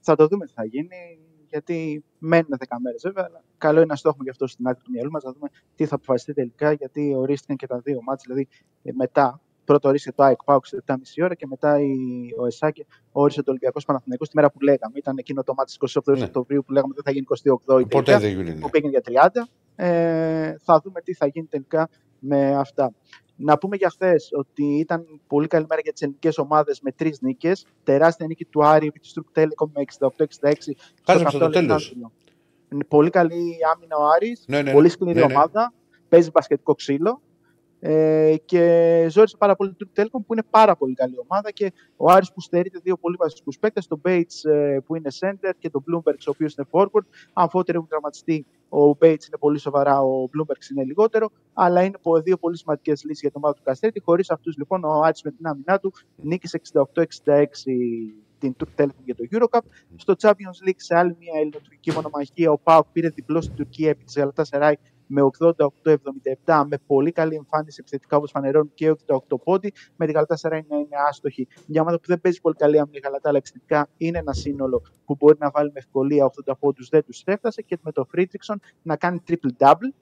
Θα το δούμε τι θα γίνει, γιατί μένουν 10 μέρες βέβαια. Αλλά καλό είναι να το έχουμε γι' αυτό στην άκρη του μυαλού μας, να δούμε τι θα αποφασιστεί τελικά, γιατί ορίστηκαν και τα δύο μάτια. Δηλαδή ε, μετά, πρώτο ορίστηκε το ΑΕΚ Πάουξ 7,5 ώρα και μετά η, ο Εσάκη όρισε το Ολυμπιακό Παναθηναϊκός τη μέρα που λέγαμε. Ήταν εκείνο το μάτι 28 Ναι. Οκτωβρίου που λέγαμε ότι δεν θα γίνει 28 Ποτέ τελικά, δεν γίνει. που πήγαινε για 30. Ε, θα δούμε τι θα γίνει τελικά με αυτά. Να πούμε για χθες ότι ήταν πολύ καλή μέρα για τις ελληνικές ομάδες με τρεις νίκες. Τεράστια νίκη του Άρη επί της Τουρκ Telecom με 68-66. στο Χάσαμε στο καυτό τέλος. Λεξάνδριο. Είναι πολύ καλή άμυνα ο Άρης, Ναι, ναι, ναι. πολύ σκληρή Ναι, ναι. ομάδα, παίζει μπασκετικό ξύλο ε, και ζόρισε πάρα πολύ την Turk Telecom που είναι πάρα πολύ καλή ομάδα και ο Άρης που στερείται δύο πολύ βασικούς παίκτες, τον Bates ε, που είναι center και τον Bloomberg ο οποίος είναι forward. Αμφότεροι έχουν τραυματιστεί, ο Bates είναι πολύ σοβαρά, ο Bloomberg είναι λιγότερο, αλλά είναι πο- δύο πολύ σημαντικές λύσεις για την ομάδα του Καστέτη. Χωρίς αυτούς λοιπόν ο Άρης με την άμυνά του νίκησε 68-66 την Turk Telecom για το Eurocup. Στο Champions League σε άλλη μια ελληνοτουρκική μονομαχία ο Πάουκ πήρε διπλό στην Τουρκία επί της Galatasaray με 88-77 με πολύ καλή εμφάνιση επιθετικά όπως φανερώνουν και 88 πόντι με τη Galatasaray να είναι άστοχη. Μια ομάδα που δεν παίζει πολύ καλή άμυνα η Γαλατά, αλλά εξαιρετικά είναι ένα σύνολο που μπορεί να βάλει με ευκολία 80 πόντους, δεν τους έφτασε και με το Friedrichson να κάνει triple-double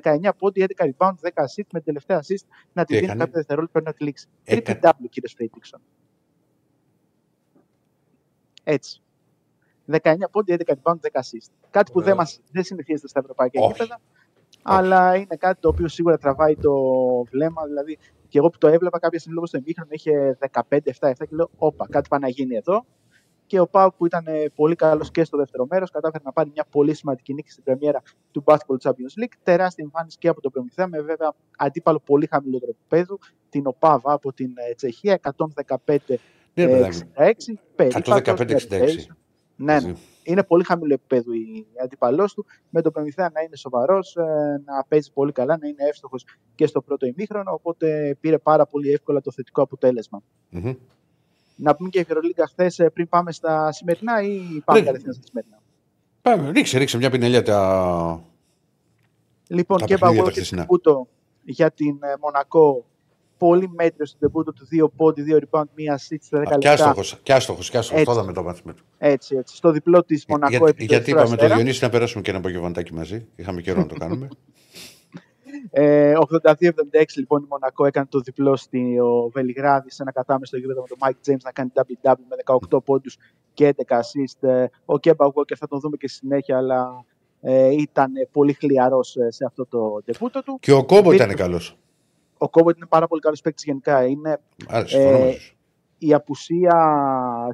19 πόντι, 11 rebound, 10 assist με την τελευταία assist να τη Τι δίνει έκανε; κάποια δευτερόλεπτα πριν να τη λήξει. Έκανε- Triple-double κύριε Friedrichson. Έτσι. 19 πόντι, 11 rebound, 10 assist. Κάτι που δεν, μας, δεν συνηθίζεται στα ευρωπαϊκά Όχι. γήπεδα, αλλά είναι κάτι το οποίο σίγουρα τραβάει το βλέμμα. Δηλαδή, και εγώ που το έβλεπα κάποια στιγμή λόγω στο ημίχρονο είχε 15-7-7 και λέω: Όπα, κάτι πάει να γίνει εδώ. Και ο Πάουκ που ήταν ε, πολύ καλός και στο δεύτερο μέρος, κατάφερε να πάρει μια πολύ σημαντική νίκη στην πρεμιέρα του Basketball Champions League. Τεράστια εμφάνιση και από τον Προμηθέα, με βέβαια αντίπαλο πολύ χαμηλότερο επίπεδο, την Οπάβα από την ε, Τσεχία, 115 Ναι, ε, παιδάκι. 66. περίπατος, 115-66. rotation. Ναι, ναι. Είναι πολύ χαμηλό επίπεδο η αντίπαλό του. Με τον Προμηθέα να είναι σοβαρός, να παίζει πολύ καλά, να είναι εύστοχος και στο πρώτο ημίχρονο. Οπότε πήρε πάρα πολύ εύκολα το θετικό αποτέλεσμα. Μμμ. Να πούμε και η Ευρωλίγκα χθες πριν πάμε στα σημερινά ή πάμε Ναι. κατευθείαν στα σημερινά; Πάμε, ρίξε, ρίξε μια πινελιά τα. Λοιπόν, Τα και παιχνίδια παγώ τα και χθεσινά. τεμπούτο για την ε, Μονακό. Πολύ μέτριο στην τεμπούτο του 2 πόντι, 2 rebound, 1 assist στα 10 Και λεπτά. άστοχος, και άστοχος, και άστοχος. Έτσι. Το είδαμε το μάτι με του. Έτσι, έτσι. Στο διπλό της Μονακό Γιατί, επί του γιατί Ερυθρού είπαμε το Αστέρα. Διονύση να περάσουμε και ένα απογευματάκι μαζί. Είχαμε καιρό να το κάνουμε. Ε, 82-76 λοιπόν η Μονακό έκανε το διπλό στη ο Βελιγράδη σε ένα κατάμεστο γήπεδο με τον Mike James να κάνει WW με 18 πόντους και 11 assist. Ε, Ο Κέμπα Walker θα τον δούμε και στη συνέχεια, αλλά ε, ήταν πολύ χλιαρός ε, σε αυτό το τεπούτο του. και ο Κόμπο Πήρε- ήταν καλός. Ο Κόμποτ είναι πάρα πολύ καλός παίκτης γενικά. Είναι Άρα, συμφωνώ Ε, μαζί σου. η απουσία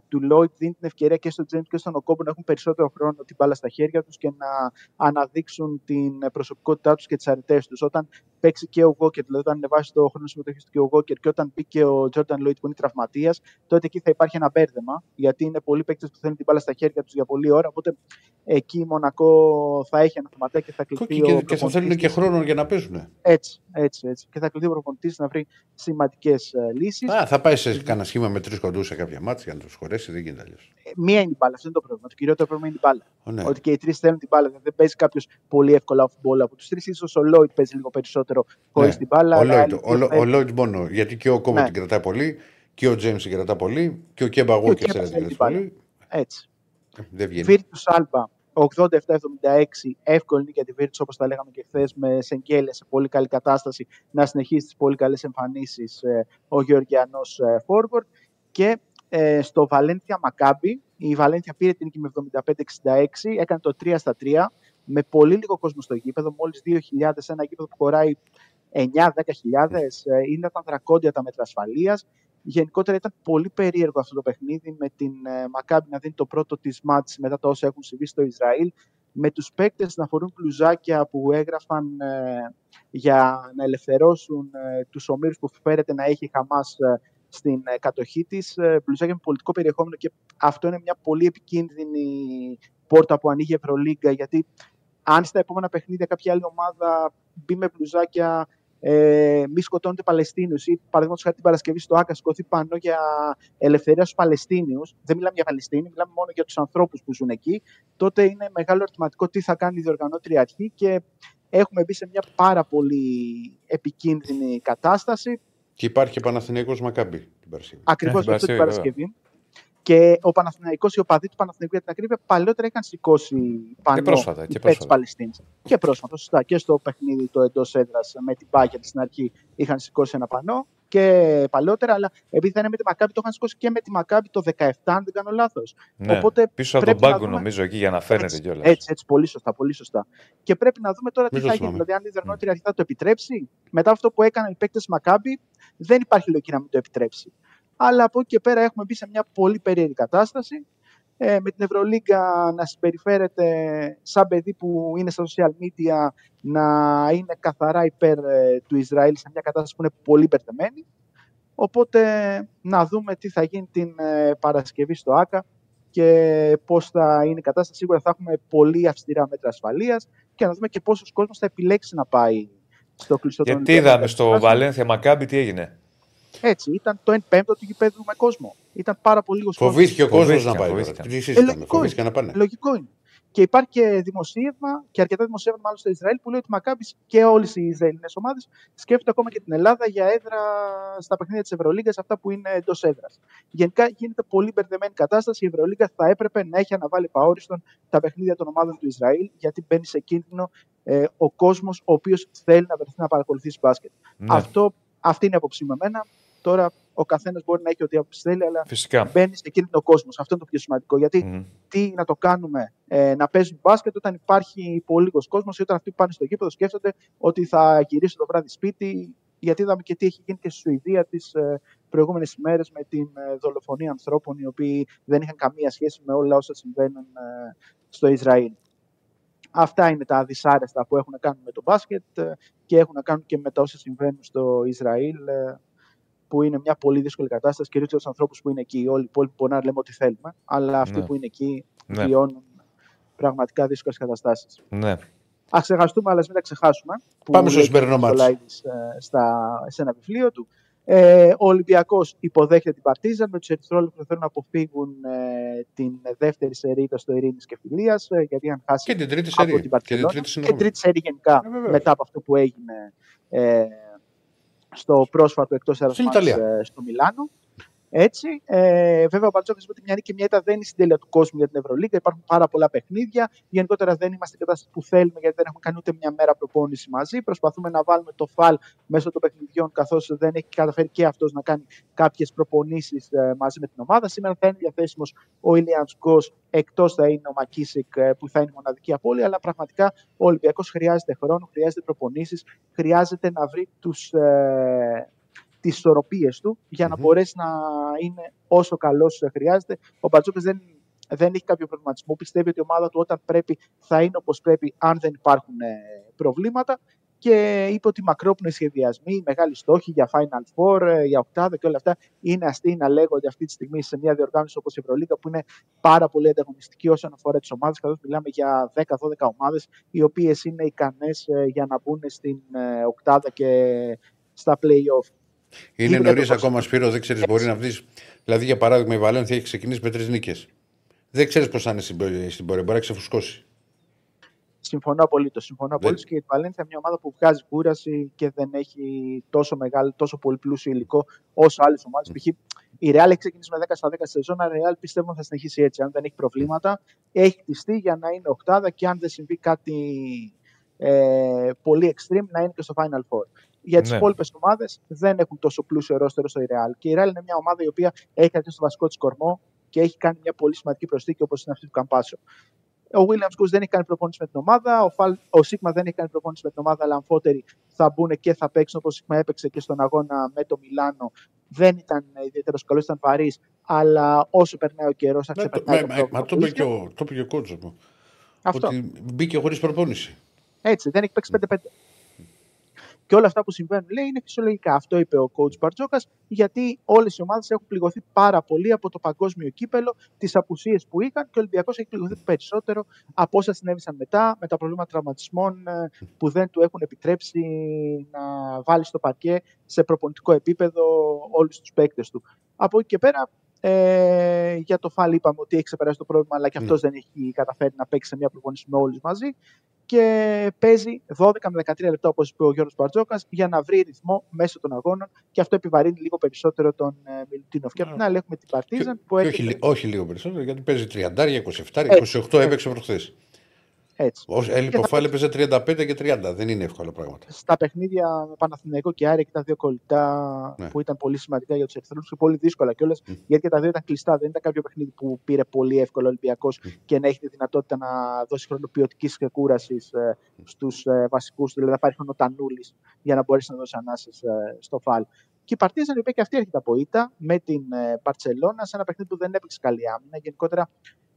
του Lloyd δίνει την ευκαιρία και στον James και στον Οκόμπο να έχουν περισσότερο χρόνο την μπάλα στα χέρια τους και να αναδείξουν την προσωπικότητά τους και τις αρετές τους. Όταν παίξει και ο Walker, δηλαδή όταν ανεβάσει το χρόνο συμμετοχής του και ο Walker και όταν μπει και ο Jordan Lloyd που είναι τραυματίας, τότε εκεί θα υπάρχει ένα μπέρδεμα, γιατί είναι πολλοί παίκτες που θέλουν την μπάλα στα χέρια τους για πολλή ώρα, οπότε εκεί η Μονακό θα έχει ένα θεματάκι και θα κληθεί Και, ο και, και θα προπονητής θέλουν και της. χρόνο για να παίζουν. Έτσι, έτσι, έτσι. Και θα κληθεί ο προπονητής να βρει σημαντικές ε, λύσεις. Α, θα πάει σε κανένα σχήμα με τρεις κοντούς σε κάποια μάτια για να τους χωρέσει, δεν γίνεται αλλιώς. Μία είναι η μπάλα, αυτό είναι το πρόβλημα. Το κυριότερο πρόβλημα είναι η μπάλα. Ναι. Ότι και οι τρεις θέλουν την μπάλα. Δηλαδή δεν παίζει κάποιος πολύ εύκολα off ball από τους τρεις. σω ο Λόιτ παίζει λίγο περισσότερο χωρίς Ναι. την μπάλα. Ο αλλά Lloyd- άλλοι ο, δύο Λο- ο παίζουν. Lloyd μόνο. Γιατί και ο Κόμπο Ναι. την κρατάει πολύ και ο Τζέιμς την κρατάει πολύ και ο Κέμπα Και ο Walker Κέμπα θέλει θέλει την την κρατάει μπάλα. πολύ. Έτσι. Δεν βγαίνει. Βίρτου Άλμπα 87-76, εύκολη νίκη για τη Βίρτου όπως τα λέγαμε και χθες, με Σεγγέλια σε πολύ καλή κατάσταση να συνεχίσει τις πολύ καλές εμφανίσεις ο Γεωργιανός Forward. Και ε, στο Βαλένθια Μακάμπι, η Βαλένθια πήρε την νίκη με 75-66, έκανε το 3 στα 3, με πολύ λίγο κόσμο στο γήπεδο, μόλις 2.000 σε ένα γήπεδο που χωράει 9-10.000. Ε, είναι τα δρακόντια τα μέτρα ασφαλείας. Γενικότερα ήταν πολύ περίεργο αυτό το παιχνίδι με την ε, Μακάμπι να δίνει το πρώτο της μάτς μετά τα όσα έχουν συμβεί στο Ισραήλ με τους παίκτες να φορούν μπλουζάκια που έγραφαν ε, για να ελευθερώσουν ε, τους ομήρους που φέρεται να έχει η Χαμάς ε, στην ε, κατοχή της, ε, μπλουζάκια με πολιτικό περιεχόμενο και αυτό είναι μια πολύ επικίνδυνη πόρτα που ανοίγει η Ευρωλίγκα γιατί αν στα επόμενα παιχνίδια κάποια άλλη ομάδα μπει με μπλουζάκια ε, μη σκοτώνετε Παλαιστίνιου ή παραδείγματος χάρη την Παρασκευή στο ΑΚΑ σηκωθεί πάνω για ελευθερία στους Παλαιστίνιους, δεν μιλάμε για Παλαιστίνη, μιλάμε μόνο για τους ανθρώπους που ζουν εκεί, τότε είναι μεγάλο ερωτηματικό τι θα κάνει η διοργανώτρια αρχή και έχουμε μπει σε μια πάρα πολύ επικίνδυνη κατάσταση. Και υπάρχει και Παναθηναϊκός Μακάμπι την Παρασκευή. Ακριβώς την αυτό την Παρασκευή, Παρασκευή. Και ο Παναθηναϊκός, οι οπαδοί του Παναθηναϊκού για την ακρίβεια, παλαιότερα είχαν σηκώσει πανό πρόσφατα, και υπέρ πρόσφατα. της Παλαιστίνης. Και πρόσφατα, σωστά. Και στο παιχνίδι το εντός έδρας με την Πάκια στην αρχή είχαν σηκώσει ένα πανό και παλαιότερα, αλλά επειδή θα είναι με τη Μακάμπη, το είχαν σηκώσει και με τη Μακάμπη το 17, αν δεν κάνω λάθος. Ναι. Οπότε Πίσω από τον πρέπει να πάγκο, δούμε- νομίζω, εκεί για να φαίνεται έτσι, κιόλας. έτσι, έτσι, πολύ σωστά, πολύ σωστά. Και πρέπει να δούμε τώρα τι Μην το θα γίνει. θυμάμαι. Δηλαδή, αν η διοργανώτρια αρχή θα το επιτρέψει, μετά αυτό που έκαναν οι παίκτες Μακάμπη, δεν υπάρχει λογική να μην το επιτρέψει. Αλλά από εκεί και πέρα έχουμε μπει σε μια πολύ περίεργη κατάσταση. Ε, με την Ευρωλίγκα να συμπεριφέρεται σαν παιδί που είναι στα social media να είναι καθαρά υπέρ ε, του Ισραήλ σε μια κατάσταση που είναι πολύ μπερδεμένη. Οπότε να δούμε τι θα γίνει την ε, Παρασκευή στο ΆΚΑ και πώς θα είναι η κατάσταση. Σίγουρα θα έχουμε πολύ αυστηρά μέτρα ασφαλείας και να δούμε και πόσος κόσμος θα επιλέξει να πάει στο κλειστό των Γιατί Ολυμπιακών είδαμε στο Εγκαταστάσεων. Βαλένθια Μακάμπι τι έγινε; Έτσι, ήταν το 1 πέμπτο του γηπέδου με κόσμο. Ήταν πάρα πολύ λίγο κόσμο. Φοβήθηκε ο κόσμος να Φοβήθηκαν, πάει. φοβήθηκαν. τώρα. Τι Ε, συζητάμε, λογικό Φοβήθηκαν να είναι. πάνε. Λογικό είναι. Και υπάρχει και δημοσίευμα, και αρκετά δημοσίευμα μάλλον στο Ισραήλ, που λέει ότι η Μακάμπης και όλες οι Ισραηλινές ομάδες σκέφτονται ακόμα και την Ελλάδα για έδρα στα παιχνίδια της Ευρωλίγα, αυτά που είναι εντός έδρας. Γενικά γίνεται πολύ μπερδεμένη κατάσταση. Η Ευρωλίγα θα έπρεπε να έχει αναβάλει παόριστον τα παιχνίδια των ομάδων του Ισραήλ, γιατί μπαίνει σε κίνδυνο ε, ο κόσμος ο οποίος θέλει να βρεθεί να παρακολουθήσει μπάσκετ. Ναι, Αυτό, αυτή είναι η άποψή μου εμένα. Τώρα ο καθένας μπορεί να έχει ό,τι άποψη θέλει, αλλά Φυσικά. μπαίνει σε κίνδυνο ο κόσμο. Αυτό είναι το πιο σημαντικό. Γιατί Μμμ. τι να το κάνουμε ε, να παίζουν μπάσκετ όταν υπάρχει πολύ λίγος κόσμος ή όταν αυτοί που πάνε στο γήπεδο σκέφτονται ότι θα γυρίσουν το βράδυ σπίτι. Γιατί είδαμε και τι έχει γίνει και στη Σουηδία τις ε, προηγούμενες ημέρες με την ε, δολοφονία ανθρώπων οι οποίοι δεν είχαν καμία σχέση με όλα όσα συμβαίνουν ε, στο Ισραήλ. Αυτά είναι τα δυσάρεστα που έχουν να κάνουν με το μπάσκετ ε, και έχουν να κάνουν και με τα όσα συμβαίνουν στο Ισραήλ, ε, που είναι μια πολύ δύσκολη κατάσταση, κυρίως για τους ανθρώπους που είναι εκεί. Όλοι οι υπόλοιποι μπορεί να λέμε ό,τι θέλουμε, αλλά αυτοί Ναι. που είναι εκεί Ναι. βιώνουν πραγματικά δύσκολες καταστάσεις. Ναι. Α ξεχαστούμε, αλλά ας μην τα ξεχάσουμε. που Πάμε στο λέει σημερινό και ο μάτς. Νικολάηδης, ε, στα, σε ένα βιβλίο του. Ε, ο Ολυμπιακός υποδέχεται την Παρτίζαν με τους Ερυθρόλεπτους που θέλουν να αποφύγουν ε, την δεύτερη σερίδα στο Ειρήνης και Φιλίας, ε, γιατί είχαν χάσει Και την τρίτη από σερή. την Και την Βαρκελόνη τρίτη και συνδρομή. τρίτη σερή γενικά Ε, βεβαίως. μετά από αυτό που έγινε ε, στο πρόσφατο εκτός έδρα Στην Ιταλία. στο Μιλάνο. Έτσι, ε, βέβαια ο Μπαρτζόκα είπε ότι μια νίκη και μια ήττα δεν είναι στην τέλεια του κόσμου για την Ευρωλίγα. Υπάρχουν πάρα πολλά παιχνίδια. Γενικότερα δεν είμαστε στην κατάσταση που θέλουμε γιατί δεν έχουμε κάνει ούτε μια μέρα προπόνηση μαζί. Προσπαθούμε να βάλουμε το φαλ μέσω των παιχνιδιών, καθώς δεν έχει καταφέρει και αυτός να κάνει κάποιες προπονήσεις μαζί με την ομάδα. Σήμερα θα είναι διαθέσιμος ο Ιλιανς Γκος, εκτός θα είναι ο Μακίσικ ε, που θα είναι η μοναδική απώλεια. Αλλά πραγματικά ο Ολυμπιακός χρειάζεται χρόνο, χρειάζεται προπονήσεις, χρειάζεται να βρει τους, ε, τις ισορροπίες του για να Μμμ. μπορέσει να είναι όσο καλός χρειάζεται. Ο Μπατζόκας δεν, δεν έχει κάποιο προβληματισμό. Πιστεύει ότι η ομάδα του όταν πρέπει θα είναι όπως πρέπει αν δεν υπάρχουν ε, προβλήματα και είπε ότι οι μακρόπνοοι σχεδιασμοί, οι μεγάλοι στόχοι για Final Four, ε, για οκτάδα και όλα αυτά είναι αστεί να λέγονται αυτή τη στιγμή σε μια διοργάνωση όπως η Ευρωλίγα που είναι πάρα πολύ ανταγωνιστική όσον αφορά τις ομάδες καθώς μιλάμε για 10-12 ομάδες οι οποίες είναι ικανές ε, για να μπουν στην ε, οκτάδα και στα play-off. Είναι για το νωρίς κόσμο. ακόμα, Σπύρο, δεν ξέρεις, μπορεί να βρει. Δηλαδή, για παράδειγμα, η Βαλένθια έχει ξεκινήσει με τρεις νίκες. Δεν ξέρεις πώς θα είναι στην πορεία, στην πορεία. Μπορεί να ξεφουσκώσει. Συμφωνώ απολύτως. Συμφωνώ Δεν- απολύτως και η Βαλένθια είναι μια ομάδα που βγάζει κούραση και δεν έχει τόσο μεγάλο, τόσο πολύ πλούσιο υλικό όσο άλλες ομάδες. Π.χ. η Real έχει ξεκινήσει με 10 στα 10 σεζόν, αλλά η Real πιστεύω θα συνεχίσει έτσι. Αν δεν έχει προβλήματα, έχει χτιστεί για να είναι οκτάδα και αν δεν συμβεί κάτι ε, πολύ extreme, να είναι και στο Final Four. Για τις Ναι. υπόλοιπες ομάδες δεν έχουν τόσο πλούσιο ρόστερο στο Real. Και η Real είναι μια ομάδα η οποία έχει κρατήσει το βασικό της κορμό και έχει κάνει μια πολύ σημαντική προσθήκη όπως είναι αυτή του Καμπάσο. Ο Williams Goose δεν έχει κάνει προπόνηση με την ομάδα. Ο, Φαλ, ο Σίγμα δεν έχει κάνει προπόνηση με την ομάδα, αλλά αμφότεροι θα μπουν και θα παίξουν όπως ο Σίγμα έπαιξε και στον αγώνα με το Μιλάνο. Δεν ήταν ιδιαίτερος καλός, ήταν βαρύς, αλλά όσο περνάει ο καιρός θα Ναι, το- ξεπερνάει μα- το μα- πρόβλημα. Μα το που είπε και είχε. ο, το είπε και ο κότσο μου. Αυτό. Ότι μπήκε χωρίς προπόνηση. Έτσι, δεν έχει παίξει 5-5. Και όλα αυτά που συμβαίνουν, λέει, είναι φυσιολογικά. Αυτό είπε ο coach Μπαρτζόκας, γιατί όλες οι ομάδες έχουν πληγωθεί πάρα πολύ από το παγκόσμιο κύπελο, τις απουσίες που είχαν και ο Ολυμπιακός έχει πληγωθεί περισσότερο από όσα συνέβησαν μετά, με τα προβλήματα τραυματισμών ε, που δεν του έχουν επιτρέψει να βάλει στο παρκέ σε προπονητικό επίπεδο όλους τους παίκτες του. Από εκεί και πέρα, ε, για το Φάλ είπαμε ότι έχει ξεπεράσει το πρόβλημα, αλλά και αυτός δεν έχει καταφέρει να παίξει σε μια προπονήση με όλους μαζί. Και παίζει 12 με 13 λεπτά, όπως είπε ο Γιώργος Μπαρτζόκας, για να βρει ρυθμό μέσω των αγώνων και αυτό επιβαρύνει λίγο περισσότερο τον ε, Μιλουτίνοφ. Και απ' την άλλη έχουμε την Παρτίζαν που έχει. Όχι, όχι λίγο περισσότερο, γιατί παίζει 30, 27, 28 έπαιξε προχθές. Έτσι. Όσο έλειπε ο Φάλ έπαιζε 35 και 30. Δεν είναι εύκολα πράγματα. Στα παιχνίδια με Παναθηναϊκό και Άρη και τα δύο κολλητά Ναι. που ήταν πολύ σημαντικά για τους Ερυθρού και πολύ δύσκολα κιόλας. Γιατί και τα δύο ήταν κλειστά. Δεν ήταν κάποιο παιχνίδι που πήρε πολύ εύκολο ο Ολυμπιακός και να έχει τη δυνατότητα να δώσει χρόνο ποιοτικής ξεκούραση ε, στους ε, βασικούς του. Δηλαδή να πάρει χρόνο Τανούλης για να μπορέσει να δώσει ανάσες ε, στο Φάλ. Και η Παρτίζαν η οποία και αυτή έρχεται από ήττα με την Παρσελώνα σε ένα παιχνίδι που δεν έπαιξε καλή άμυνα. Γενικότερα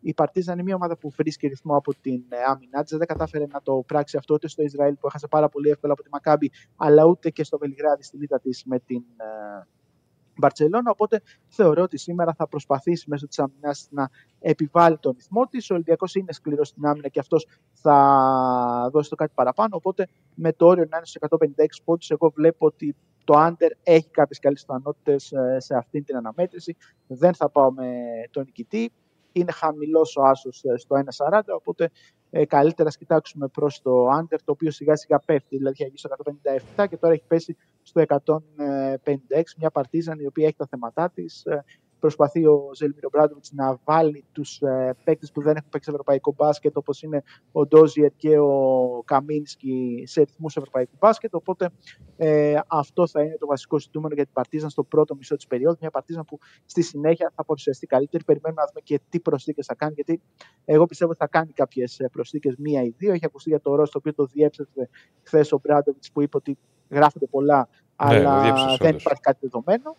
η Παρτίζαν είναι μια ομάδα που βρίσκει ρυθμό από την ε, άμυνά της. Δεν κατάφερε να το πράξει αυτό ούτε στο Ισραήλ που έχασε πάρα πολύ εύκολα από τη Μακάμπη, αλλά ούτε και στο Βελιγράδι στην ήττα της με την ε, Μπαρσελόνα. Οπότε θεωρώ ότι σήμερα θα προσπαθήσει μέσω της άμυνά να επιβάλλει τον ρυθμό της. Ο Ολυμπιακός είναι σκληρός στην άμυνα και αυτός θα δώσει το κάτι παραπάνω. Οπότε με το όριο να είναι στους 156 πόντους, εγώ βλέπω ότι το Άντερ έχει κάποιες καλές πιθανότητες σε αυτή την αναμέτρηση. Δεν θα πάω με τον νικητή. Είναι χαμηλός ο άσος στο 1,40, οπότε ε, καλύτερα να κοιτάξουμε προς το Άντερ, το οποίο σιγά σιγά πέφτει. Δηλαδή έχει στο 157 και τώρα έχει πέσει στο 156. Μια παρτίζαν η οποία έχει τα θέματά της. Προσπαθεί ο Ζελμίρο Μπράντοβιτς να βάλει τους ε, παίκτες που δεν έχουν παίξει ευρωπαϊκό μπάσκετ, όπως είναι ο Ντόζιερ και ο Καμίνσκι, σε ρυθμούς ευρωπαϊκού μπάσκετ. Οπότε ε, αυτό θα είναι το βασικό ζητούμενο για την Παρτίζαν στο πρώτο μισό της περίοδου. Μια Παρτίζαν που στη συνέχεια θα παρουσιαστεί καλύτερη. Περιμένουμε να δούμε και τι προσθήκες θα κάνει, γιατί εγώ πιστεύω ότι θα κάνει κάποιες προσθήκες, μία ή δύο. Έχει ακουστεί για το Ρος, το οποίο το διέψευσε χθες ο Μπράντοβιτς που είπε ότι γράφονται πολλά, Ναι, αλλά το διέψευσε δεν όντως. υπάρχει κάτι δεδομένο.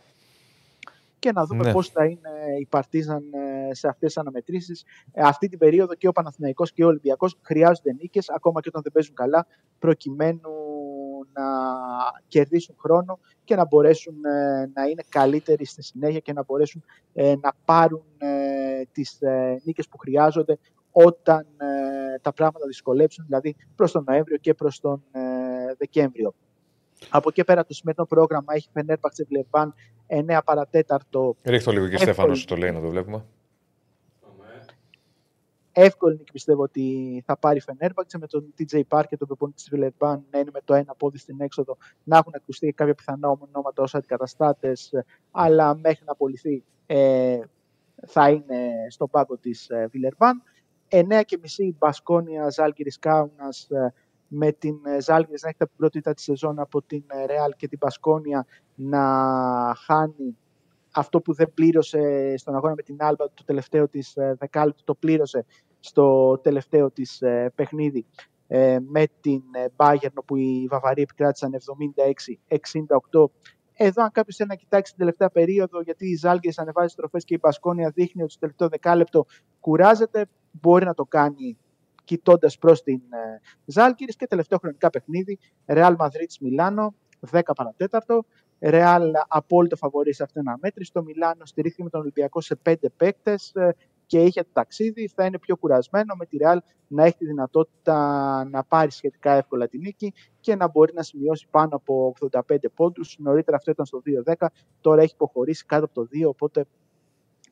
Και να δούμε Ναι. πώς θα είναι η Παρτίζαν ε, σε αυτές τις αναμετρήσεις. Ε, Αυτή την περίοδο και ο Παναθηναϊκός και ο Ολυμπιακός χρειάζονται νίκες, ακόμα και όταν δεν παίζουν καλά, προκειμένου να κερδίσουν χρόνο και να μπορέσουν ε, να είναι καλύτεροι στη συνέχεια και να μπορέσουν ε, να πάρουν ε, τις ε, νίκες που χρειάζονται όταν ε, τα πράγματα δυσκολέψουν, δηλαδή προς τον Νοέμβριο και προς τον ε, Δεκέμβριο. Από εκεί πέρα το σημερινό πρόγραμμα έχει Φενέρπαξε Βλεβάν 9 παρατέταρτο. Ρίχτω λίγο και Εύκολη. Στέφανος το λέει να το βλέπουμε. Εύκολη νίκη πιστεύω ότι θα πάρει η Φενέρπαξε με τον TJ Park και τον προπονητή της Βλεβάν να είναι με το ένα πόδι στην έξοδο, να έχουν ακουστεί κάποια πιθανά ονόματα ως αντικαταστάτες, αλλά μέχρι να απολυθεί ε, θα είναι στον πάγκο της ε, Βιλερμπάν. 9 και μισή Μπασκόνια Ζάλγκυρης Κάουνας με την ε, Ζάλγκυρη να έχει τα πρώτη ήττα της σεζόν από την ε, Ρεάλ και την Μπασκόνια να χάνει αυτό που δεν πλήρωσε στον αγώνα με την Άλμπα το τελευταίο της ε, δεκάλεπτο το πλήρωσε στο τελευταίο της ε, παιχνίδι ε, με την ε, Bayern όπου οι Βαβαροί επικράτησαν 76-68 εδώ, αν κάποιος θέλει να κοιτάξει την τελευταία περίοδο, γιατί η Ζάλγκε ανεβάζει τροφέ και η Μπασκόνια δείχνει ότι στο τελευταίο δεκάλεπτο κουράζεται, μπορεί να το κάνει κοιτώντας προς την ε, Ζάλγκη. Και τελευταίο χρονικά παιχνίδι, Real Madrid Μιλάνο, 10 παρατέταρτο. Ρεάλ απόλυτο φαβορή σε αυτήν την αναμέτρηση. Το Μιλάνο στηρίχθηκε με τον Ολυμπιακό σε πέντε παίκτες και είχε το ταξίδι. Θα είναι πιο κουρασμένο με τη Ρεάλ να έχει τη δυνατότητα να πάρει σχετικά εύκολα τη νίκη και να μπορεί να σημειώσει πάνω από 85 πόντους. Νωρίτερα αυτό ήταν στο 2-10, τώρα έχει υποχωρήσει κάτω από το 2. Οπότε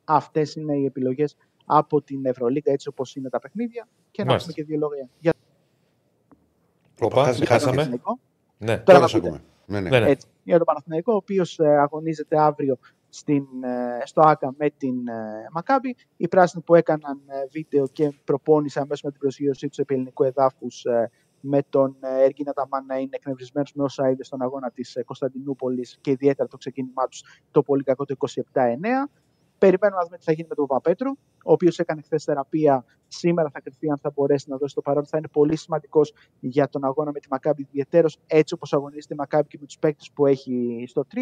αυτές είναι οι επιλογές από την Ευρωλίγα έτσι όπως είναι τα παιχνίδια. Και να Μάλιστα. πούμε και δύο λόγια για Οπα, χάσαμε. τον χάσαμε. Παναθηναϊκό. Ναι. Τώρα Τώρα με σε ακούτε. ακούμε. Ναι, ναι. Ναι, ναι. Έτσι, για τον Παναθηναϊκό, ο οποίος αγωνίζεται αύριο στην, ε, στο ΆΚΑ με την ε, Μακάμπη. Οι πράσινοι που έκαναν ε, βίντεο και προπόνησαν μέσα με την προσγείωσή τους επί ελληνικού εδάφους με τον ε, Έργινα Ταμάν να είναι εκνευρισμένος με όσα είδε στον αγώνα της Κωνσταντινούπολης και ιδιαίτερα το ξεκίνημά τους το πολύ κακό το 27-9. Περιμένουμε να δούμε τι θα γίνει με τον Παπαπέτρου, ο οποίος έκανε χθες θεραπεία. Σήμερα θα κρυφτεί αν θα μπορέσει να δώσει το παρόν. Θα είναι πολύ σημαντικός για τον αγώνα με τη Μακάμπη, ιδιαίτερω έτσι όπως αγωνίζεται η Μακάμπη και με τους παίκτες που έχει στο 3.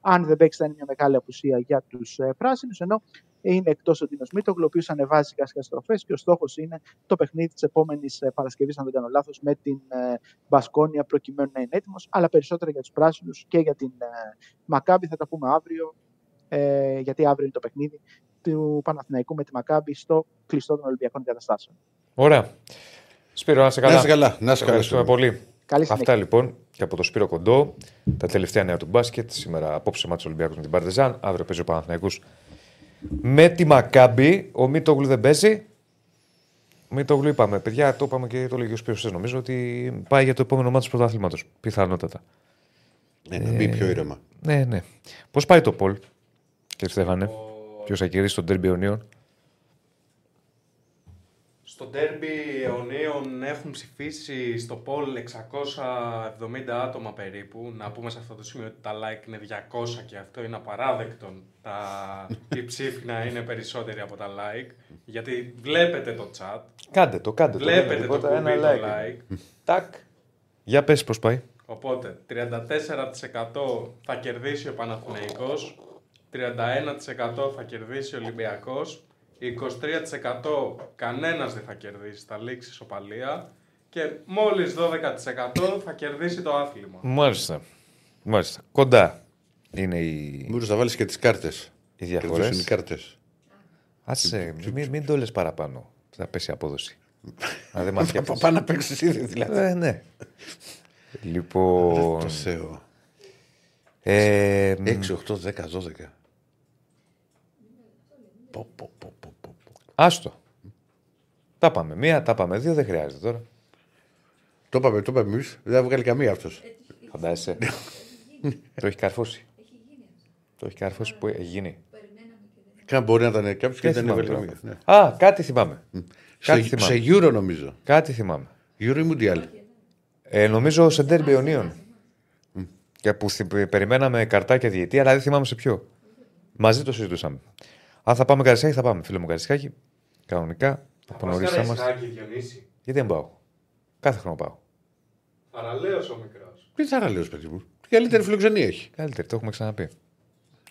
Αν δεν παίξει, θα είναι μια μεγάλη απουσία για τους ε, πράσινους. Ενώ Είναι εκτός ο Ντίνος Μίτογλου, ο οποίος ανεβάζει σιγά σιγά στροφές και ο στόχος είναι το παιχνίδι της επόμενης Παρασκευής, αν δεν κάνω λάθος, με την ε, Μπασκόνια, προκειμένου να είναι έτοιμος. Αλλά περισσότερα για τους πράσινους και για την ε, Μακάμπη θα τα πούμε αύριο, ε, γιατί αύριο είναι το παιχνίδι του Παναθηναϊκού με τη Μακάμπη στο κλειστό των Ολυμπιακών Καταστάσεων. Ωραία. Σπύρο, να σε καλά. Να είσαι καλά. Να είσαι καλά. Ευχαριστούμε πολύ. Καλή Αυτά συνέχεια. λοιπόν και από το Σπύρο Κοντό, τα τελευταία νέα του μπάσκετ. Σήμερα απόψε μάτι Ολυμπιακού με την Παρτεζάν. Αύριο παίζει ο Παναθηναϊκός με τη Μακάμπη. Ο Μίτογλου δεν παίζει. Ο Μίτογλου είπαμε, παιδιά, το είπαμε και το λέγει ο Σπύρος χθες, νομίζω ότι πάει για το επόμενο μάτι του πρωταθλήματο. Πιθανότατα. Ναι, να μπει πιο ήρεμα. Ναι, ναι. Πώς πάει το Πολ, κύριε Στέφανε, ποιος θα κερδίσει τον Τέρμπι Ιωνίων. Στο ντέρμπι αιωνίων έχουν ψηφίσει στο poll 670 άτομα περίπου. Να πούμε σε αυτό το σημείο ότι τα like είναι 200 και αυτό είναι απαράδεκτο. Τα... Οι ψήφοι να είναι περισσότεροι από τα like. Γιατί βλέπετε το chat, Κάντε το, κάντε το. βλέπετε δεν είναι το τίποτα, κουμπί ένα το like. like. Τάκ. Για πες πώς πάει. Οπότε 34% θα κερδίσει ο Παναθηναϊκός, 31% θα κερδίσει ο Ολυμπιακός, 23% κανένας δεν θα κερδίσει, θα λήξει ισοπαλία και μόλις 12% θα κερδίσει το άθλημα. Μάλιστα. Μάλιστα. Κοντά είναι οι, Μπορεί να βάλεις και τις κάρτες. οι διαφορές. οι κάρτες. Άσε, μην, μην το λες παραπάνω. Θα πέσει η απόδοση. Αν δεν μάθεις Θα πάει να παίξεις ήδη δηλαδή. Ε, ναι. Λοιπόν. Το Θεό. ε, 6, 8, 10, 12. Πω, πω, πω, πω, πω. άστο. Τα πάμε μία, τα πάμε δύο, δεν χρειάζεται τώρα. Το είπαμε, το είπαμε εμείς. Δεν θα βγάλει καμία αυτός. Φαντάζεσαι. το έχει καρφώσει. Το έχει καρφώσει που έχει γίνει. Καν μπορεί να ήταν κάποιος και Δεν δεν θυμάμαι έβγαλε τώρα. καμία. Ναι. Α, κάτι θυμάμαι. Κάτι Σε, θυμάμαι. σε Euro νομίζω. Κάτι θυμάμαι. Euro ή Mundial. Ε, νομίζω σε ντέρμπι Ιωνίων. Και που θυ- περιμέναμε καρτάκια διετή, αλλά δεν θυμάμαι σε ποιο. Μαζί το συζητούσαμε. Αν θα πάμε Καρισιάκη, θα πάμε. Φίλο μου Καρισιάκη. Κανονικά. Από νωρίς θα είμαστε. Διονύση. Γιατί δεν πάω; Κάθε χρόνο πάω. Παραλέως ο μικρός. Τι θα λέω, παιδί μου; Τι καλύτερη φιλοξενία έχει. Καλύτερη, το έχουμε ξαναπεί.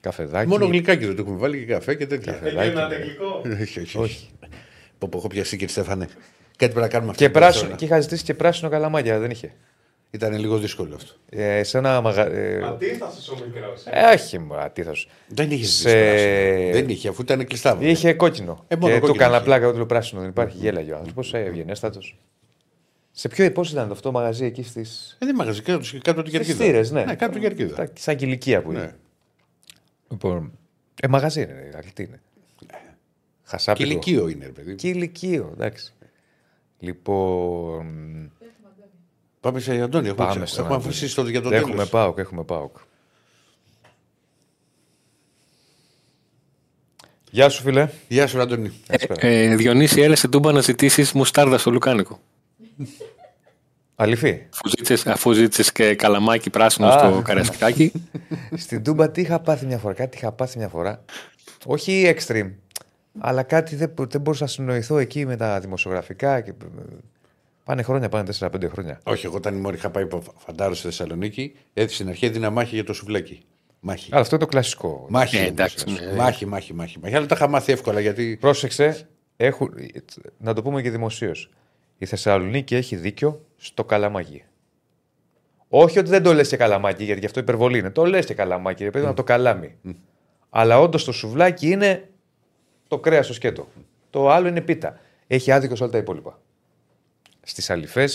Καφεδάκι. Μόνο γλυκάκι δεν το έχουμε βάλει και καφέ και τέτοια. Καφεδάκι, Έγινε ναι. γλυκό. όχι, όχι. Όχι. Πω, πω, έχω πιαστεί κύριε Στέφανε. Κάτι πρέπει να κάνουμε αυτό. Και, πράσινο, και είχα ζητήσει και πράσινο καλαμάκια, δεν είχε. Ήταν λίγο δύσκολο αυτό. Ε, σε ένα μαγα... ε, Αντίθασος ο μικρός. ε, όχι, μου, αντίθετο. Δεν είχε Σε- ζητήσει. Δεν είχε, αφού ήταν κλειστά. βέβαια. Είχε κόκκινο. Ε, μόνο και του κόκκινο έκανα είχε. πλάκα ότι λέω πράσινο δεν υπάρχει. Γέλαγε ο άνθρωπος. Ε, ευγενέστατο. Σε ποιο πώς ήταν αυτό το μαγαζί εκεί στι. Ε, δεν μαγαζί, κάτω, κάτω από την Στις κερκίδα. θύρες, ναι. Ναι, κάτω από την κερκίδα. Τα- Σαν κηλικία που είναι. Ναι. Λοιπόν. Ε, μαγαζί είναι, αλήθεια είναι. Χασάπικο. Κηλικείο είναι, ρε παιδί. Κηλικείο, εντάξει. Λοιπόν. Πάμε σε Αντώνη. Έχουμε, Πάμε ξε- στον έχουμε Αντώνη. αφήσει στο για τον Έχουμε τέλος. πάοκ, έχουμε πάοκ. Γεια σου, φίλε. Γεια σου, Αντώνη. Καλησπέρα. Ε, Διονύση, έλεσε τούμπα να ζητήσεις μουστάρδα στο Λουκάνικο. Αληθή. Αφού ζήτησες, αφού ζήτησες και καλαμάκι πράσινο Α. στο καρασκάκι. Στην Τούμπα τι είχα πάθει μια φορά. Κάτι είχα πάθει μια φορά. Όχι extreme. Αλλά κάτι δεν, δεν μπορούσα να συνοηθώ εκεί με τα δημοσιογραφικά. Και... Πάνε χρόνια, πάνε 4-5 χρόνια. Όχι, εγώ όταν ήμουν είχα πάει από φαντάρο στη Θεσσαλονίκη, έτσι στην αρχή έδινα μάχη για το σουβλάκι. Μάχη. Αλλά αυτό είναι το κλασικό. Μάχη, Ε, όμως, εντάξει, λες. ναι. μάχη, μάχη, μάχη, μάχη. Αλλά τα είχα μάθει εύκολα γιατί. Πρόσεξε, έχουν, να το πούμε και δημοσίως. Η Θεσσαλονίκη έχει δίκιο στο καλαμάκι. Όχι ότι δεν το λες και καλαμάκι, γιατί γι' αυτό υπερβολή είναι. Το λες και καλαμάκι, ρε παιδί, να το καλάμι. Αλλά όντως το σουβλάκι είναι το κρέας στο σκέτο. Το άλλο είναι πίτα. Έχει άδικο σε όλα τα υπόλοιπα. Στις αληφέ,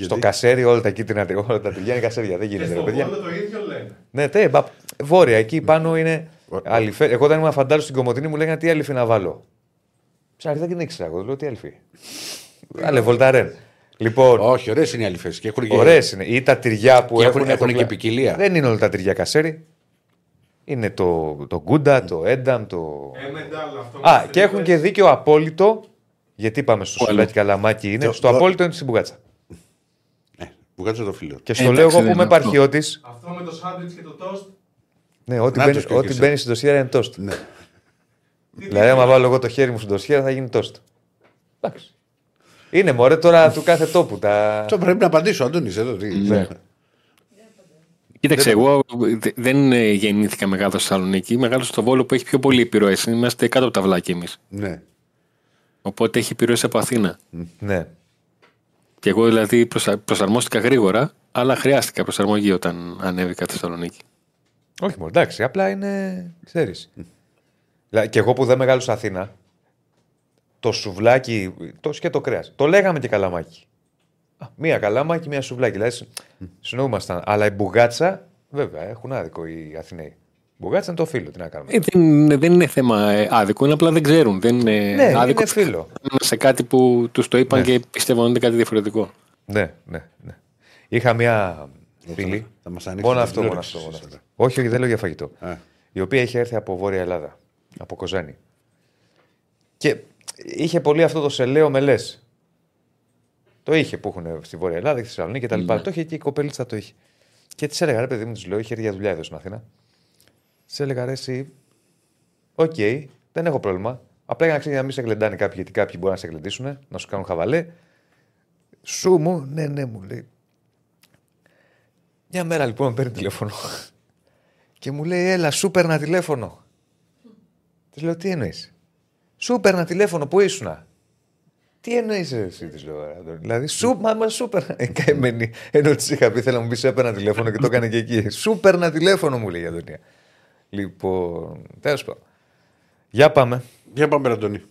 στο κασέρι, όλα τα κίτρινα, όλα τα τυριά είναι κασέρια. Δεν Και γίνεται, ρε στο παιδιά. Βόλο το ίδιο λένε. Ναι, τε, μπα, βόρεια, εκεί πάνω είναι αληφέ. Εγώ όταν ήμουν φαντάζομαι στην Κομωτινή μου λέγανε τι αληφή να βάλω. Ψάχνει, δεν ήξερα εγώ. Λέω τι αληφή. Βάλε βολταρέν. Λοιπόν, Όχι, ωραίες είναι οι αληθέ. Και έχουν και- ωραίες είναι. Ή τα τυριά που Και έχουν. έχουν- έχουν το και πλα- ποικιλία. Δεν είναι όλα τα τυριά κασέρι. Είναι το, το γκούντα, το ένταμ, το. Ε, μεντάλ, αυτό Α, που και έχουν και είπες. δίκιο απόλυτο. Γιατί είπαμε στο Πού αλλού; σουλάκι καλαμάκι είναι. Το- Στο το- απόλυτο είναι στην μπουγάτσα. Ναι, που κάτσε το φίλο. Και στο Εντάξει, λέω εγώ δεν που είμαι είναι αυτό. επαρχιώτη. Αυτό με το σάντουιτς και το τόστ. Ναι, ό,τι Να μπαίνει, τους και ό,τι εσύ. μπαίνει στην τοσιέρα είναι τόστ. Ναι. Δηλαδή, άμα βάλω εγώ το χέρι μου στην τοσιέρα θα γίνει τόστ. Εντάξει. Είναι μωρέ τώρα του κάθε τόπου. Τα... Αυτό πρέπει να απαντήσω, Αντώνης. Εδώ, τι- Ναι. Κοίταξε, εγώ δε- δεν ε, γεννήθηκα μεγάλο στη Θεσσαλονίκη. Μεγάλο στο Βόλο που έχει πιο πολύ επιρροέ. Είμαστε κάτω από τα βλάκια εμείς. Ναι. Οπότε έχει επιρροέ από Αθήνα. Ναι. Και εγώ δηλαδή προσα... προσαρμόστηκα γρήγορα, αλλά χρειάστηκα προσαρμογή όταν ανέβηκα στη Θεσσαλονίκη. Όχι μόνο, εντάξει, απλά είναι. ξέρεις. Και εγώ που δεν μεγάλωσα Αθήνα, το σουβλάκι, το σκέτο κρέας. Το λέγαμε και καλαμάκι. Α, Μία καλαμάκι, μία σουβλάκι. Δηλαδή, συ- συνοούμασταν. Αλλά η μπουγάτσα, βέβαια, έχουν άδικο οι Αθηναίοι. Η μπουγάτσα είναι το φίλο, τι να κάνουμε. Ε, δεν, δεν είναι θέμα ε, άδικο, είναι απλά δεν ξέρουν. Δεν είναι ναι, άδικο είναι φίλο. σε κάτι που τους το είπαν Ναι. και πιστεύω ότι είναι κάτι διαφορετικό. Ναι, ναι, ναι. Είχα μία φίλη. θα μας ανοίξει Μόνο την αυτό, μόνο τηλεόραση αυτό. Μόνο εσείς αυτό. Όχι, όχι, δεν λέω για φαγητό. Α. Η οποία είχε έρθει από Βόρεια Ελλάδα, από Κοζάνη. Και είχε πολύ αυτό το σε λέω, με λες. Το είχε που έχουν στη Βόρεια Ελλάδα και στη Θεσσαλονίκη κτλ. Ναι. Το είχε και η κοπελίτσα το είχε. Και της έλεγα, ρε παιδί μου, της λέω, είχε έρθει για δουλειά εδώ στην Αθήνα. Της έλεγα, ρε, εσύ, οκ, δεν έχω πρόβλημα. Απλά για να ξέρεις να μην σε γλεντάνε κάποιοι, γιατί κάποιοι μπορεί να σε γλεντήσουν, να σου κάνουν χαβαλέ. Σου μου, ναι, ναι, μου λέει. Μια μέρα λοιπόν με παίρνει τηλέφωνο και μου λέει: Έλα, σου παίρνα τηλέφωνο. Της λέω: Τι εννοείς; Σου παίρνα τηλέφωνο, πού ήσουνα. Τι εννοείς εσύ, της λέω. ρε, Αντώνη. Δηλαδή, σου, μα, μα σου παίρνα. Ε, καημένη. Ενώ της είχα πει: Θέλω να μου πεις: Σε έπαιρνα τηλέφωνο και το έκανε και εκεί. Σου παίρνα τηλέφωνο, μου λέει η Αντωνία. Λοιπόν, τέλο πάντων. Για πάμε. Για πάμε, Ραντονί.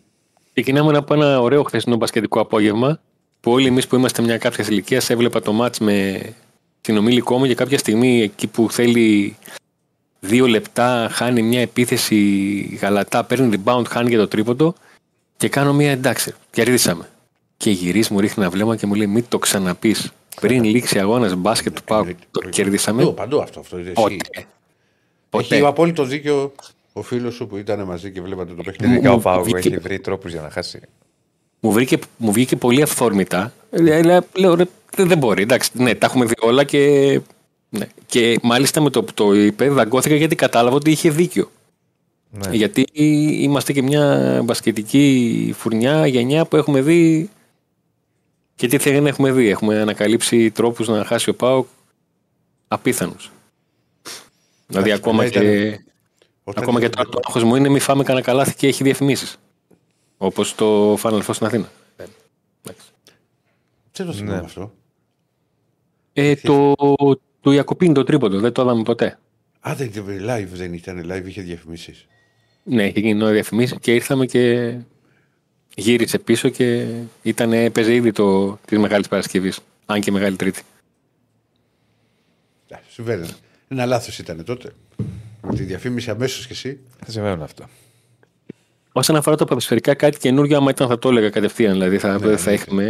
Ξεκινάμε από ένα ωραίο χθεσινό μπασκετικό απόγευμα που όλοι εμεί που είμαστε μια κάποια ηλικία έβλεπα το μάτς με συνομήλικό μου για κάποια στιγμή εκεί που θέλει δύο λεπτά, χάνει μια επίθεση γαλατά, παίρνει rebound, χάνει για το τρίποντο και κάνω μια εντάξει, κερδίσαμε. Και γυρίζει, μου ρίχνει ένα βλέμμα και μου λέει: Μην το ξαναπεί. Πριν λήξει αγώνα μπάσκετ του Πάου, το κερδίσαμε. Παντού, παντού αυτό. αυτό ισχύει. Ποτέ. Έχει Ποτέ. απόλυτο δίκιο ο φίλος σου που ήταν μαζί και βλέπατε το παιχνίδι. Ειδικά ο μου Πάου βγήκε- έχει βρει τρόπους για να χάσει. Μου, βρήκε, μου βγήκε πολύ αυθόρμητα. Ε, Λέω, λέω, ρε, δεν δεν μπορεί. Εντάξει, ναι, τα έχουμε δει όλα και. Ναι. Και μάλιστα με το που το είπε, δαγκώθηκα γιατί κατάλαβα ότι είχε δίκιο. Ναι. Γιατί είμαστε και μια μπασκετική φουρνιά, γενιά που έχουμε δει. Και τι δεν έχουμε δει. Έχουμε ανακαλύψει τρόπους να χάσει ο Πάοκ απίθανους. Δηλαδή ακόμα ήταν- και, Όταν ακόμα και ήταν- τώρα το άγχος μου είναι μη φάμε κανένα καλάθι και έχει διαφημίσεις. Όπως το Final Four στην Αθήνα. Εντάξει. Δεν το θυμάμαι Ναι. αυτό; Ε, το, το Ιακωπίν το τρίποντο, δεν το είδαμε ποτέ. Α, δεν live δεν ήταν, live είχε διαφημίσεις. Ναι, είχε γίνει νόημα διαφημίσεις και ήρθαμε και γύρισε πίσω και ήταν, έπαιζε ήδη το, της Μεγάλης Παρασκευής. Αν και Μεγάλη Τρίτη. Συμβαίνει. Ένα λάθος ήταν τότε. Με τη διαφήμιση αμέσως και εσύ. Δεν συμβαίνουν αυτά. Όσον αφορά τα ποδοσφαιρικά, κάτι καινούριο, άμα ήταν θα το έλεγα κατευθείαν. Δηλαδή θα, θα είχαμε.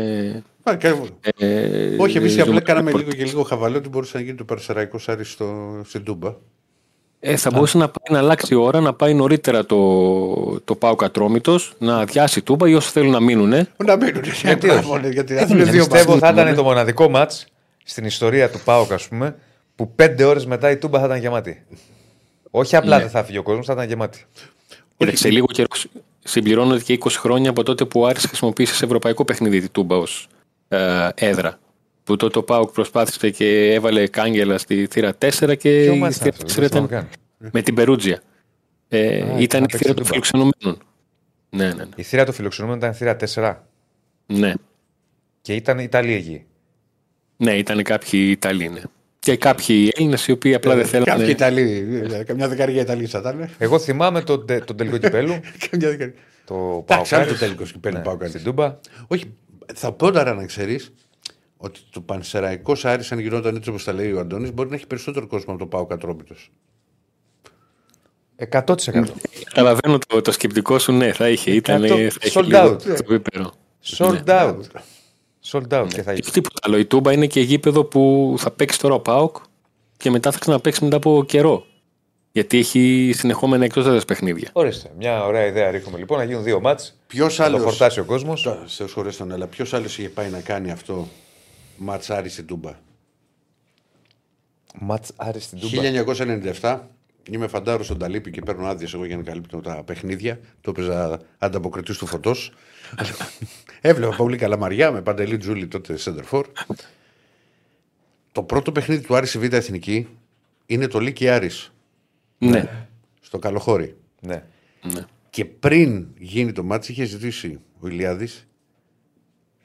Α, κα- Ε, Όχι, εμείς απλά ζούμε- κάναμε λίγο και λίγο χαβαλέ ότι μπορούσε να γίνει το Περσεραϊκό Άρη στο, στην Τούμπα. Ε, θα μπορούσε να πάει να αλλάξει η ώρα, να πάει νωρίτερα το, το Πάο Κατρόμητος, να αδειάσει τούμπα ή όσοι θέλουν να μείνουν. Να μείνουν. Γιατί όχι. Γιατί Ε, έχουν ναι, δύο Πιστεύω μάτς. θα ήταν το μοναδικό ματ στην ιστορία του ΠΑΟΚ, ας πούμε, που πέντε ώρες μετά η Τούμπα θα ήταν γεμάτη. Όχι απλά Ναι. δεν θα φύγει ο κόσμος, θα ήταν γεμάτη. Κοίταξε, σε λίγο καιρό συμπληρώνονται και 20 χρόνια από τότε που ο Άρης χρησιμοποίησε σε ευρωπαϊκό παιχνίδι τη Τούμπα ως έδρα. Που τότε ο Πάουκ προσπάθησε και έβαλε κάγκελα στη θύρα 4 και Ποιο η μάτς θύρα ήταν αυτό, 4 δεν ήταν θυμάμαι καν. με την Περούτζια. Ε, Α, ήταν να η παίξει θύρα των Τούμπα. φιλοξενουμένων. Ναι, ναι, ναι. Η θύρα του φιλοξενούμενου ήταν θύρα 4 ναι. και ήταν Ιταλοί εκεί. Ναι, ήταν κάποιοι Ιταλοί. Ναι. Και κάποιοι Έλληνες οι οποίοι απλά δεν Κάποιοι θέλανε. Ιταλοί. ε, Καμιά δεκαετία Ιταλοί θα ήταν. Εγώ θυμάμαι τον, τε- τον τελικό κυπέλου. Καμιά δεκαετία. το Εντάξει, άλλο το Παοκάρις. τελικό κυπέλου Ναι, Παοκάρις. Στην Τούμπα. Όχι, θα πω τώρα να ξέρεις ότι το Πανσεραϊκός Άρης, αν γινόταν έτσι όπως τα λέει ο Αντώνης, μπορεί να έχει περισσότερο κόσμο από το Πάο Κατρόπιτος. 100%. Καταλαβαίνω το, το σκεπτικό σου, ναι, θα είχε. Ήταν, Εκατό- θα είχε sold λίγο out. το επίπεδο. Sold out. Sold out και θα Και είχε. τίποτα άλλο. Η Τούμπα είναι και γήπεδο που θα παίξει τώρα ο Πάοκ και μετά θα ξαναπαίξει μετά από καιρό. Γιατί έχει συνεχόμενα εκτός έδρας παιχνίδια. Ορίστε. Μια ωραία ιδέα ρίχνουμε λοιπόν να γίνουν δύο μάτς. Ποιος Να το άλλο. φορτάσει ο κόσμος. Σε χωρί τον αλλά ποιος άλλος είχε πάει να κάνει αυτό; Ματσάρι στην Τούμπα. Μάτς Άρης στην Τούμπα. 1997 είμαι φαντάρος στον Ταλίπη και παίρνω άδειες εγώ για να καλύπτω τα παιχνίδια. Το έπαιζα ανταποκριτής του φωτός. Έβλεπα πολύ καλά μαριά με παντελή Τζούλη τότε Σέντερφορ. Το πρώτο παιχνίδι του Άρης στη Β' Εθνική είναι το Λίκη Άρης Ναι. στο Καλοχώρι. Ναι. ναι. Και πριν γίνει το μάτι, είχε ζητήσει ο Ηλιάδης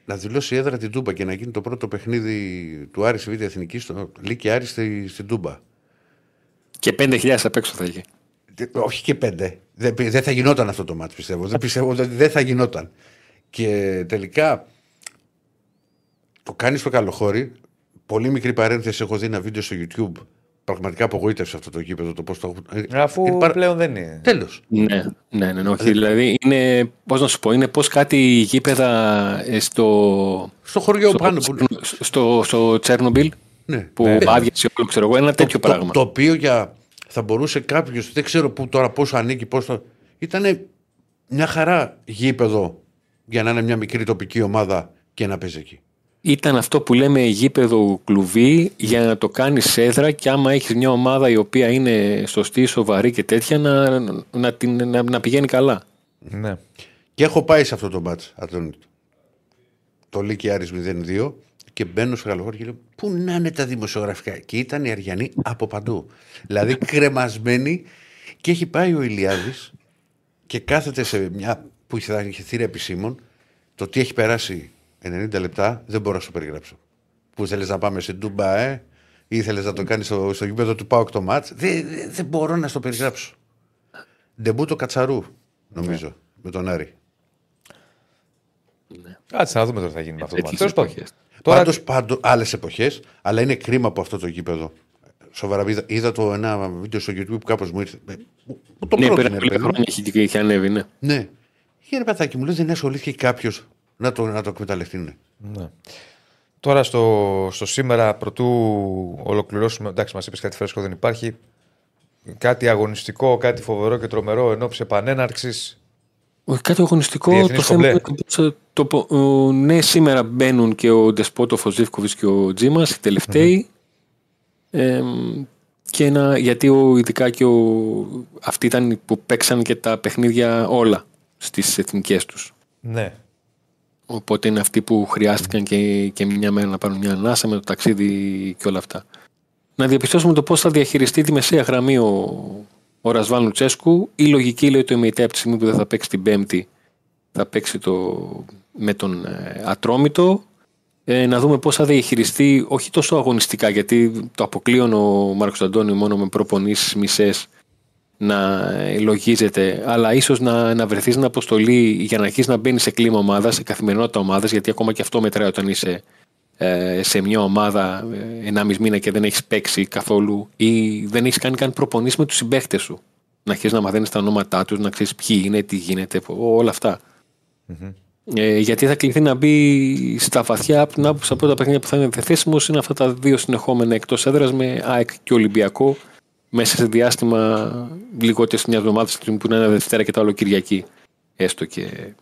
να δηλώσει έδρα την Τούμπα και να γίνει το πρώτο παιχνίδι του Άρης στη Β' Εθνική στο Λίκη Άρης στη, στην Τούμπα. Και 5.000 απ' έξω θα είχε. Ε, Όχι και πέντε. Δεν, δεν θα γινόταν αυτό το μάτι, πιστεύω. Δεν πιστεύω ότι δεν θα γινόταν. Και τελικά το κάνεις στο καλοχώρι. Πολύ μικρή παρένθεση. Έχω δει ένα βίντεο στο YouTube. Πραγματικά απογοήτευσε αυτό το γήπεδο. Το πώς το... έχουν- Αφού Είναι παρα- πλέον δεν είναι. Τέλος. Ναι, ναι, ναι, ναι, όχι. Δηλαδή είναι, πώς να σου πω, είναι πώς κάτι γήπεδα ε, στο, Στο χωριό στο, πάνω. Που... στο, στο Τσέρνομπιλ Ναι. που Ναι. άδειασε όλο, ξέρω εγώ, ένα τέτοιο το, πράγμα. Το, το οποίο για, θα μπορούσε κάποιος, δεν ξέρω που, τώρα πόσο ανήκει, πώς το. ήταν μια χαρά γήπεδο για να είναι μια μικρή τοπική ομάδα και να παίζει εκεί. Ήταν αυτό που λέμε γήπεδο κλουβί για να το κάνεις έδρα και άμα έχεις μια ομάδα η οποία είναι σωστή, σοβαρή και τέτοια να, να, την, να, να πηγαίνει καλά. Ναι. Και έχω πάει σε αυτό το μάτς, Αντώνη. Το Λίκη Άρης 0-2 και μπαίνω στο γαλοχώρι και λέω πού να είναι τα δημοσιογραφικά; Και ήταν οι Αριανοί από παντού. δηλαδή κρεμασμένοι και έχει πάει ο Ηλιάδης και κάθεται σε μια που θα είχε θύρα επισήμων το τι έχει περάσει 90 λεπτά δεν μπορώ να σου περιγράψω. Που θέλεις να πάμε σε Ντούμπα, ε, ή ήθελε να το κάνεις στο, στο γήπεδο του Πάοκ το μάτς; Δεν, δεν, δεν μπορώ να στο περιγράψω. Ντεμπούτο Κατσαρού, νομίζω, με τον Άρη. Κάτσε να δούμε τώρα τι θα γίνει με αυτό το μάτι. Τέτοιες Τέλος πάντων. εποχές. Τώρα Πάντως, πάντως άλλες εποχές, αλλά είναι κρίμα από αυτό το γήπεδο. Σοβαρά, είδα, είδα το ένα βίντεο στο YouTube που κάπως μου ήρθε. ε, Μου μου το ναι, πρότεινε, πέρα ρε από παιδί μου. χρόνια έχει, έχει ανέβει, ναι. Ναι. Είχε ρε παιδάκι μου, λέει δεν ασχολήθηκε κάποιος να το, να το εκμεταλλευτεί. ναι. Ναι. Τώρα στο, στο σήμερα, πρωτού ολοκληρώσουμε. Εντάξει, μας είπες κάτι φρέσκο δεν υπάρχει. Κάτι αγωνιστικό, κάτι φοβερό και τρομερό εν ώψη επανέναρξης. Όχι, Κάτι αγωνιστικό. Διεθνής Το θέμα κομπλέ. είναι πώς θα το, πω- ο, ναι, σήμερα μπαίνουν και ο Ντεσπότοφ, ο Ζήφκοβιτ και ο Τζίμας, οι τελευταιοι Εμ, και ένα, γιατί ο, ειδικά και ο, αυτοί ήταν που παίξαν και τα παιχνίδια όλα στις εθνικές τους. Ναι. Οπότε είναι αυτοί που χρειάστηκαν και, και μια μέρα να πάρουν μια ανάσα με το ταξίδι και όλα αυτά. Να διαπιστώσουμε το πώς θα διαχειριστεί τη μεσαία γραμμή ο, ο Ρασβάν Λουτσέσκου. Η λογική λέει ότι ο ΜΕΙΤΕ από τη στιγμή που δεν θα παίξει την Πέμπτη θα παίξει το, με τον ε, Ατρόμητο. Ε, να δούμε πώς θα διαχειριστεί, όχι τόσο αγωνιστικά, γιατί το αποκλείον ο Μάρκος Αντώνη μόνο με προπονήσεις μισές να ε, λογίζεται, αλλά ίσως να, να βρεθεί στην αποστολή για να αρχίσει να μπαίνει σε κλίμα ομάδας, σε καθημερινότητα ομάδας, γιατί ακόμα και αυτό μετράει όταν είσαι ε, σε μια ομάδα ε, ενάμιση μήνα και δεν έχεις παίξει καθόλου ή δεν έχεις κάνει καν προπονήσεις με τους συμπαίχτε σου. Να αρχίσεις να μαθαίνεις τα ονόματά τους, να ξέρεις ποιοι είναι, τι γίνεται, όλα αυτά. Ε, γιατί θα κληθεί να μπει στα βαθιά από την άποψη από τα παιχνίδια που θα είναι διαθέσιμος είναι αυτά τα δύο συνεχόμενα εκτός έδρας με ΑΕΚ και Ολυμπιακό μέσα σε διάστημα λιγότερη μιας εβδομάδας που είναι ένα Δευτέρα και το άλλο Κυριακή. Έστω και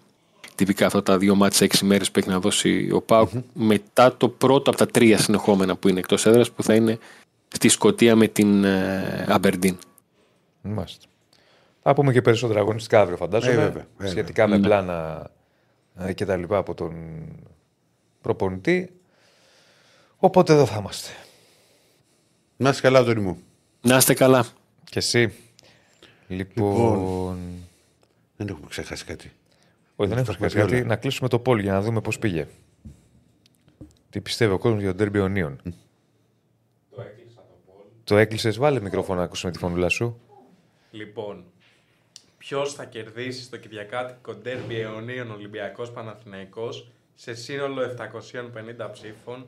τυπικά αυτά τα δύο μάτια έξι μέρες που έχει να δώσει ο ΠΑΟΚ μετά το πρώτο από τα τρία συνεχόμενα που είναι εκτός έδρας που θα είναι στη Σκωτία με την ε, Αμπερντίν. Μάλιστα. Θα πούμε και περισσότερα αγωνιστικά αύριο, φαντάζομαι. Ε, βέβαια, βέβαια. Σχετικά με πλάνα ε, και τα λοιπά από τον προπονητή. Οπότε εδώ θα είμαστε. Να είσαι καλά, Αντώνη μου. Να είστε καλά. Και εσύ. Λοιπόν. Δεν έχουμε ξεχάσει κάτι. Όχι, δεν έχω έχουμε κάτι. πει όλα. Να κλείσουμε το πόλ για να δούμε πώς πήγε. Τι πιστεύει ο κόσμος για τον Τέρμπι Ονίων. Το έκλεισες, βάλε μικρόφωνο να ακούσουμε τη φωνούλα σου. Λοιπόν, ποιος θα κερδίσει στο Κυριακάτικο Ντέρμπι Αιωνίων Ολυμπιακός Παναθηναϊκός σε σύνολο 750 ψήφων.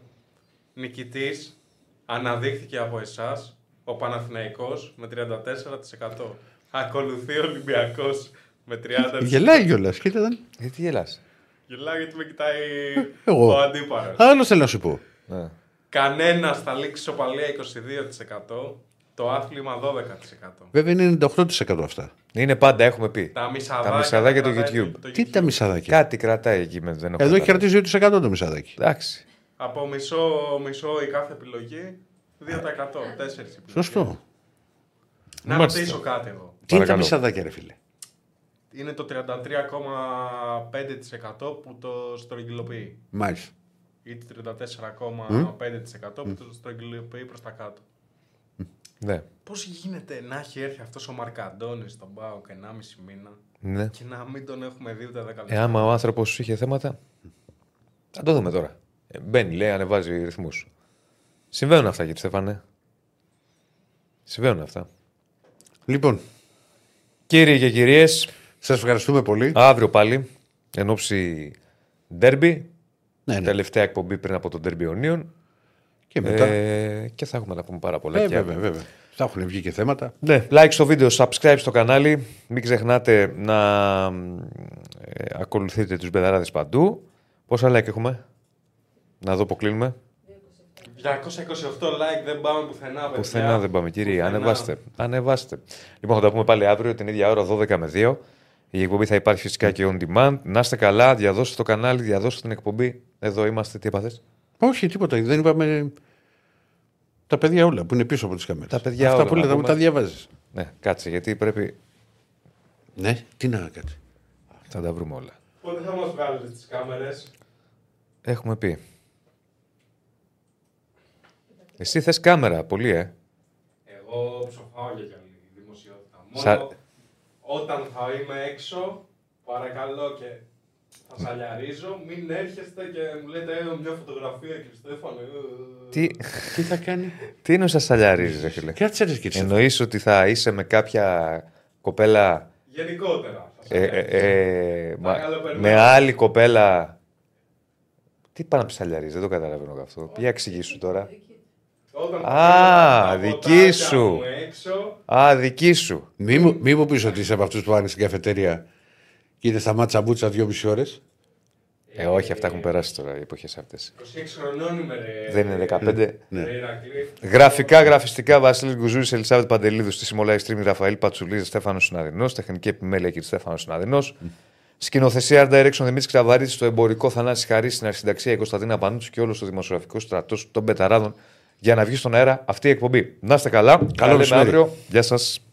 Νικητής αναδείχθηκε από εσάς ο Παναθηναϊκός με 34%. Ακολουθεί ο Ολυμπιακός με 30%. Γελάει κιόλας. Κοίτα δεν. Γιατί γελάς; Γελάω γιατί με κοιτάει Εγώ. ο αντίπαρος. Άλλο θέλω να σου πω. Ναι. Κανένας θα λήξει σοπαλία 22%. Το άθλημα 12%. Βέβαια είναι 98% αυτά. Είναι πάντα, έχουμε πει. Τα μισαδάκια, Τα μισαδάκια του κρατάει YouTube. το Τι YouTube. τα μισαδάκια; Κάτι κρατάει εκεί με δεν έχω Εδώ έχει καταλάβει. κρατήσει 2% το μισαδάκι. Εντάξει. Από μισό, μισό η κάθε επιλογή, 2%. 4 επιλογές. Σωστό. Να Μάλιστα. ρωτήσω κάτι εγώ. Τι είναι τα Παρακαλώ. μισαδάκια, ρε φίλε; Είναι το 33,5% που το στρογγυλοποιεί. Μάλιστα. Ή το 34,5% που το στρογγυλοποιεί προς τα κάτω. Ναι. Πώς γίνεται να έχει έρθει αυτός ο Μαρκαντώνης στον Πάο και 1,5 μήνα ναι. και να μην τον έχουμε δει ούτε 10 λεπτά; Ε, άμα ο άνθρωπος είχε θέματα. Θα το δούμε τώρα. Ε, μπαίνει, λέει, ανεβάζει ρυθμούς. Συμβαίνουν αυτά, κύριε Στέφανε. Συμβαίνουν αυτά. Λοιπόν, Κύριοι και κυρίες, σας ευχαριστούμε πολύ. αύριο πάλι εν ώψη ντέρμπι. Ναι, ναι. Τελευταία εκπομπή πριν από τον ντέρμπι Ονίων. Και μετά. Ε, και θα έχουμε να πούμε πάρα πολλά. Ε, και βέβαια, αύριο. βέβαια. Θα έχουν βγει και θέματα. Ναι, like στο βίντεο, subscribe στο κανάλι. Μην ξεχνάτε να ε, ακολουθείτε τους μπεδαράδες παντού. Πόσα like έχουμε; Να δω που κλείνουμε. 228 like δεν πάμε πουθενά, παιδιά. Πουθενά δεν πάμε, κύριε. Πουθενά. Ανεβάστε. Ανεβάστε. Λοιπόν, θα τα πούμε πάλι αύριο την ίδια ώρα, 12 με 2. Η εκπομπή θα υπάρχει φυσικά και on demand. Να είστε καλά, διαδώστε το κανάλι, διαδώστε την εκπομπή. Εδώ είμαστε, τι έπαθες; Όχι, τίποτα. Δεν είπαμε. Τα παιδιά όλα που είναι πίσω από τις κάμερες. Τα παιδιά Αυτά όλα, που να λέτε, μου πούμε. τα διαβάζεις. Ναι, κάτσε, γιατί πρέπει. Ναι, τι να κάτσει. Θα τα βρούμε όλα. Πότε θα μας βγάλετε τις κάμερες; Έχουμε πει. Εσύ θες κάμερα, πολύ, ε. Εγώ ψοφάω για καλή δημοσιότητα. Μόνο Σα- όταν θα είμαι έξω, παρακαλώ και θα σαλιαρίζω, μην έρχεστε και μου λέτε «Ε, μια φωτογραφία κύριε Στέφανε. ε». Τι, Τι θα κάνει; τι είναι όσα σαλιαρίζεις, ρε φίλε; Κάτσε ρε κύριε. Εννοείς ότι θα είσαι με κάποια κοπέλα Γενικότερα. θα ε, σαλιαρίζω. ε, ε, μα- Παρακαλώ, περιμένω. με άλλη κοπέλα. Τι πάνε να ψαλιαρίζεις, δεν το καταλαβαίνω αυτό. Για εξηγήσου τώρα. Όταν θα Α, φέρω τα δική ποτάκια σου. μου Έξω, Α, δική σου. Μη μου, μη μου πεις ότι είσαι από αυτούς που πάνε στην καφετέρια και είναι στα μάτσα μπούτσα δυόμιση ώρες. Ε, όχι, αυτά έχουν περάσει τώρα οι εποχές αυτές. 26 χρονών είμαι ρε. Δεν είναι 15. Ναι. Ρε Ηρακλή. Γραφικά, γραφιστικά, Βασίλης Γκουζούρης, Ελισάβετ Παντελίδου, στη Σιμολάη Stream, Ραφαήλ Πατσουλίδης, Στέφανος Συναδεινός, τεχνική επιμέλεια κύριε Στέφανο Συναδεινός. Σκηνοθεσία Art Direction Δημήτρης Κραβαρίτη, στο εμπορικό Θανάση Χαρή, στην αρχισυνταξία η Κωνσταντίνα Πανούτσου και όλο το δημοσιογραφικό στρατός των Πεταράδων για να βγει στον αέρα αυτή η εκπομπή. Να είστε καλά. Καλό Τα λέμε μεσημέρι. αύριο. Γεια σας.